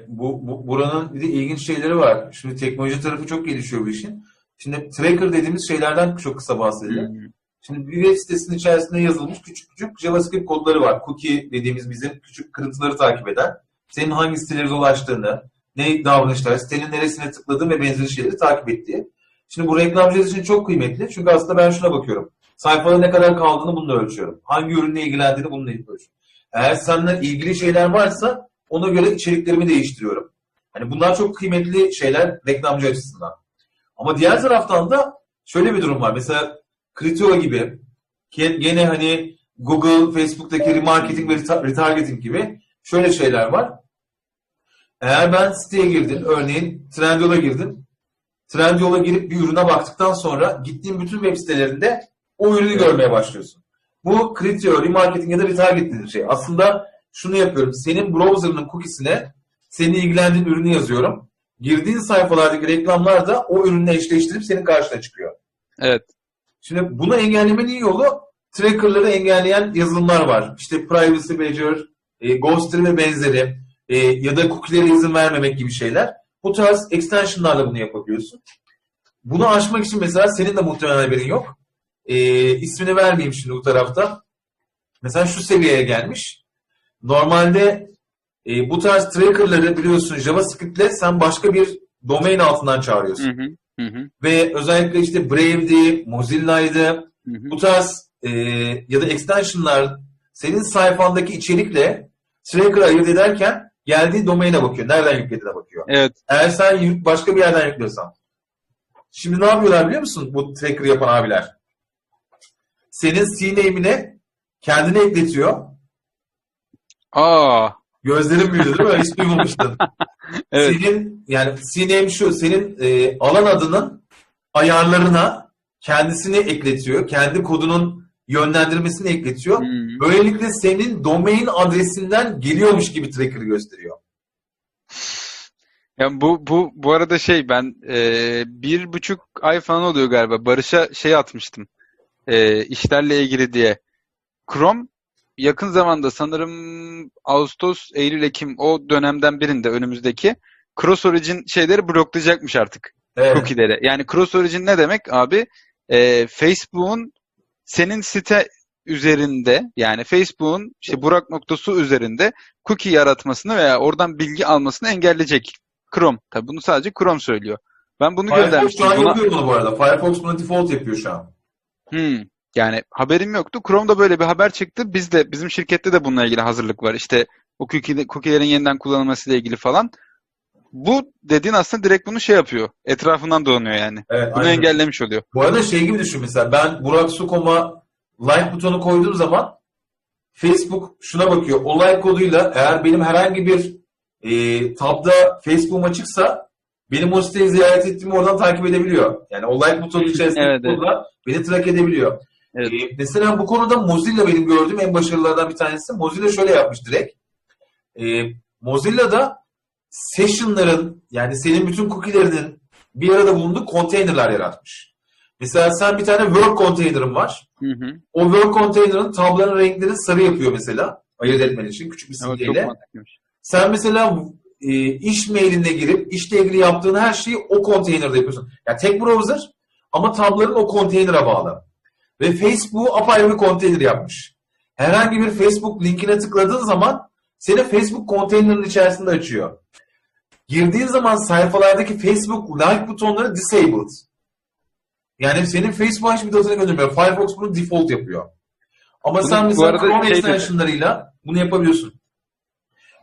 bu, bu buranın bir de ilginç şeyleri var. Şimdi teknoloji tarafı çok gelişiyor bu işin. Şimdi tracker dediğimiz şeylerden çok kısa bahsedelim. Hmm. Şimdi bir web sitesinin içerisinde yazılmış küçük küçük JavaScript kodları var. Cookie dediğimiz bizim küçük kırıntıları takip eden. Senin hangi sitelere ulaştığını, ne davranışlar, sitenin neresine tıkladığın ve benzeri şeyleri takip ettiği. Şimdi bu reklamcılar için çok kıymetli. Çünkü aslında ben şuna bakıyorum. Sayfada ne kadar kaldığını bununla ölçüyorum. Hangi ürünle ilgilendiğini bununla ölçüyorum. Eğer senden ilgili şeyler varsa ona göre içeriklerimi değiştiriyorum. Hani bunlar çok kıymetli şeyler reklamcı açısından. Ama diğer taraftan da şöyle bir durum var. Mesela Criteo gibi gene hani Google, Facebook'taki remarketing ve reta- retargeting gibi şöyle şeyler var. Eğer ben siteye girdim, örneğin Trendyol'a girdim. Trendyol'a girip bir ürüne baktıktan sonra gittiğim bütün web sitelerinde o ürünü Evet. görmeye başlıyorsun. Bu kripto, remarketing ya da retarget dediğim şey. Aslında şunu yapıyorum. Senin browser'ının cookiesine senin ilgilendiğin ürünü yazıyorum. Girdiğin sayfalardaki reklamlar da o ürünle eşleştirip senin karşına çıkıyor. Evet. Şimdi bunu engellemenin iyi yolu trackerları engelleyen yazılımlar var. İşte Privacy Badger, e, Ghoster ve benzeri e, ya da cookie'lere izin vermemek gibi şeyler. Bu tarz extensionlarla bunu yapabiliyorsun. Bunu aşmak için mesela senin de muhtemelen haberin yok. E, ismini vermeyeyim şimdi bu tarafta. Mesela şu seviyeye gelmiş. Normalde e, bu tarz trackerları biliyorsun JavaScript'le sen başka bir domain altından çağırıyorsun. Hı. Hı hı. Ve özellikle işte Brave'di, Mozilla'ydı, Hı hı. bu tarz e, ya da extensionlar senin sayfandaki içerikle tracker ayırt ederken geldiği domaine bakıyor. Nereden yüklediğine bakıyor. Evet. Eğer sen yük- başka bir yerden yüklüyorsan. Şimdi ne yapıyorlar biliyor musun bu tracker yapan abiler? Senin CNAME'ine kendini ekletiyor. Aa. Gözlerin büyüdü değil mi? Hiç duymamıştın. Evet. Senin yani CNAME şu senin e, alan adının ayarlarına kendisini ekletiyor. Kendi kodunun yönlendirmesini ekletiyor. Hmm. Böylelikle senin domain adresinden geliyormuş gibi tracker gösteriyor. Yani bu bu bu arada şey ben e, bir buçuk ay falan oluyor galiba. Barış'a şey atmıştım. E, işlerle ilgili diye. Chrome yakın zamanda sanırım Ağustos, Eylül, Ekim o dönemden birinde önümüzdeki Cross Origin şeyleri bloklayacakmış artık. Evet. cookie'leri. Yani cross origin ne demek abi? Ee, Facebook'un senin site üzerinde yani Facebook'un işte Burak noktası üzerinde cookie yaratmasını veya oradan bilgi almasını engelleyecek. Chrome. Tabi bunu sadece Chrome söylüyor. Ben bunu Firefox göndermiştim. an Buna... yapıyor bunu bu arada. Firefox bunu default yapıyor şu an. Hmm. Yani haberim yoktu. Chrome'da böyle bir haber çıktı. Biz de bizim şirkette de bununla ilgili hazırlık var. İşte o cookie, cookie'lerin yeniden kullanılması ile ilgili falan. Bu dediğin aslında direkt bunu şey yapıyor. Etrafından dolanıyor yani. Evet, Bunu aynen. engellemiş oluyor. Bu arada şey gibi düşün mesela ben Burak Sukom'a like butonu koyduğum zaman Facebook şuna bakıyor. O like koduyla eğer benim herhangi bir e, tabda Facebook'um açıksa benim o siteyi ziyaret ettiğimi oradan takip edebiliyor. Yani o like butonu içerisinde Evet, evet. beni track edebiliyor. Evet. E, mesela bu konuda Mozilla benim gördüğüm en başarılılardan bir tanesi. Mozilla şöyle yapmış direkt. E, Mozilla'da session'ların yani senin bütün cookie'lerinin bir arada bulunduğu konteynerler yaratmış. Mesela sen bir tane work konteynerin var. Hı hı. O work konteynerin tablanın renklerini sarı yapıyor mesela. Ayırt etmen için küçük bir Evet, simgeyle. mantıklıymış. Sen mesela e, iş mailine girip işle ilgili yaptığın her şeyi o konteynerde yapıyorsun. Yani tek browser ama tabların o konteynere bağlı. Ve Facebook apayrı bir konteyner yapmış. Herhangi bir Facebook linkine tıkladığın zaman seni Facebook konteynerinin içerisinde açıyor. Girdiğin zaman sayfalardaki Facebook like butonları disabled. Yani senin Facebook'a hiçbir datını göndermiyor. Firefox bunu default yapıyor. Ama Bunu sen mesela Chrome şey extensionlarıyla bunu yapabiliyorsun.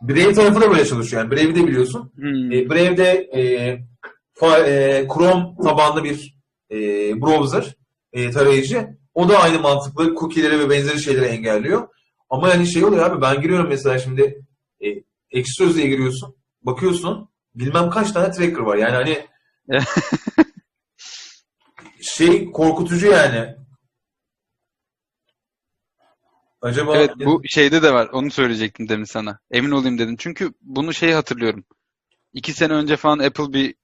Brave tarafı da böyle çalışıyor. Yani Brave'i de biliyorsun. Hmm. E, Brave'de e, fa- e, Chrome tabanlı bir e, browser e, tarayıcı. O da aynı mantıklı cookie'leri ve benzeri şeyleri engelliyor. Ama yani şey oluyor abi ben giriyorum mesela şimdi e, ekşi sözlüğe giriyorsun. Bakıyorsun bilmem kaç tane tracker var. Yani hani şey korkutucu yani. Acaba Evet bu şeyde de var. Onu söyleyecektim demin sana. Emin olayım dedim. Çünkü bunu şey hatırlıyorum. İki sene önce falan Apple bir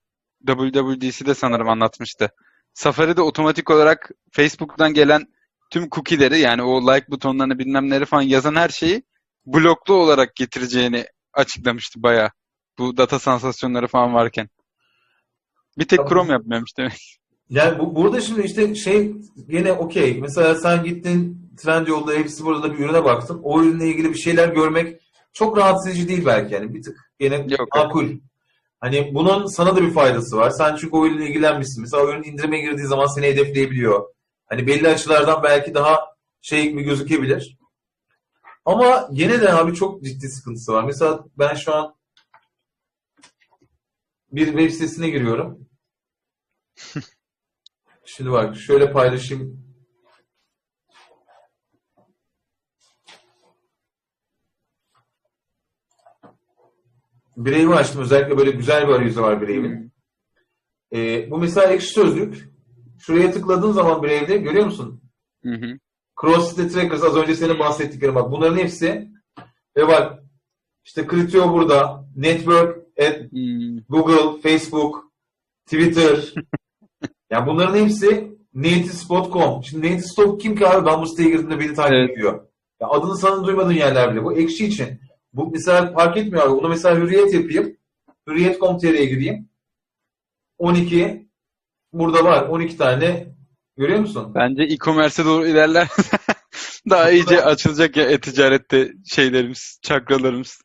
WWDC'de sanırım anlatmıştı. Safari'de otomatik olarak Facebook'tan gelen tüm cookie'leri yani o like butonlarını bilmem neleri falan yazan her şeyi bloklu olarak getireceğini açıklamıştı bayağı. Bu data sansasyonları falan varken. Bir tek. Chrome yapmamış demek. Yani bu, burada şimdi işte şey gene okey. Mesela sen gittin Trendyol'da hepsi burada bir ürüne baktın. O ürünle ilgili bir şeyler görmek çok rahatsız edici değil belki yani. Bir tık gene Yok. makul. Hani bunun sana da bir faydası var. Sen çünkü o ürünle ilgilenmişsin. Mesela ürün indirime girdiği zaman seni hedefleyebiliyor. Hani belli açılardan belki daha şey gibi gözükebilir. Ama gene de abi çok ciddi sıkıntısı var. Mesela ben şu an bir web sitesine giriyorum. Şimdi bak şöyle paylaşayım. Brave'i açtım. Özellikle böyle güzel bir arayüzü var Brave'in. Ee, bu mesela ekşi sözlük. Şuraya tıkladığın zaman Brave'de görüyor musun? Hı hı. Cross Site Trackers az önce senin bahsettiklerin bak. Bunların hepsi ve bak işte Criteo burada. Network, at Hmm. Google, Facebook, Twitter. yani bunların hepsi nativespot.com. Şimdi nativespot kim ki abi? Ben bu siteye girdiğimde beni takip Evet. ediyor. Ya adını sanın duymadığın yerler bile. Bu ekşi için. Bu mesela fark etmiyor abi. Bunu mesela hürriyet yapayım. Hürriyet.com.tr'ye gireyim. 12 burada var. 12 tane görüyor musun? Bence e-commerce'e doğru ilerler. Daha iyice açılacak ya e-ticarette şeylerimiz, çakralarımız.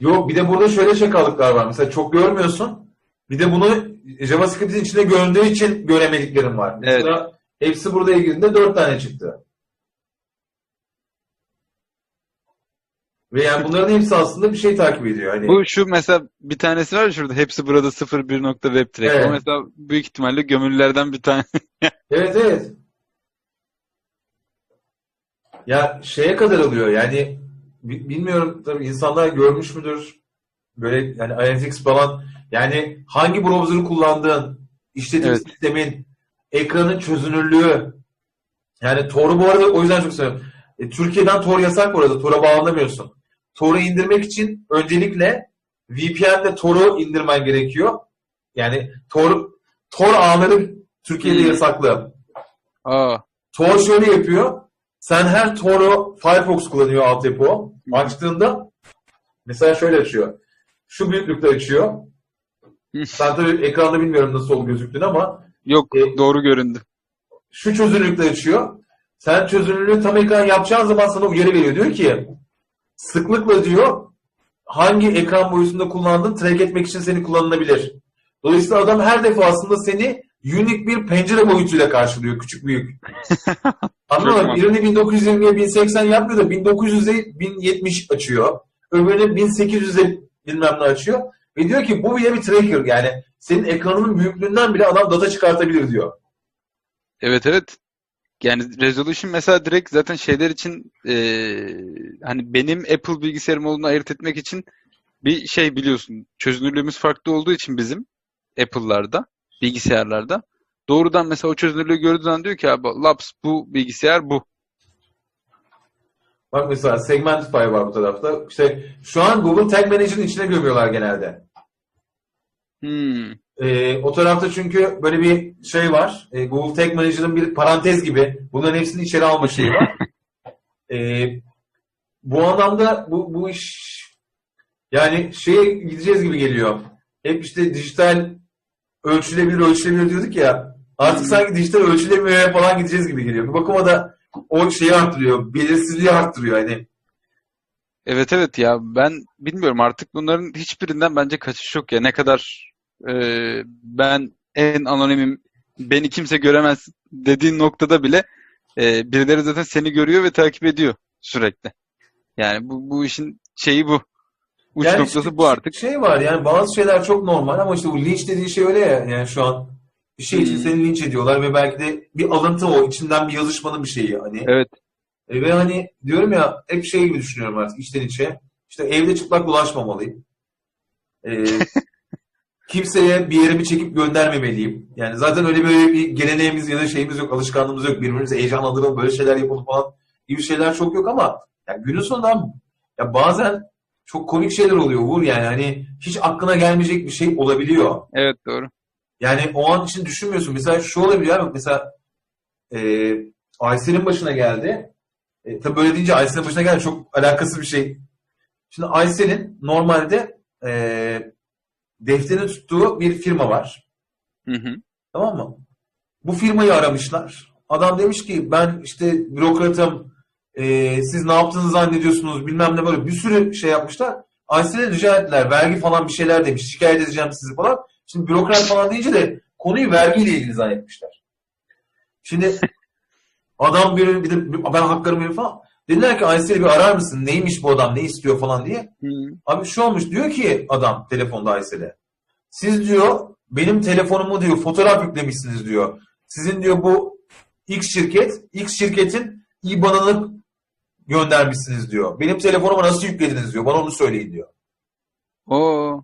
Yok bir de burada şöyle şakalıklar var. Mesela çok görmüyorsun. Bir de bunu JavaScript'in içinde göründüğü için göremediklerim var. Mesela hepsi burada ilgilinde dört tane çıktı. Ve yani bunların hepsi aslında bir şey takip ediyor. Hani Bu şu mesela bir tanesi var ya şurada hepsi burada 01 nokta web track. Evet. O mesela büyük ihtimalle gömülülerden bir tane. Evet evet. Ya şeye kadar alıyor yani bi- bilmiyorum tabii insanlar görmüş müdür böyle yani Analytics falan yani hangi browser'ı kullandığın, işletim Evet. sistemin, ekranın çözünürlüğü yani Tor'u bu arada o yüzden çok seviyorum. E, Türkiye'den Tor yasak bu arada. Tor'a bağlanamıyorsun. Tor'u indirmek için öncelikle VPN'de Tor'u indirmen gerekiyor. Yani Tor, Tor ağları Türkiye'de Hmm. yasaklı. Aa, Tor şöyle yapıyor. Sen her Tor'u Firefox kullanıyor altyapı o. Hı. Açtığında mesela şöyle açıyor. Şu büyüklükte açıyor. Sen tabii ekranda bilmiyorum nasıl ol gözüktüğünü ama yok E- doğru göründü. şu çözünürlükte açıyor. Sen çözünürlüğü tam ekran yapacağın zaman sana uyarı veriyor. Diyor ki sıklıkla diyor hangi ekran boyutunda kullandığın track etmek için seni kullanılabilir. Dolayısıyla adam her defasında seni unique bir pencere boyutuyla karşılıyor. Küçük büyük. Anladın mı? Birini 1920'ye 1080 yapmıyor da 1900'e 1070 açıyor. Öbürünü 1800'e bilmem ne açıyor. Ve diyor ki bu bile bir tracker yani senin ekranının büyüklüğünden bile adam data çıkartabilir diyor. Evet evet. Yani resolution mesela direkt zaten şeyler için eee, hani benim Apple bilgisayarım olduğunu ayırt etmek için bir şey biliyorsun. Çözünürlüğümüz farklı olduğu için bizim Apple'larda, bilgisayarlarda doğrudan mesela o çözünürlüğü gördüğü zaman diyor ki abi Labs bu bilgisayar bu. Bak mesela Segmentify var bu tarafta. İşte şu an Google Tag Manager'ın içine gömüyorlar genelde. Hmm. Ee, o tarafta çünkü böyle bir şey var. Ee, Google Tag Manager'ın bir parantez gibi bunların hepsini içeri alma şeyi var. Ee, bu anlamda bu, bu iş yani şeye gideceğiz gibi geliyor. Hep işte dijital ölçülebilir ölçülebilir diyorduk ya. Artık sanki dijital ölçülemiyor falan gideceğiz gibi geliyor. Bir bakıma da o şeyi arttırıyor. Belirsizliği arttırıyor. Hani Evet evet ya ben bilmiyorum artık bunların hiçbirinden bence kaçış yok ya. Ne kadar eee, ben en anonimim beni kimse göremez dediğin noktada bile eee, birileri zaten seni görüyor ve takip ediyor sürekli. Yani bu, bu işin şeyi bu. Uç Yani noktası işte bu artık. Şey var yani bazı şeyler çok normal ama işte bu linç dediğin şey öyle ya yani şu an bir şey için Hmm. seni linç ediyorlar ve belki de bir alıntı o içinden bir yazışmanın bir şeyi hani. Evet. E, ve hani diyorum ya hep şey gibi düşünüyorum artık içten içe. İşte evde çıplak dolaşmamalıyım. E, kimseye bir yerimi çekip göndermemeliyim. Yani zaten öyle böyle bir geleneğimiz ya da şeyimiz yok, alışkanlığımız yok. Birbirimize heyecanlandıralım, böyle şeyler yapalım falan gibi şeyler çok yok ama yani günün sonunda ya bazen çok komik şeyler oluyor Uğur yani hani hiç aklına gelmeyecek bir şey olabiliyor. Evet doğru. Yani o an için düşünmüyorsun. Mesela şu olabiliyor abi mesela e, Aysel'in başına geldi. E, tabii böyle deyince Aysel'in başına geldi çok alakası bir şey. Şimdi Aysel'in normalde e, defterini tuttuğu bir firma var. Hı hı. Tamam mı? Bu firmayı aramışlar. Adam demiş ki ben işte bürokratım e, siz ne yaptığınızı zannediyorsunuz bilmem ne böyle bir sürü şey yapmışlar. Aysel'e rica ettiler vergi falan bir şeyler demiş şikayet edeceğim sizi falan. Şimdi bürokrat falan deyince de konuyu vergiyle ilgili zannetmişler. Şimdi adam bir, bir de ben veriyorum falan. Dediler ki Aysel'i bir arar mısın? Neymiş bu adam? Ne istiyor falan diye. Hı. Abi şu olmuş diyor ki adam telefonda Aysel'e. Siz diyor benim telefonumu diyor fotoğraf yüklemişsiniz diyor. Sizin diyor bu X şirket, X şirketin IBAN'ını göndermişsiniz diyor. Benim telefonuma nasıl yüklediniz diyor. Bana onu söyleyin diyor. Oo.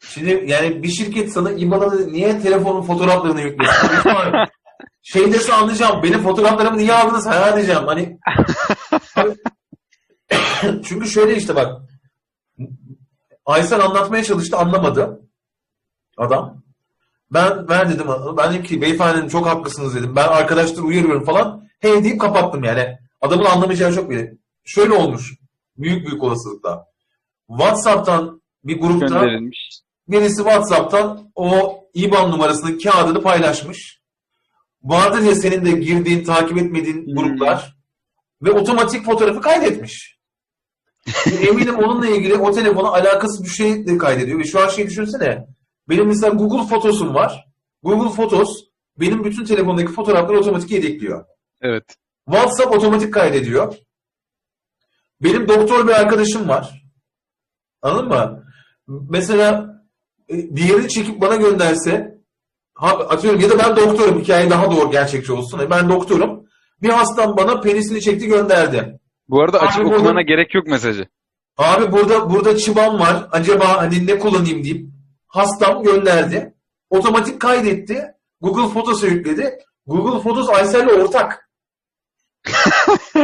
Şimdi yani bir şirket sana IBAN'a niye telefonun fotoğraflarını yüklesin? şey dese anlayacağım. Benim fotoğraflarımı niye aldınız? Ha diyeceğim. Hani çünkü şöyle işte bak Aysel anlatmaya çalıştı anlamadı. Adam. Ben ben dedim ben dedim ki beyefendi çok haklısınız dedim. Ben arkadaşları uyarıyorum falan. Hey deyip kapattım yani. Adamın anlamayacağı çok bile. Şöyle olmuş. Büyük büyük olasılıkla. WhatsApp'tan bir grupta Gönderilmiş. birisi WhatsApp'tan o IBAN numarasının kağıdını paylaşmış. Vardır ya senin de girdiğin, takip etmediğin Hmm. gruplar ve otomatik fotoğrafı kaydetmiş. Eminim onunla ilgili o telefona alakasız bir şey de kaydediyor. Ve şu an şey düşünsene. Benim mesela Google Fotos'um var. Google Fotos benim bütün telefondaki fotoğrafları otomatik yedekliyor. Evet. WhatsApp otomatik kaydediyor. Benim doktor bir arkadaşım var. Anladın mı? Mesela e, diğerini çekip bana gönderse ha, atıyorum ya da ben doktorum hikaye daha doğru gerçekçi olsun. Ben doktorum. Bir hastam bana penisini çekti gönderdi. Bu arada açıp Abi burada- okumana gerek yok mesajı. Abi burada burada çıban var. Acaba hani ne kullanayım deyip hastam gönderdi. Otomatik kaydetti. Google Photos'a yükledi. Google Photos Aysel'le ortak.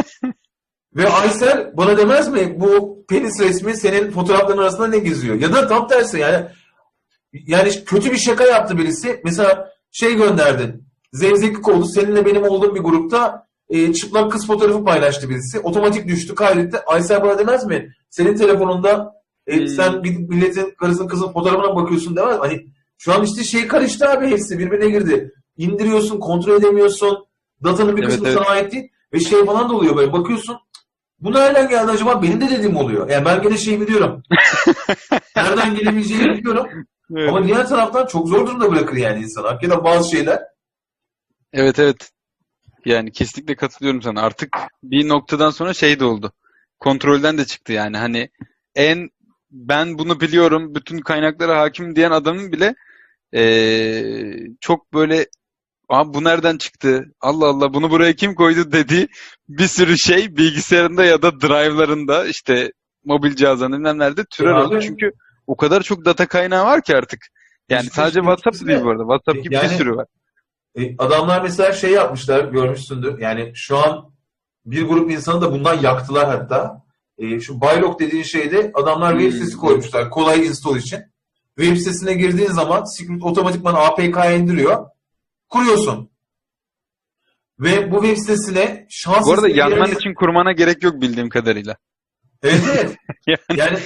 Ve Aysel bana demez mi bu penis resmi senin fotoğrafların arasında ne geziyor? Ya da tam tersi yani yani kötü bir şaka yaptı birisi. Mesela şey gönderdin. Zevzeklik oldu. Seninle benim olduğum bir grupta e, çıplak kız fotoğrafı paylaştı birisi. Otomatik düştü, kaydetti. Aysel bana demez mi? Senin telefonunda e, Hmm. sen gidip milletin karısının kızın fotoğrafına bakıyorsun demez mi? Hani şu an işte şey karıştı abi hepsi birbirine girdi. İndiriyorsun, kontrol edemiyorsun. Datanın bir Evet, kısmı evet. sana ait değil. Ve şey falan da oluyor böyle bakıyorsun. Bu nereden geldi acaba? Benim de dediğim oluyor. Yani ben gene şey biliyorum. nereden gelebileceğini biliyorum. Ama diğer taraftan çok zor durumda bırakır yani insan. Hakikaten bazı şeyler. Evet evet. Yani kesinlikle katılıyorum sana. Artık bir noktadan sonra şey de oldu. Kontrolden de çıktı yani. Hani en ben bunu biliyorum, bütün kaynaklara hakim diyen adamın bile eee, çok böyle Abi bu nereden çıktı? Allah Allah bunu buraya kim koydu dediği bir sürü şey bilgisayarında ya da drive'larında işte mobil cihazlarında bilmem nerede türer Ya oldu. abi- Çünkü o kadar çok data kaynağı var ki artık. Yani İşte- sadece WhatsApp değil de- bu arada. WhatsApp gibi bir Yani- sürü var. E, adamlar mesela şey yapmışlar görmüşsündür. Yani şu an bir grup insanı da bundan yaktılar hatta. E, şu Bylog dediğin şeyde adamlar web Hmm. sitesi koymuşlar kolay install için. Web sitesine girdiğin zaman Secret otomatikman APK indiriyor. Kuruyorsun. Ve bu web sitesine şans Bu arada yanman giren- için kurmana gerek yok bildiğim kadarıyla. Evet evet. Yani- yani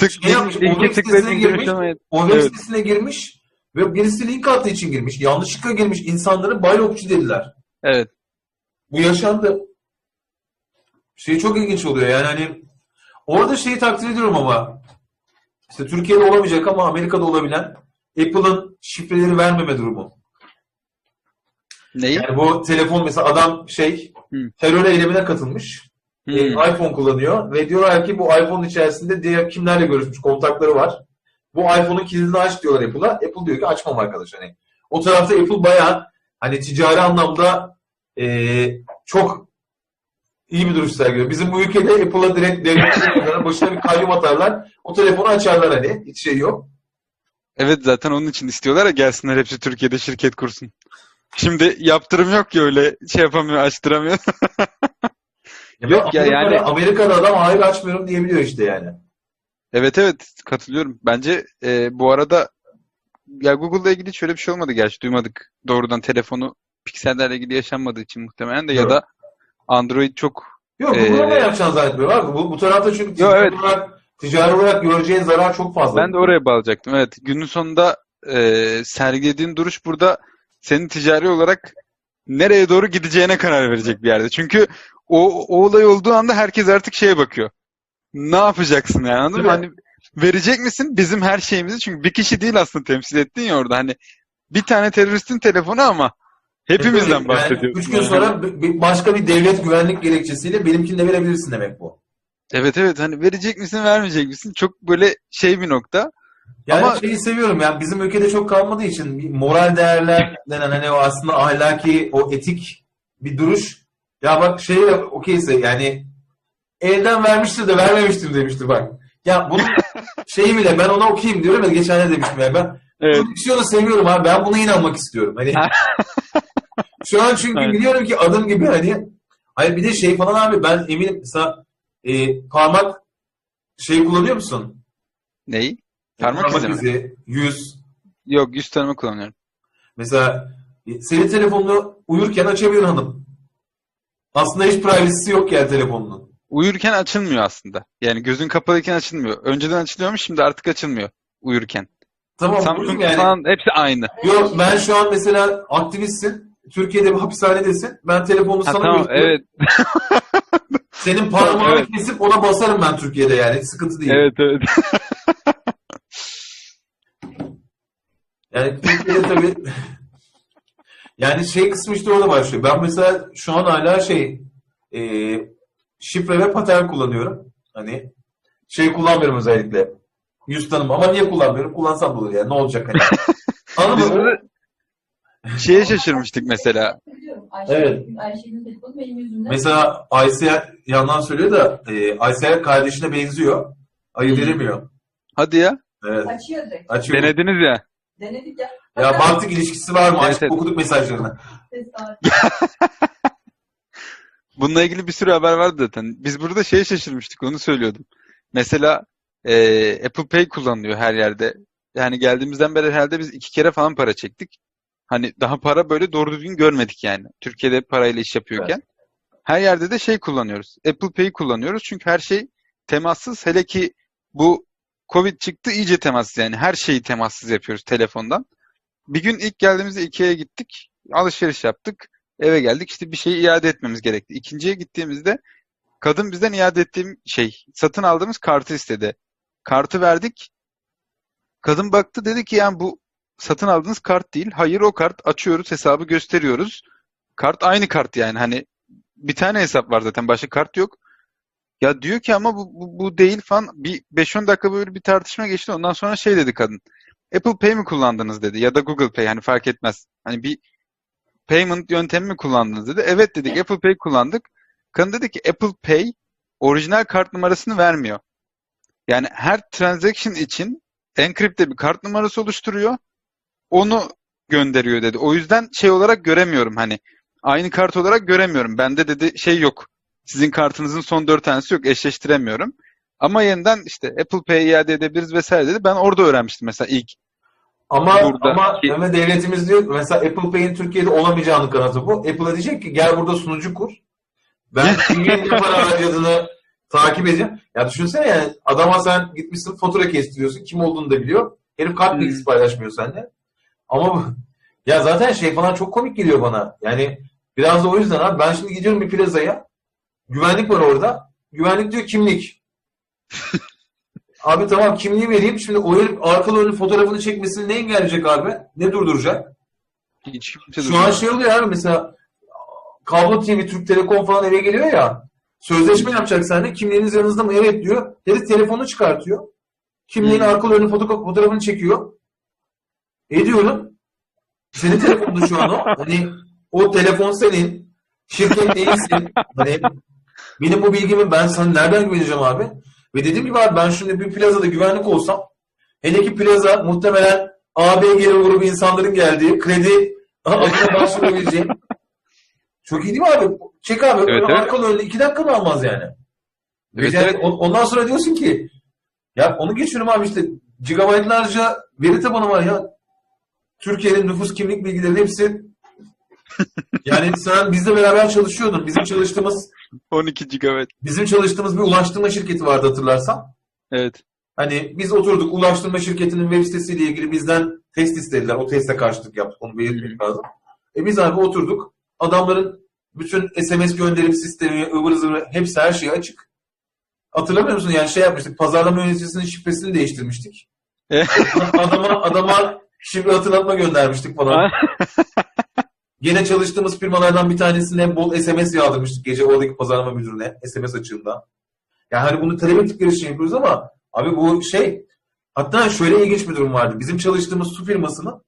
Tık Şey yapmış, o linke web tıklayıp girmiş. ama O web Evet. sitesine girmiş ve birisi link attığı için girmiş. Yanlışlıkla girmiş. İnsanları Bylogçu dediler. evet. Bu yaşandı. Şey çok ilginç oluyor yani hani orada şeyi takdir ediyorum ama işte Türkiye'de olamayacak ama Amerika'da olabilen Apple'ın şifreleri vermeme durumu. Neyi? Yani bu telefon mesela adam şey Hı. terör eylemine katılmış. Hmm. E, iPhone kullanıyor ve diyorlar ki bu iPhone içerisinde diğer kimlerle görüşmüş kontakları var. Bu iPhone'un kilidini aç diyorlar Apple'a. Apple diyor ki açmam arkadaş. Hani o tarafta Apple bayağı hani ticari anlamda e, çok iyi bir duruş sergiliyor. Bizim bu ülkede Apple'a direkt devlet başına bir kayyum atarlar. O telefonu açarlar hani. Hiç şey yok. Evet zaten onun için istiyorlar ya gelsinler hepsi Türkiye'de şirket kursun. Şimdi yaptırım yok ki öyle şey yapamıyor, açtıramıyor. Yok ya, yani- Amerika'da adam hayır açmıyorum diyebiliyor işte yani. Evet evet katılıyorum. Bence e, bu arada ya Google'la ilgili şöyle bir şey olmadı gerçi duymadık. Doğrudan telefonu piksellerle ilgili yaşanmadığı için muhtemelen de ya Yok. da Android çok Yok Ee, Google'a da yapacağını zannetmiyorum abi. Bu, bu tarafta çünkü ticari, evet. olarak, ticari olarak göreceğin zarar çok fazla. ben de oraya bağlayacaktım. Evet günün sonunda e, sergilediğin duruş burada senin ticari olarak nereye doğru gideceğine karar verecek bir yerde. Çünkü o, o olay olduğu anda herkes artık şeye bakıyor. Ne yapacaksın yani anladın mı? Hani verecek misin bizim her şeyimizi? Çünkü bir kişi değil aslında temsil ettin ya orada. Hani bir tane teröristin telefonu ama hepimizden Yani bahsediyoruz. Üç gün sonra başka bir devlet güvenlik gerekçesiyle benimkini de verebilirsin demek bu. Evet evet hani verecek misin vermeyecek misin? Çok böyle şey bir nokta. Yani Ama- şeyi seviyorum yani bizim ülkede çok kalmadığı için moral değerler denen hani o aslında ahlaki o etik bir duruş. Ya bak şeye okeyse yani elden vermiştir de vermemiştir demiştir bak. Ya bunun şeyi bile ben ona okuyayım diyorum ya geçen ne demiştim ya ben. Evet. Prodüksiyonu seviyorum abi ben buna inanmak istiyorum. Hani şu an çünkü Evet. biliyorum ki adım gibi hani hayır bir de şey falan abi ben eminim mesela e, parmak şey kullanıyor musun? Neyi? Parmak izi mi? izi, yüz. Yok yüz tanıma kullanıyorum. Mesela e, senin telefonunu uyurken açabilir hanım. Aslında hiç privacy'si yok yani telefonunun. Uyurken açılmıyor aslında. Yani gözün kapalıyken açılmıyor. Önceden açılıyormuş şimdi artık açılmıyor uyurken. Tamam Samsung yani. falan hepsi aynı. Yok ben şu an mesela aktivistsin. Türkiye'de bir hapishanedesin. Ben telefonu Ha, sana tamam gösteriyorum. evet. Senin parmağını Evet. kesip ona basarım ben Türkiye'de yani. Sıkıntı değil. Evet evet. Yani Türkiye'de tabii yani şey kısmı işte orada başlıyor. Ben mesela şu an hala şey e, şifre ve patern kullanıyorum. Hani şey kullanmıyorum özellikle. Yüz tanım ama niye kullanmıyorum? Kullansam da olur yani. Ne olacak hani? Anladın mı? şeye şaşırmıştık mesela. Ayşe, Evet. Ayşe'nin telefonu benim yüzümden. Mesela Aysel yandan söylüyor da e, Aysel kardeşine benziyor. Ayırt Hmm. edemiyor. Hadi ya. Evet. Açıyor direkt. Açıyor. Denediniz ya. Denedik ya. Ya baktık ilişkisi var mı? Evet, evet. okuduk mesajlarını. Tesadüf. Bununla ilgili bir sürü haber vardı zaten. Biz burada şeye şaşırmıştık onu söylüyordum. Mesela e, Apple Pay kullanılıyor her yerde. Yani geldiğimizden beri herhalde biz iki kere falan para çektik. Hani daha para böyle doğru düzgün görmedik yani. Türkiye'de parayla iş yapıyorken. Her yerde de şey kullanıyoruz. Apple Pay kullanıyoruz. Çünkü her şey temassız. Hele ki bu Covid çıktı iyice temassız yani. Her şeyi temassız yapıyoruz telefondan. Bir gün ilk geldiğimizde Ikea'ya gittik. Alışveriş yaptık. Eve geldik işte bir şeyi iade etmemiz gerekti. İkinciye gittiğimizde kadın bizden iade ettiğim şey satın aldığımız kartı istedi. Kartı verdik. Kadın baktı dedi ki yani bu satın aldığınız kart değil. Hayır o kart açıyoruz hesabı gösteriyoruz. Kart aynı kart yani hani bir tane hesap var zaten başka kart yok. Ya diyor ki ama bu, bu, bu değil falan bir 5-10 dakika böyle bir tartışma geçti. Ondan sonra şey dedi kadın. Apple Pay mi kullandınız dedi ya da Google Pay hani fark etmez. Hani bir payment yöntemi mi kullandınız dedi. Evet dedik Apple Pay kullandık. Kadın dedi ki Apple Pay orijinal kart numarasını vermiyor. Yani her transaction için enkripte bir kart numarası oluşturuyor. Onu gönderiyor dedi. O yüzden şey olarak göremiyorum hani aynı kart olarak göremiyorum. Bende dedi şey yok. Sizin kartınızın son dört tanesi yok. Eşleştiremiyorum. Ama yeniden işte Apple Pay iade edebiliriz vesaire dedi. Ben orada öğrenmiştim mesela ilk. Ama Burada- ama ama devletimiz diyor mesela Apple Pay'in Türkiye'de olamayacağını kanıtı bu. Apple'a diyecek ki gel burada sunucu kur. Ben kimin para harcadığını takip edeceğim. Ya düşünsene yani adama sen gitmişsin fatura kestiriyorsun. Kim olduğunu da biliyor. Herif kart Hmm. bilgisi paylaşmıyor seninle. Ama ya zaten şey falan çok komik geliyor bana. Yani biraz da o yüzden abi ben şimdi gidiyorum bir plazaya. Güvenlik var orada. Güvenlik diyor kimlik. Abi tamam kimliği vereyim. Şimdi o herif arkalı önlü fotoğrafını çekmesini ne engelleyecek abi? Ne durduracak? Hiç kimse Şu an şey oluyor abi mesela kablo TV, Türk Telekom falan eve geliyor ya. Sözleşme yapacak seninle. Kimliğiniz yanınızda mı? Evet diyor. Herif telefonu çıkartıyor. Kimliğin Hmm. arkalı önlü foto- fotoğrafını çekiyor. E diyorum. Senin telefonun şu an o. Hani o telefon senin. Şirket değilsin. Hani benim bu bilgimi ben sana nereden güveneceğim abi? Ve dediğim gibi abi ben şimdi bir plazada güvenlik olsam hele ki plaza muhtemelen AB geri grubu insanların geldiği kredi adına başvurabileceğim. Çok iyi değil mi abi? Çek abi. Evet, öyle evet. arkalı önlü iki dakika mı almaz yani? Evet, Yani evet. on- Ondan sonra diyorsun ki ya onu geçiyorum abi işte gigabaytlarca veri tabanı var ya. Türkiye'nin nüfus kimlik bilgileri hepsi yani sen bizle beraber çalışıyordun. Bizim çalıştığımız 12 GB. bizim çalıştığımız bir ulaştırma şirketi vardı hatırlarsan. Evet. Hani biz oturduk ulaştırma şirketinin web sitesiyle ilgili bizden test istediler. O teste karşılık yaptık. Onu belirtmek lazım. E biz abi oturduk. Adamların bütün SMS gönderim sistemi, ıvır zıvır hepsi her şey açık. Hatırlamıyor musun? Yani şey yapmıştık. Pazarlama yöneticisinin şifresini değiştirmiştik. Evet. adama, adama şifre hatırlatma göndermiştik falan. Gene çalıştığımız firmalardan bir tanesine bol SMS yağdırmıştık gece oradaki pazarlama müdürüne SMS açığında. Yani hani bunu talep ettikleri için yapıyoruz ama abi bu şey hatta şöyle ilginç bir durum vardı. Bizim çalıştığımız su firmasının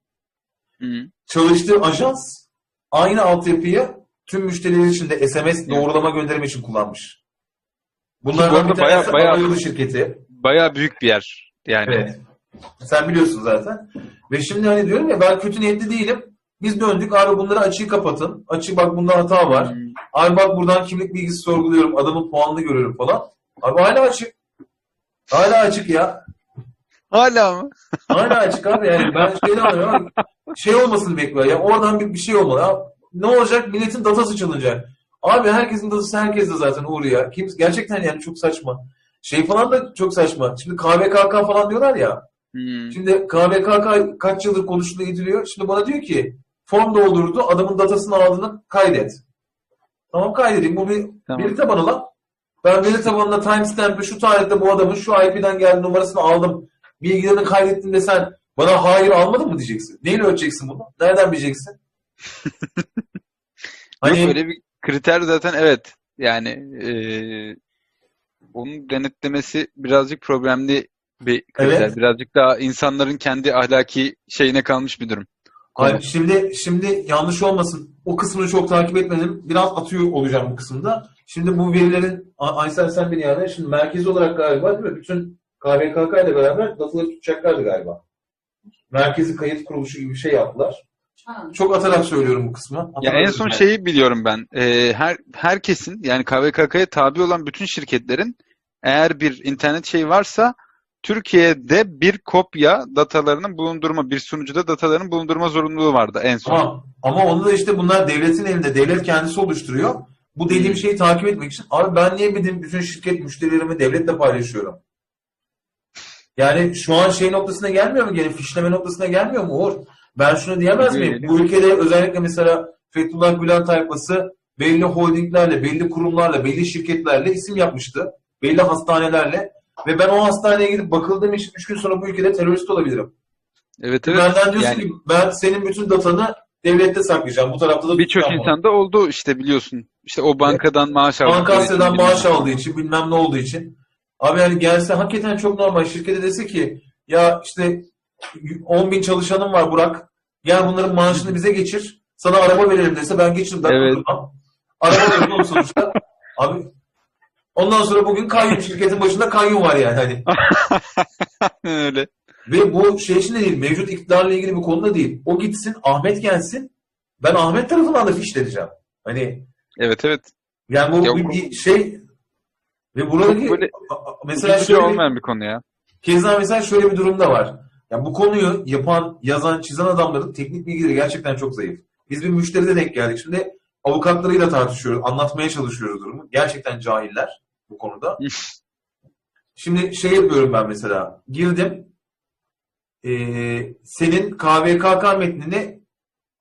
Hı. çalıştığı ajans aynı altyapıyı tüm müşteriler için de SMS doğrulama gönderimi için kullanmış. Bunlardan bir tanesi bayağı- bayağı- şirketi. Bayağı büyük bir yer. Yani Evet. Sen biliyorsun zaten. Ve şimdi hani diyorum ya ben kötü niyetli değilim. Biz döndük abi bunları açığı kapatın. Açığı bak bunda hata var. Hmm. Abi bak buradan kimlik bilgisi sorguluyorum. Adamın puanını görüyorum falan. Abi hala açık. Hala açık ya. Hala mı? Hala açık abi yani. Ben şeyden anlıyorum. Şey olmasını bekliyor ya. Oradan bir, bir şey olmalı. Ya, ne olacak? Milletin datası çalınacak. Abi herkesin datası herkeste zaten Uğur ya. Kimse, gerçekten yani çok saçma. Şey falan da çok saçma. Şimdi KVKK falan diyorlar ya. Hmm. Şimdi KVKK kaç yıldır konuşuluyor ediliyor. Şimdi bana diyor ki form doldurdu. Adamın datasını aldığını kaydet. Tamam kaydedeyim. Bu bir Tamam. veri tabanı lan. Ben veri tabanında timestamp'ı şu tarihte bu adamın şu IP'den geldi numarasını aldım. Bilgilerini kaydettim desen bana hayır almadın mı diyeceksin. Neyle ölçeceksin bunu? Nereden bileceksin? hani Yok öyle bir kriter zaten evet. Yani eee, onun denetlemesi birazcık problemli bir kriter. Evet. Birazcık daha insanların kendi ahlaki şeyine kalmış bir durum. Hayır, şimdi şimdi yanlış olmasın. O kısmını çok takip etmedim. Biraz atıyor olacağım bu kısımda. Şimdi bu verilerin A- Aysel sen beni yani şimdi merkezi olarak galiba değil mi? Bütün KVKK ile beraber dataları tutacaklardı galiba. Merkezi kayıt kuruluşu gibi bir şey yaptılar. Ha. Çok atarak söylüyorum bu kısmı. Ya Atarak en son yani. şeyi biliyorum ben. Eee, her herkesin yani KVKK'ya tabi olan bütün şirketlerin eğer bir internet şeyi varsa Türkiye'de bir kopya datalarının bulundurma, bir sunucuda datalarının bulundurma zorunluluğu vardı en son. Ama, ama onu da işte bunlar devletin elinde. Devlet kendisi oluşturuyor. Bu dediğim şeyi takip etmek için. Abi ben niye bütün, bütün şirket müşterilerimi devletle paylaşıyorum? Yani şu an şey noktasına gelmiyor mu? Gene fişleme noktasına gelmiyor mu Uğur? Ben şunu diyemez miyim? Bu ülkede özellikle mesela Fethullah Gülen tayfası belli holdinglerle, belli kurumlarla, belli şirketlerle isim yapmıştı. Belli hastanelerle. Ve ben o hastaneye gidip bakıldığım için 3 gün sonra bu ülkede terörist olabilirim. Evet evet. Benden diyorsun Yani- ki ben senin bütün datanı devlette saklayacağım. Bu tarafta da Birçok tutacağım. insanda oldu işte biliyorsun. İşte o bankadan maaş aldıkları için Bankasya'dan bilmem maaş ne. aldığı için bilmem ne olduğu için. Abi yani gelse hakikaten çok normal. Şirkete dese ki ya işte 10 bin çalışanım var Burak. Gel bunların maaşını bize geçir. Sana araba verelim dese ben geçiririm. Ben Evet. durmam. Araba verelim oğlum sonuçta. Abi ondan sonra bugün kayyum şirketin başında kayyum var yani. Hani. Öyle. Ve bu şey için de değil. Mevcut iktidarla ilgili bir konuda değil. O gitsin Ahmet gelsin. Ben Ahmet tarafından da fişleneceğim. Hani Evet evet. yani bu Ya bir, şey ve buradaki böyle mesela şey şöyle bir, olmayan bir konu ya. keza mesela şöyle bir durum da var. Ya bu konuyu yapan, yazan, çizen adamların teknik bilgileri gerçekten çok zayıf. Biz bir müşteride denk geldik. Şimdi avukatlarıyla tartışıyoruz, anlatmaya çalışıyoruz durumu. Gerçekten cahiller bu konuda. Şimdi şey yapıyorum ben mesela. Girdim. Ee, senin KVKK metnini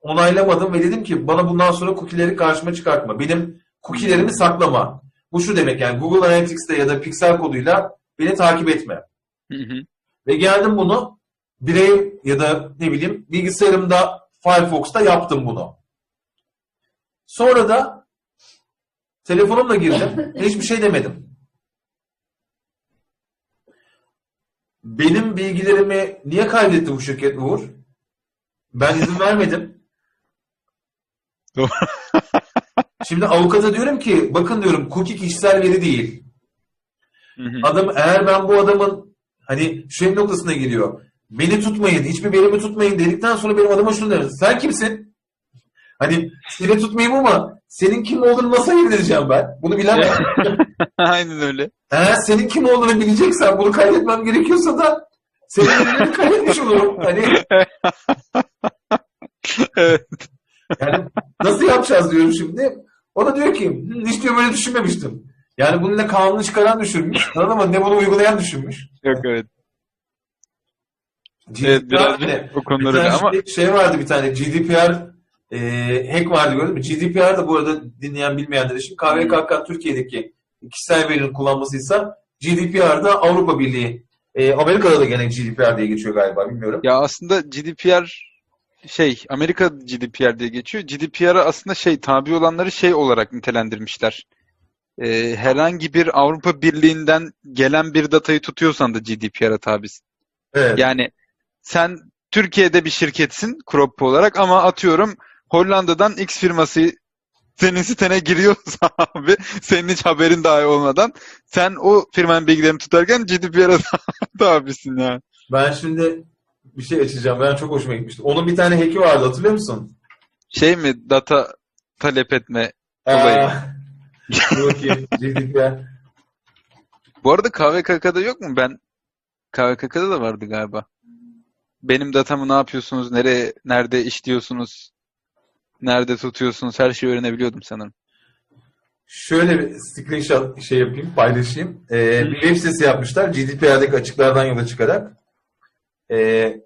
onaylamadım ve dedim ki bana bundan sonra cookie'leri karşıma çıkartma. Benim cookie'lerimi saklama. Bu şu demek yani Google Analytics'te ya da Pixel koduyla beni takip etme. Hı hı. Ve geldim bunu birey ya da ne bileyim bilgisayarımda Firefox'ta yaptım bunu. Sonra da telefonumla girdim. Hiçbir şey demedim. Benim bilgilerimi niye kaydetti bu şirket Uğur? Ben izin vermedim. Şimdi avukata diyorum ki bakın diyorum cookie kişisel veri değil. Adam eğer ben bu adamın hani şey noktasına geliyor. Beni tutmayın, hiçbir verimi tutmayın dedikten sonra benim adama şunu derim. Sen kimsin? Hani seni tutmayayım ama senin kim olduğunu nasıl ayırt edeceğim ben? Bunu bilemem. Aynen öyle. Eğer senin kim olduğunu bileceksen bunu kaydetmem gerekiyorsa da senin verilerini kaydetmiş olurum. Hani Evet. yani nasıl yapacağız diyorum şimdi. O da diyor ki "Hı, hiç diyor böyle düşünmemiştim. Yani bunu ne kanunu çıkaran düşünmüş. Mı? Ne bunu uygulayan düşünmüş. Yok evet. GDPR Evet biraz Bir konuları öyle ama şey- şey vardı bir tane GDPR e, hack vardı gördün mü? GDPR da bu arada dinleyen bilmeyenler için KVKK Türkiye'deki kişisel verinin kullanmasıysa GDPR da Avrupa Birliği e, Amerika'da da gene GDPR diye geçiyor galiba bilmiyorum. ya aslında GDPR şey Amerika GDPR diye geçiyor. GDPR'a aslında şey tabi olanları şey olarak nitelendirmişler. Ee, herhangi bir Avrupa Birliği'nden gelen bir datayı tutuyorsan da GDPR'a tabisin. Evet. Yani sen Türkiye'de bir şirketsin Crop olarak ama atıyorum Hollanda'dan X firması senin sitene giriyorsa abi senin hiç haberin dahi olmadan sen o firmanın bilgilerini tutarken GDPR'a tabisin yani. Ben şimdi bir şey açacağım. Ben çok hoşuma gitmişti. Onun bir tane hack'i vardı hatırlıyor musun? Şey mi data talep etme Olayı. Dur bakayım. GDPR. Bu arada KVKK'da yok mu? Ben KVKK'da da vardı galiba. Benim datamı ne yapıyorsunuz? Nereye, nerede işliyorsunuz? Nerede tutuyorsunuz? Her şeyi öğrenebiliyordum sanırım. Şöyle bir screenshot şey yapayım, paylaşayım. Ee, bir web sitesi yapmışlar GDPR'deki açıklardan yola çıkarak. Ee,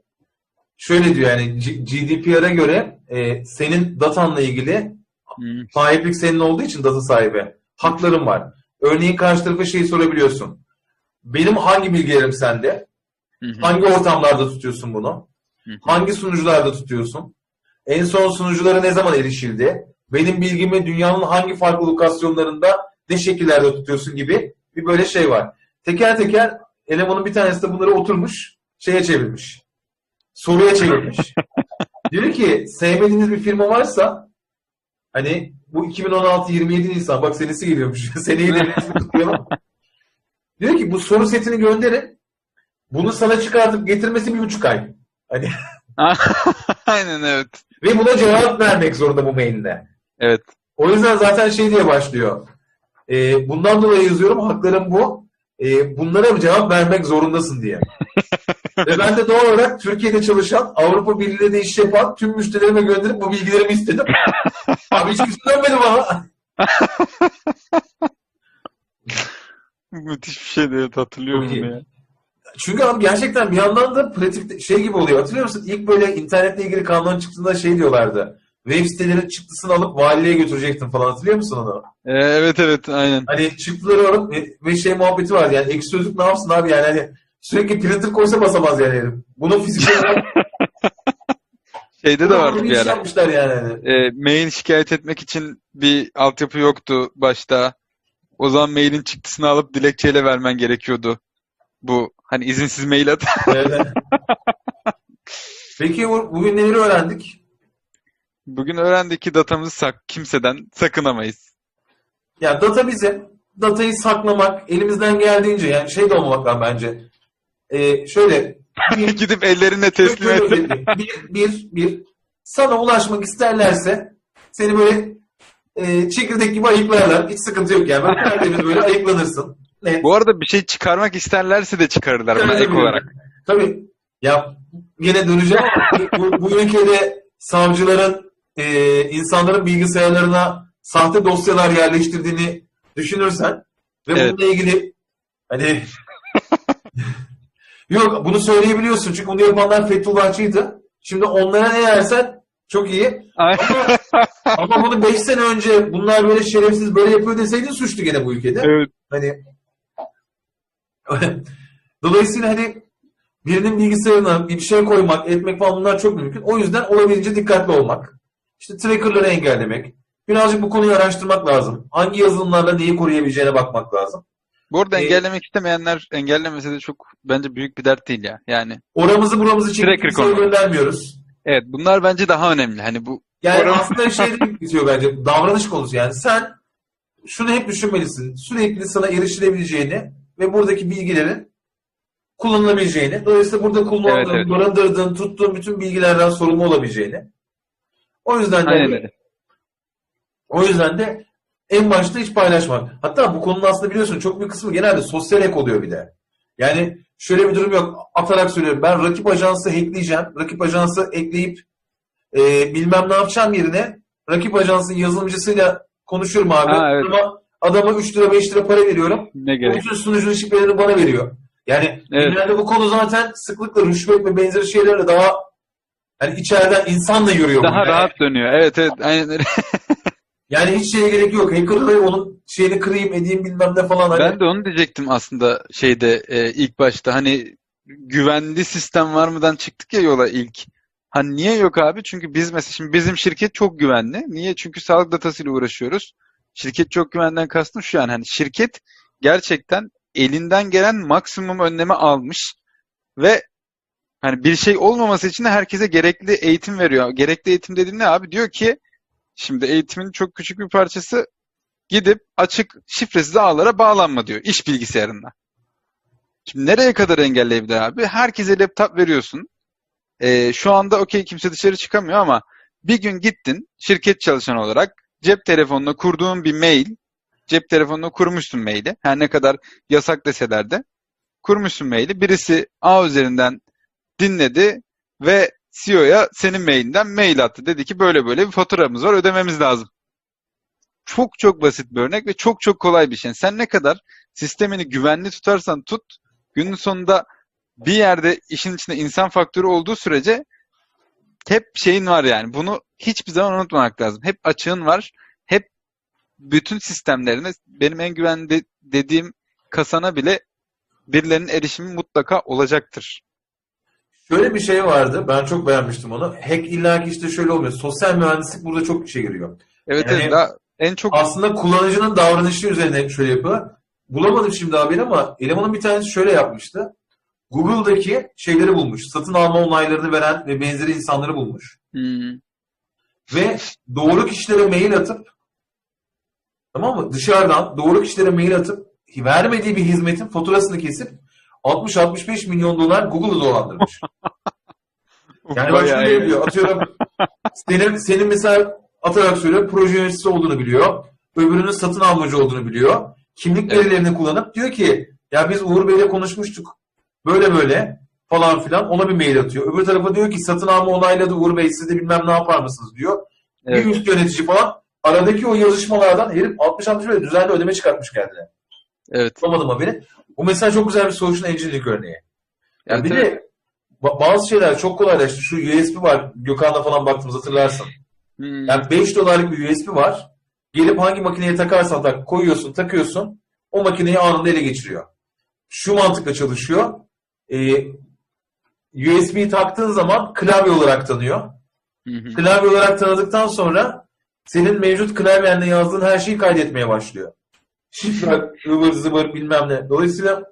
şöyle diyor yani GDPR'a göre e, senin datanla ilgili Hmm. sahiplik senin olduğu için data sahibi. Hakların var. Örneğin karşı tarafa şeyi sorabiliyorsun. Benim hangi bilgilerim sende? Hı hı. Hangi ortamlarda tutuyorsun bunu? Hı hı. Hangi sunucularda tutuyorsun? En son sunuculara ne zaman erişildi? Benim bilgimi dünyanın hangi farklı lokasyonlarında ne şekillerde tutuyorsun gibi bir böyle şey var. Teker teker elemanın bir tanesi de bunları oturmuş şeye çevirmiş. Soruya çevirmiş. Diyor ki sevmediğiniz bir firma varsa hani bu 2016 27 Nisan bak senesi geliyormuş. Seneyi de resmi tutmayalım. Diyor ki bu soru setini gönderin. Bunu sana çıkartıp getirmesi bir buçuk ay. Hani Aynen evet. ve buna cevap vermek zorunda bu mailde. Evet. O yüzden zaten şey diye başlıyor. Ee, bundan dolayı yazıyorum haklarım bu. Ee, bunlara cevap vermek zorundasın diye. ve ben de doğal olarak Türkiye'de çalışan Avrupa Birliği'de iş yapan tüm müşterilerime gönderip bu bilgilerimi istedim. Abi hiç kimse dönmedi bana. Müthiş bir şeydi evet hatırlıyorum ya. Çünkü abi gerçekten bir yandan da pratik şey gibi oluyor. Hatırlıyor musun? İlk böyle internetle ilgili kanun çıktığında şey diyorlardı. Web sitelerin çıktısını alıp valiliğe götürecektin falan. Hatırlıyor musun onu? Ee, evet evet aynen. Hani çıktıları alıp ve, şey muhabbeti vardı. Yani ekşi sözlük ne yapsın abi yani hani sürekli printer koysa basamaz yani herif. Bunun fiziksel olarak Şeyde de vardı Bunu bir ara. yapmışlar yani. hani. E, mail şikayet etmek için bir altyapı yoktu başta. O zaman mailin çıktısını alıp dilekçeyle vermen gerekiyordu. Bu hani izinsiz mail at. Evet. Peki bu- bugün neleri öğrendik? Bugün öğrendik ki datamızı sak kimseden sakınamayız. Ya data bizim. Datayı saklamak elimizden geldiğince yani şey de olmamak var bence. Ee, şöyle Gidip ellerine teslim et. bir, bir, bir, sana ulaşmak isterlerse seni böyle e, çekirdek gibi ayıklarlar. Hiç sıkıntı yok yani. Böyle böyle ayıklanırsın. Net. Bu arada bir şey çıkarmak isterlerse de çıkarırlar ek olarak. Tabii. Ya yine döneceğim ama bu, bu ülkede savcıların e, insanların bilgisayarlarına sahte dosyalar yerleştirdiğini düşünürsen ve Evet. bununla ilgili hani yok bunu söyleyebiliyorsun çünkü bunu yapanlar Fethullahçıydı. Şimdi onlara ne yersen çok iyi. Ay- Ama bunu 5 sene önce bunlar böyle şerefsiz böyle yapıyor deseydin suçtu gene bu ülkede. evet. Hani dolayısıyla hani birinin bilgisayarına bir şey koymak, etmek falan bunlar çok mümkün. O yüzden olabildiğince dikkatli olmak. İşte trackerları engellemek. Birazcık bu konuyu araştırmak lazım. Hangi yazılımlarla neyi koruyabileceğine bakmak lazım. Bu arada Ee, engellemek istemeyenler engellemese de çok bence büyük bir dert değil ya. Yani Oramızı buramızı çekip kimseye göndermiyoruz. evet bunlar bence daha önemli. Hani bu Yani Oram- aslında şey bitiyor bence. Davranış konusu yani. Sen şunu hep düşünmelisin. Sürekli sana erişilebileceğini ve buradaki bilgilerin kullanılabileceğini. Dolayısıyla burada kullandığın, Evet, evet. barındırdığın, tuttuğun bütün bilgilerden sorumlu olabileceğini. O yüzden de aynen o yüzden de en başta hiç paylaşmak. Hatta bu konunun aslında biliyorsun çok bir kısmı genelde sosyal ek oluyor bir de. Yani şöyle bir durum yok. Atarak söylüyorum. Ben rakip ajansı hackleyeceğim. Rakip ajansı ekleyip e, bilmem ne yapacağım yerine rakip ajansın yazılımcısıyla konuşuyorum abi. Ha, evet. Adama, adama 3 lira 5 lira para veriyorum. Ne gerek? bütün sunucunun şifrelerini bana veriyor. Yani Evet. genelde bu konu zaten sıklıkla rüşvet ve benzeri şeylerle daha hani içeriden insanla yürüyor. Daha Yani- rahat dönüyor. Evet evet aynen. Yani hiç şeye gerek yok. Hacker'ı onun şeyini kırayım edeyim bilmem ne falan. Hani. Ben de onu diyecektim aslında şeyde e, ilk başta hani güvenli sistem var mıdan çıktık ya yola ilk. Hani niye yok abi? Çünkü biz mesela şimdi bizim şirket çok güvenli. Niye? Çünkü sağlık datasıyla uğraşıyoruz. Şirket çok güvenden kastım şu an hani şirket gerçekten elinden gelen maksimum önlemi almış ve hani bir şey olmaması için de herkese gerekli eğitim veriyor. Gerekli eğitim dediğin ne abi? Diyor ki Şimdi eğitimin çok küçük bir parçası gidip açık şifresiz ağlara bağlanma diyor iş bilgisayarında. Şimdi nereye kadar engelleyebilir abi? Herkese laptop veriyorsun. Ee, şu anda okey kimse dışarı çıkamıyor ama bir gün gittin şirket çalışanı olarak cep telefonuna kurduğun bir mail, cep telefonuna kurmuşsun maili. Her ne kadar yasak deseler de kurmuşsun maili. Birisi ağ üzerinden dinledi ve CEO'ya senin mailinden mail attı. Dedi ki böyle böyle bir faturamız var ödememiz lazım. Çok çok basit bir örnek ve çok çok kolay bir şey. Sen ne kadar sistemini güvenli tutarsan tut, günün sonunda bir yerde işin içinde insan faktörü olduğu sürece hep şeyin var yani. Bunu hiçbir zaman unutmamak lazım. Hep açığın var. Hep bütün sistemlerine benim en güvenli dediğim kasana bile birilerinin erişimi mutlaka olacaktır. Şöyle bir şey vardı. Ben çok beğenmiştim onu. Hack illaki işte şöyle olmuyor. Sosyal mühendislik burada çok işe giriyor. Evet, Yani evet daha en çok Aslında kullanıcının davranışı üzerine şöyle yapıyor. Bulamadım şimdi haberi ama elemanın bir tanesi şöyle yapmıştı. Google'daki şeyleri bulmuş. Satın alma onaylarını veren ve benzeri insanları bulmuş. Hmm, Ve doğru kişilere mail atıp tamam mı? Dışarıdan doğru kişilere mail atıp vermediği bir hizmetin faturasını kesip 60-65 milyon dolar Google'ı dolandırmış. Yani bak iyi. diyor. Atıyorum senin, senin mesela atarak söylüyor proje yöneticisi olduğunu biliyor. Öbürünün satın almacı olduğunu biliyor. Kimlik Evet. verilerini kullanıp diyor ki ya biz Uğur Bey'le konuşmuştuk. Böyle böyle falan filan ona bir mail atıyor. Öbür tarafa diyor ki satın alma onayladı Uğur Bey siz de bilmem ne yapar mısınız diyor. Evet. Bir üst yönetici falan aradaki o yazışmalardan herif 60-60 böyle düzenli ödeme çıkartmış kendine. Evet. Bulamadım haberi. Bu mesela çok güzel bir solution engineering örneği. Yani Evet, bir evet. de ba- bazı şeyler çok kolaylaştı. Şu USB var. Gökhan'la falan baktığımız hatırlarsın. Hmm, Yani 5 dolarlık bir USB var. Gelip hangi makineye takarsan tak koyuyorsun, takıyorsun. O makineyi anında ele geçiriyor. Şu mantıkla çalışıyor. Ee, USB'yi taktığın zaman klavye olarak tanıyor. hı hı. Klavye olarak tanıdıktan sonra senin mevcut klavyenle yazdığın her şeyi kaydetmeye başlıyor. Şifre, ıvır zıvır bilmem ne. Dolayısıyla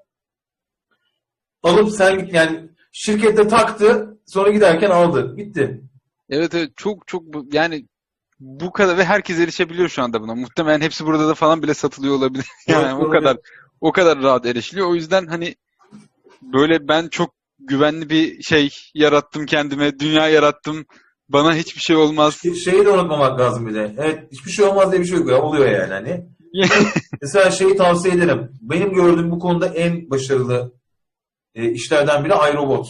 alıp sen git yani şirkette taktı sonra giderken aldı. Bitti. Evet evet çok çok yani bu kadar ve herkes erişebiliyor şu anda buna. Muhtemelen hepsi burada da falan bile satılıyor olabilir. Yani Evet, o kadar o kadar rahat erişiliyor. O yüzden hani böyle ben çok güvenli bir şey yarattım kendime, dünya yarattım. Bana hiçbir şey olmaz. Şeyi de unutmamak lazım bir de. Evet hiçbir şey olmaz diye bir şey yok. ya. Oluyor yani hani. Mesela şeyi tavsiye ederim. Benim gördüğüm bu konuda en başarılı e, işlerden biri iRobot.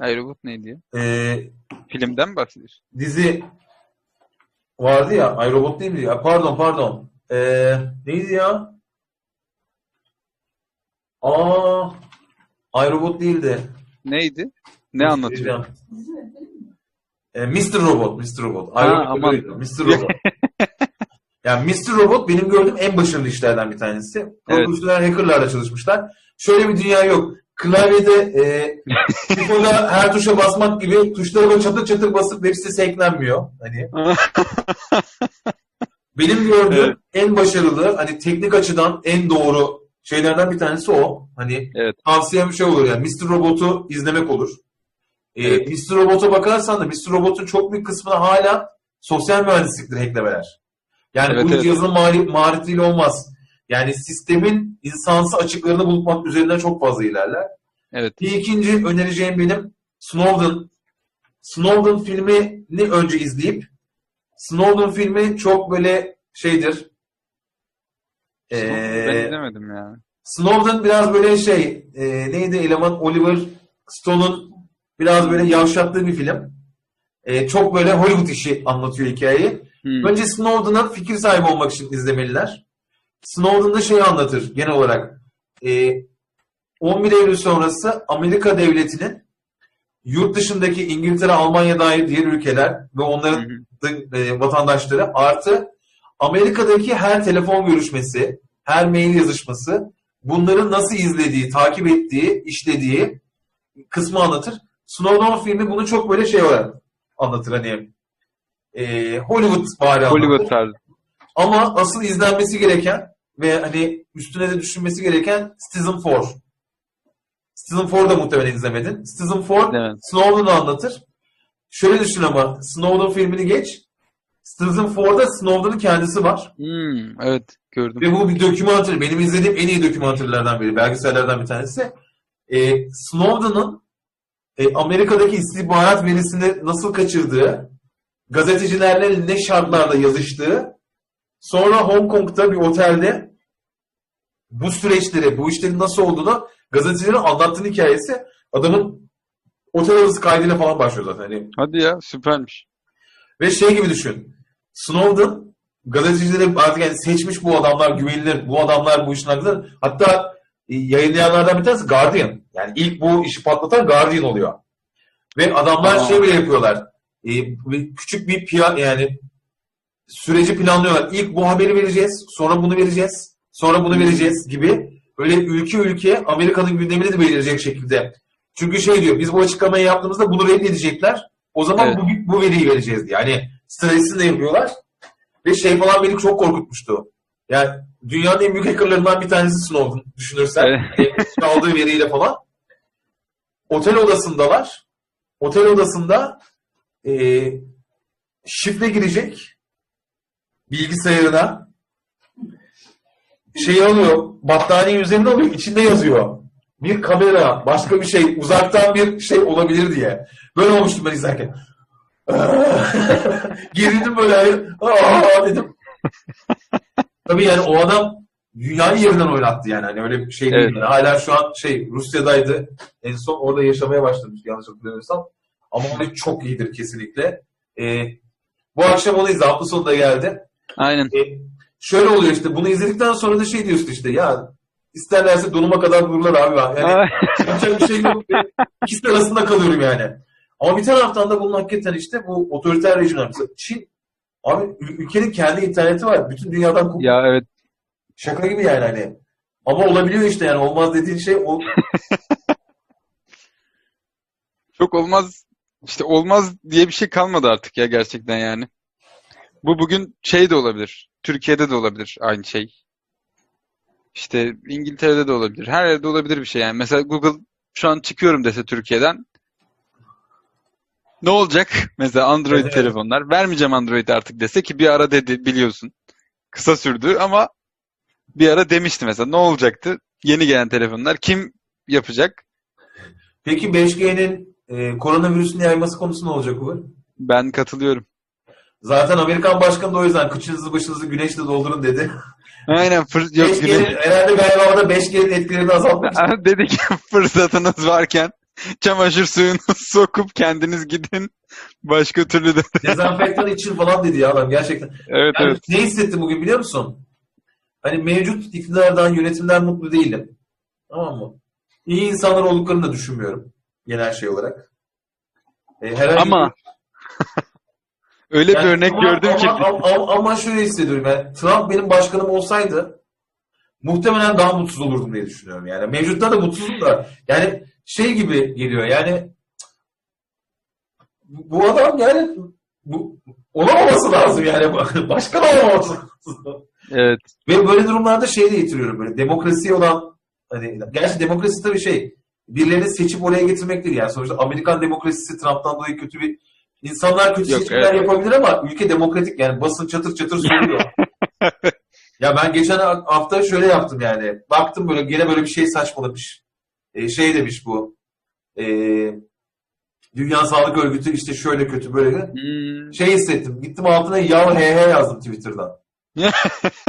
iRobot neydi ya? E, Filmden mi bahsediyorsun? dizi vardı ya. iRobot değil mi? Ya, pardon pardon. E, neydi ya? Aa, iRobot değildi. Neydi? Ne anlatıyor? Film mi? E, Mr. Robot, Mr. Robot. Ha, iRobot aman. Mr. Robot. yani Mr. Robot benim gördüğüm en başarılı işlerden bir tanesi. Evet. Profesyonel hackerlarla çalışmışlar. Şöyle bir dünya yok. Klavyede e, Pifo'da her tuşa basmak gibi tuşlara böyle çatır çatır basıp web sitesi eklenmiyor. Hani benim gördüğüm Evet. en başarılı, hani teknik açıdan en doğru şeylerden bir tanesi o. Hani Evet. tavsiyem bir şey olur yani. Mr. Robot'u izlemek olur. Ee, Evet. Mr. Robot'a bakarsan da Mr. Robot'un çok büyük kısmını hala sosyal mühendisliktir hacklemeler. Yani Evet, bu evet. yazılım maharetiyle olmaz. Yani sistemin insansı açıklarını bulmak üzerinden çok fazla ilerler. Evet. Bir ikinci önereceğim benim Snowden. Snowden filmini önce izleyip Snowden filmi çok böyle şeydir. Ben Ee, izlemedim ya. Snowden biraz böyle şey e, neydi eleman Oliver Stone'un biraz böyle yavşattığı bir film. E, çok böyle Hollywood işi anlatıyor hikayeyi. Hmm. Önce Snowden'a fikir sahibi olmak için izlemeliler. Snowden'da şeyi anlatır genel olarak. E, 11 Eylül sonrası Amerika devletinin yurt dışındaki İngiltere, Almanya dair diğer ülkeler ve Hı onların hı. e, vatandaşları artı Amerika'daki her telefon görüşmesi, her mail yazışması bunların nasıl izlediği, takip ettiği, işlediği kısmı anlatır. Snowden filmi bunu çok böyle şey olarak anlatır hani e, Hollywood bari. Hollywood tarzı. Ama asıl izlenmesi gereken ve hani üstüne de düşünmesi gereken Citizen 4. Citizen 4'u da muhtemelen izlemedin. Citizen 4 Evet. Snowden'ı anlatır. Şöyle düşün ama Snowden filmini geç. Citizen 4'da Snowden'ın kendisi var. Hmm, evet gördüm. Ve bu bir dokümanter. Benim izlediğim en iyi dokümanterlerden biri. Belgesellerden bir tanesi. Ee, Snowden'ın e, Amerika'daki istihbarat verisini nasıl kaçırdığı, gazetecilerle ne şartlarda yazıştığı, sonra Hong Kong'da bir otelde bu süreçleri, bu işlerin nasıl olduğunu gazetecilerin anlattığın hikayesi adamın otel odası kaydıyla falan başlıyor zaten. Hani Hadi ya süpermiş. Ve şey gibi düşün. Snowden gazetecileri artık yani seçmiş bu adamlar güvenilir, bu adamlar bu işin hakkında. Hatta e, yayınlayanlardan bir tanesi Guardian. Yani ilk bu işi patlatan Guardian oluyor. Ve adamlar Aa. şey bile yapıyorlar. E, küçük bir piya yani süreci planlıyorlar. İlk bu haberi vereceğiz, sonra bunu vereceğiz, sonra bunu vereceğiz gibi. Böyle ülke ülke Amerika'nın gündemini de belirleyecek şekilde. Çünkü şey diyor, biz bu açıklamayı yaptığımızda bunu reddedecekler. O zaman Evet. bu, bu veriyi vereceğiz diye. Yani stresini de yapıyorlar. Ve şey falan beni çok korkutmuştu. Yani dünyanın en büyük hackerlarından bir tanesi Snowden düşünürsen. Evet. E, aldığı veriyle falan. Otel odasındalar. Otel odasında e, şifre girecek bilgisayarına şey alıyor, battaniye üzerinde alıyor, içinde yazıyor. Bir kamera, başka bir şey, uzaktan bir şey olabilir diye. Böyle olmuştum ben izlerken. Gerildim böyle, aa dedim. Tabii yani o adam dünyayı yerinden oynattı yani. Hani öyle bir şey değil. Evet. Yani hala şu an şey Rusya'daydı. En son orada yaşamaya başlamıştı yanlış hatırlamıyorsam. Ama hani çok iyidir kesinlikle. Ee, bu akşam onu izle. Hafta sonunda geldi. Aynen. E, şöyle oluyor işte bunu izledikten sonra da şey diyorsun işte ya isterlerse donuma kadar dururlar abi. Yani Ay, yapacak bir şey yok. İkisi arasında kalıyorum yani. Ama bir taraftan da bunun hakikaten işte bu otoriter rejimler. Mesela Çin abi ül- ülkenin kendi interneti var. Bütün dünyadan kopuyor. ya evet. Şaka gibi yani hani. Ama olabiliyor işte yani olmaz dediğin şey o Çok olmaz işte olmaz diye bir şey kalmadı artık ya gerçekten yani. Bu bugün şey de olabilir. Türkiye'de de olabilir aynı şey. İşte İngiltere'de de olabilir. Her yerde olabilir bir şey yani. Mesela Google şu an çıkıyorum dese Türkiye'den. Ne olacak? Mesela Android Evet. telefonlar. Vermeyeceğim Android artık dese ki bir ara dedi biliyorsun. Kısa sürdü ama bir ara demişti mesela. Ne olacaktı? Yeni gelen telefonlar kim yapacak? Peki 5G'nin e, koronavirüsün yayması konusu ne olacak Uğur? Ben katılıyorum. Zaten Amerikan başkanı da o yüzden kıçınızı başınızı güneşle doldurun dedi. Aynen fır yok 5G'nin, güneş. herhalde galiba orada 5G'nin etkilerini azaltmak için. Abi Dedi ki fırsatınız varken çamaşır suyunu sokup kendiniz gidin. Başka türlü de. Dezenfektan için falan dedi ya adam gerçekten. Evet Yani evet. Ne hissettim bugün biliyor musun? Hani mevcut iktidardan, yönetimden mutlu değilim. Tamam mı? İyi insanlar olduklarını da düşünmüyorum. Genel şey olarak. E, herhangi Ama öyle bir Yani örnek ama, gördüm ki. ama, ama, ama şöyle hissediyorum yani Trump benim başkanım olsaydı muhtemelen daha mutsuz olurdum diye düşünüyorum yani. Mevcutta da mutsuzum da yani şey gibi geliyor yani bu bu adam yani bu olamaması lazım yani başkan olamaması lazım. Evet. Ve böyle durumlarda şey de getiriyorum böyle demokrasi olan hani gerçi demokrasi tabii şey birilerini seçip oraya getirmek değil yani sonuçta Amerikan demokrasisi Trump'tan dolayı kötü bir insanlar kötü Yok, seçimler evet. yapabilir ama ülke demokratik yani basın çatır çatır söylüyor. ya ben geçen hafta şöyle yaptım yani baktım böyle gene böyle bir şey saçmalamış. Ee, şey demiş bu ee, Dünya Sağlık Örgütü işte şöyle kötü böyle Hmm, şey hissettim. Gittim altına ya he he yazdım Twitter'dan.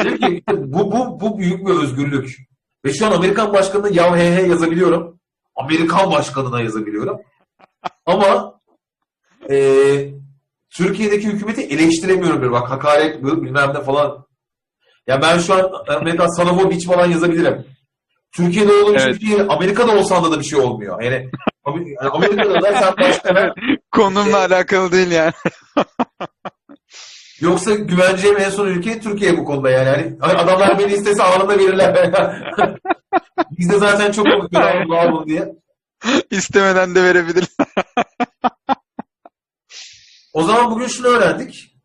Dedim ki bu, bu, bu büyük bir özgürlük. Ve şu an Amerikan başkanına ya he he yazabiliyorum. Amerikan başkanına yazabiliyorum. Ama eee Türkiye'deki hükümeti eleştiremiyorum. Böyle. Bak hakaret bilmem ne falan. Ya ben şu an Amerikan Sanofo Beach falan yazabilirim. Türkiye'de olduğum Evet. değil, Amerika'da olsan da bir şey olmuyor. Yani, Amer- yani Amerika'da da sen başkana konumla alakalı değil yani. Yoksa güveneceğim en son ülke Türkiye bu konuda yani. Hani adamlar beni istese anında verirler. Biz de zaten çok bunu diye. İstemeden de verebilir. O zaman bugün şunu öğrendik.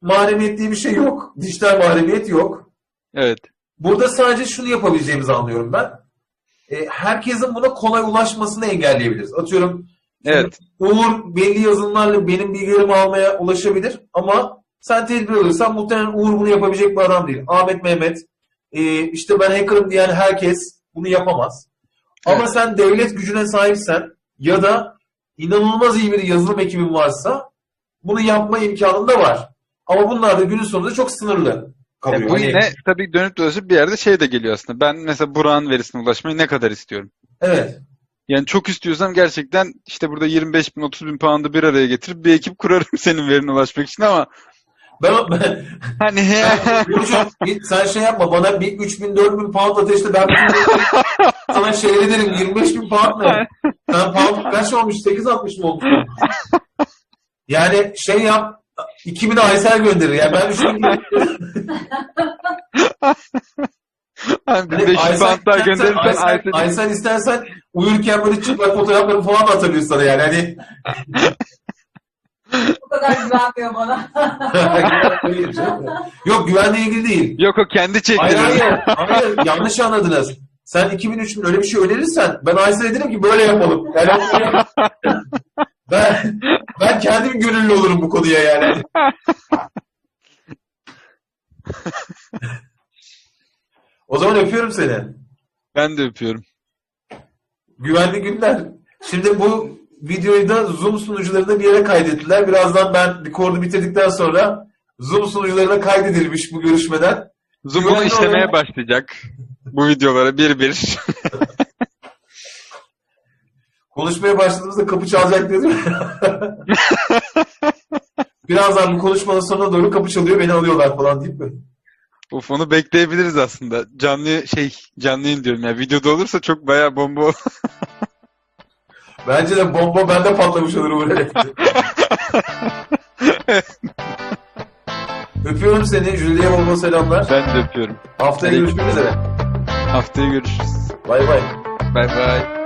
Mahremiyet diye bir şey yok. Dijital mahremiyet yok. Evet. Burada sadece şunu yapabileceğimizi anlıyorum ben. E, herkesin buna kolay ulaşmasını engelleyebiliriz. Atıyorum Evet. Uğur belli yazılımlarla benim bilgilerimi almaya ulaşabilir ama Sen tedbir alırsan muhtemelen Uğur bunu yapabilecek bir adam değil. Ahmet Mehmet e, işte ben hacker'ım diyen herkes bunu yapamaz. Ama Evet. sen devlet gücüne sahipsen ya da inanılmaz iyi bir yazılım ekibin varsa bunu yapma imkanın da var. Ama bunlar da günün sonunda çok sınırlı kalıyor. Bu Hani- yine tabii dönüp dolaşıp bir yerde şey de geliyor aslında. Ben mesela Burak'ın verisine ulaşmayı ne kadar istiyorum? Evet. Yani çok istiyorsam gerçekten işte burada 25 bin 30 bin pound'ı bir araya getirip bir ekip kurarım senin verine ulaşmak için ama Ben, ben hani sen, sen şey yapma bana bir 3000 4000 pound ateşle ben sana şey ederim 25 bin pound ne? Sen pound kaç olmuş? 8.60 mı olmuş? Yani şey yap 2000 Aysel gönderir. Yani ben 3000 hani bir Hani 500 Aysel, gönderirsen Aysel, Aysel'in Aysel istersen uyurken böyle çıplak fotoğrafları falan da atabilir sana yani. Hani Bu kadar güvenmiyor bana. Yok güvenle ilgili değil. Yok o kendi Hayır çektirir. hayır. Hayır yanlış anladınız. Sen 2000 3000 öyle bir şey önerirsen ben Aysel'e derim ki böyle yapalım. Yani ben ben kendim gönüllü olurum bu konuya yani. o zaman öpüyorum seni. Ben de öpüyorum. Güvenli günler. Şimdi bu videoyu da Zoom sunucularında bir yere kaydettiler. Birazdan ben rekordu bitirdikten sonra Zoom sunucularına kaydedilmiş bu görüşmeden. Zoom Güvenli bunu işlemeye olarak- başlayacak. Bu videolara bir bir. Konuşmaya başladığımızda kapı çalacak dedim. Birazdan bu konuşmanın sonuna doğru kapı çalıyor beni alıyorlar falan deyip mi? Of onu bekleyebiliriz aslında. Canlı şey canlı diyorum ya. Videoda olursa çok bayağı bomba. Bence de bomba bende patlamış olur böyle. Öpüyorum seni. Jüliye bomba selamlar. Ben de öpüyorum. Haftaya görüşmek üzere. Haftaya görüşürüz. Bay bay. Bay bay.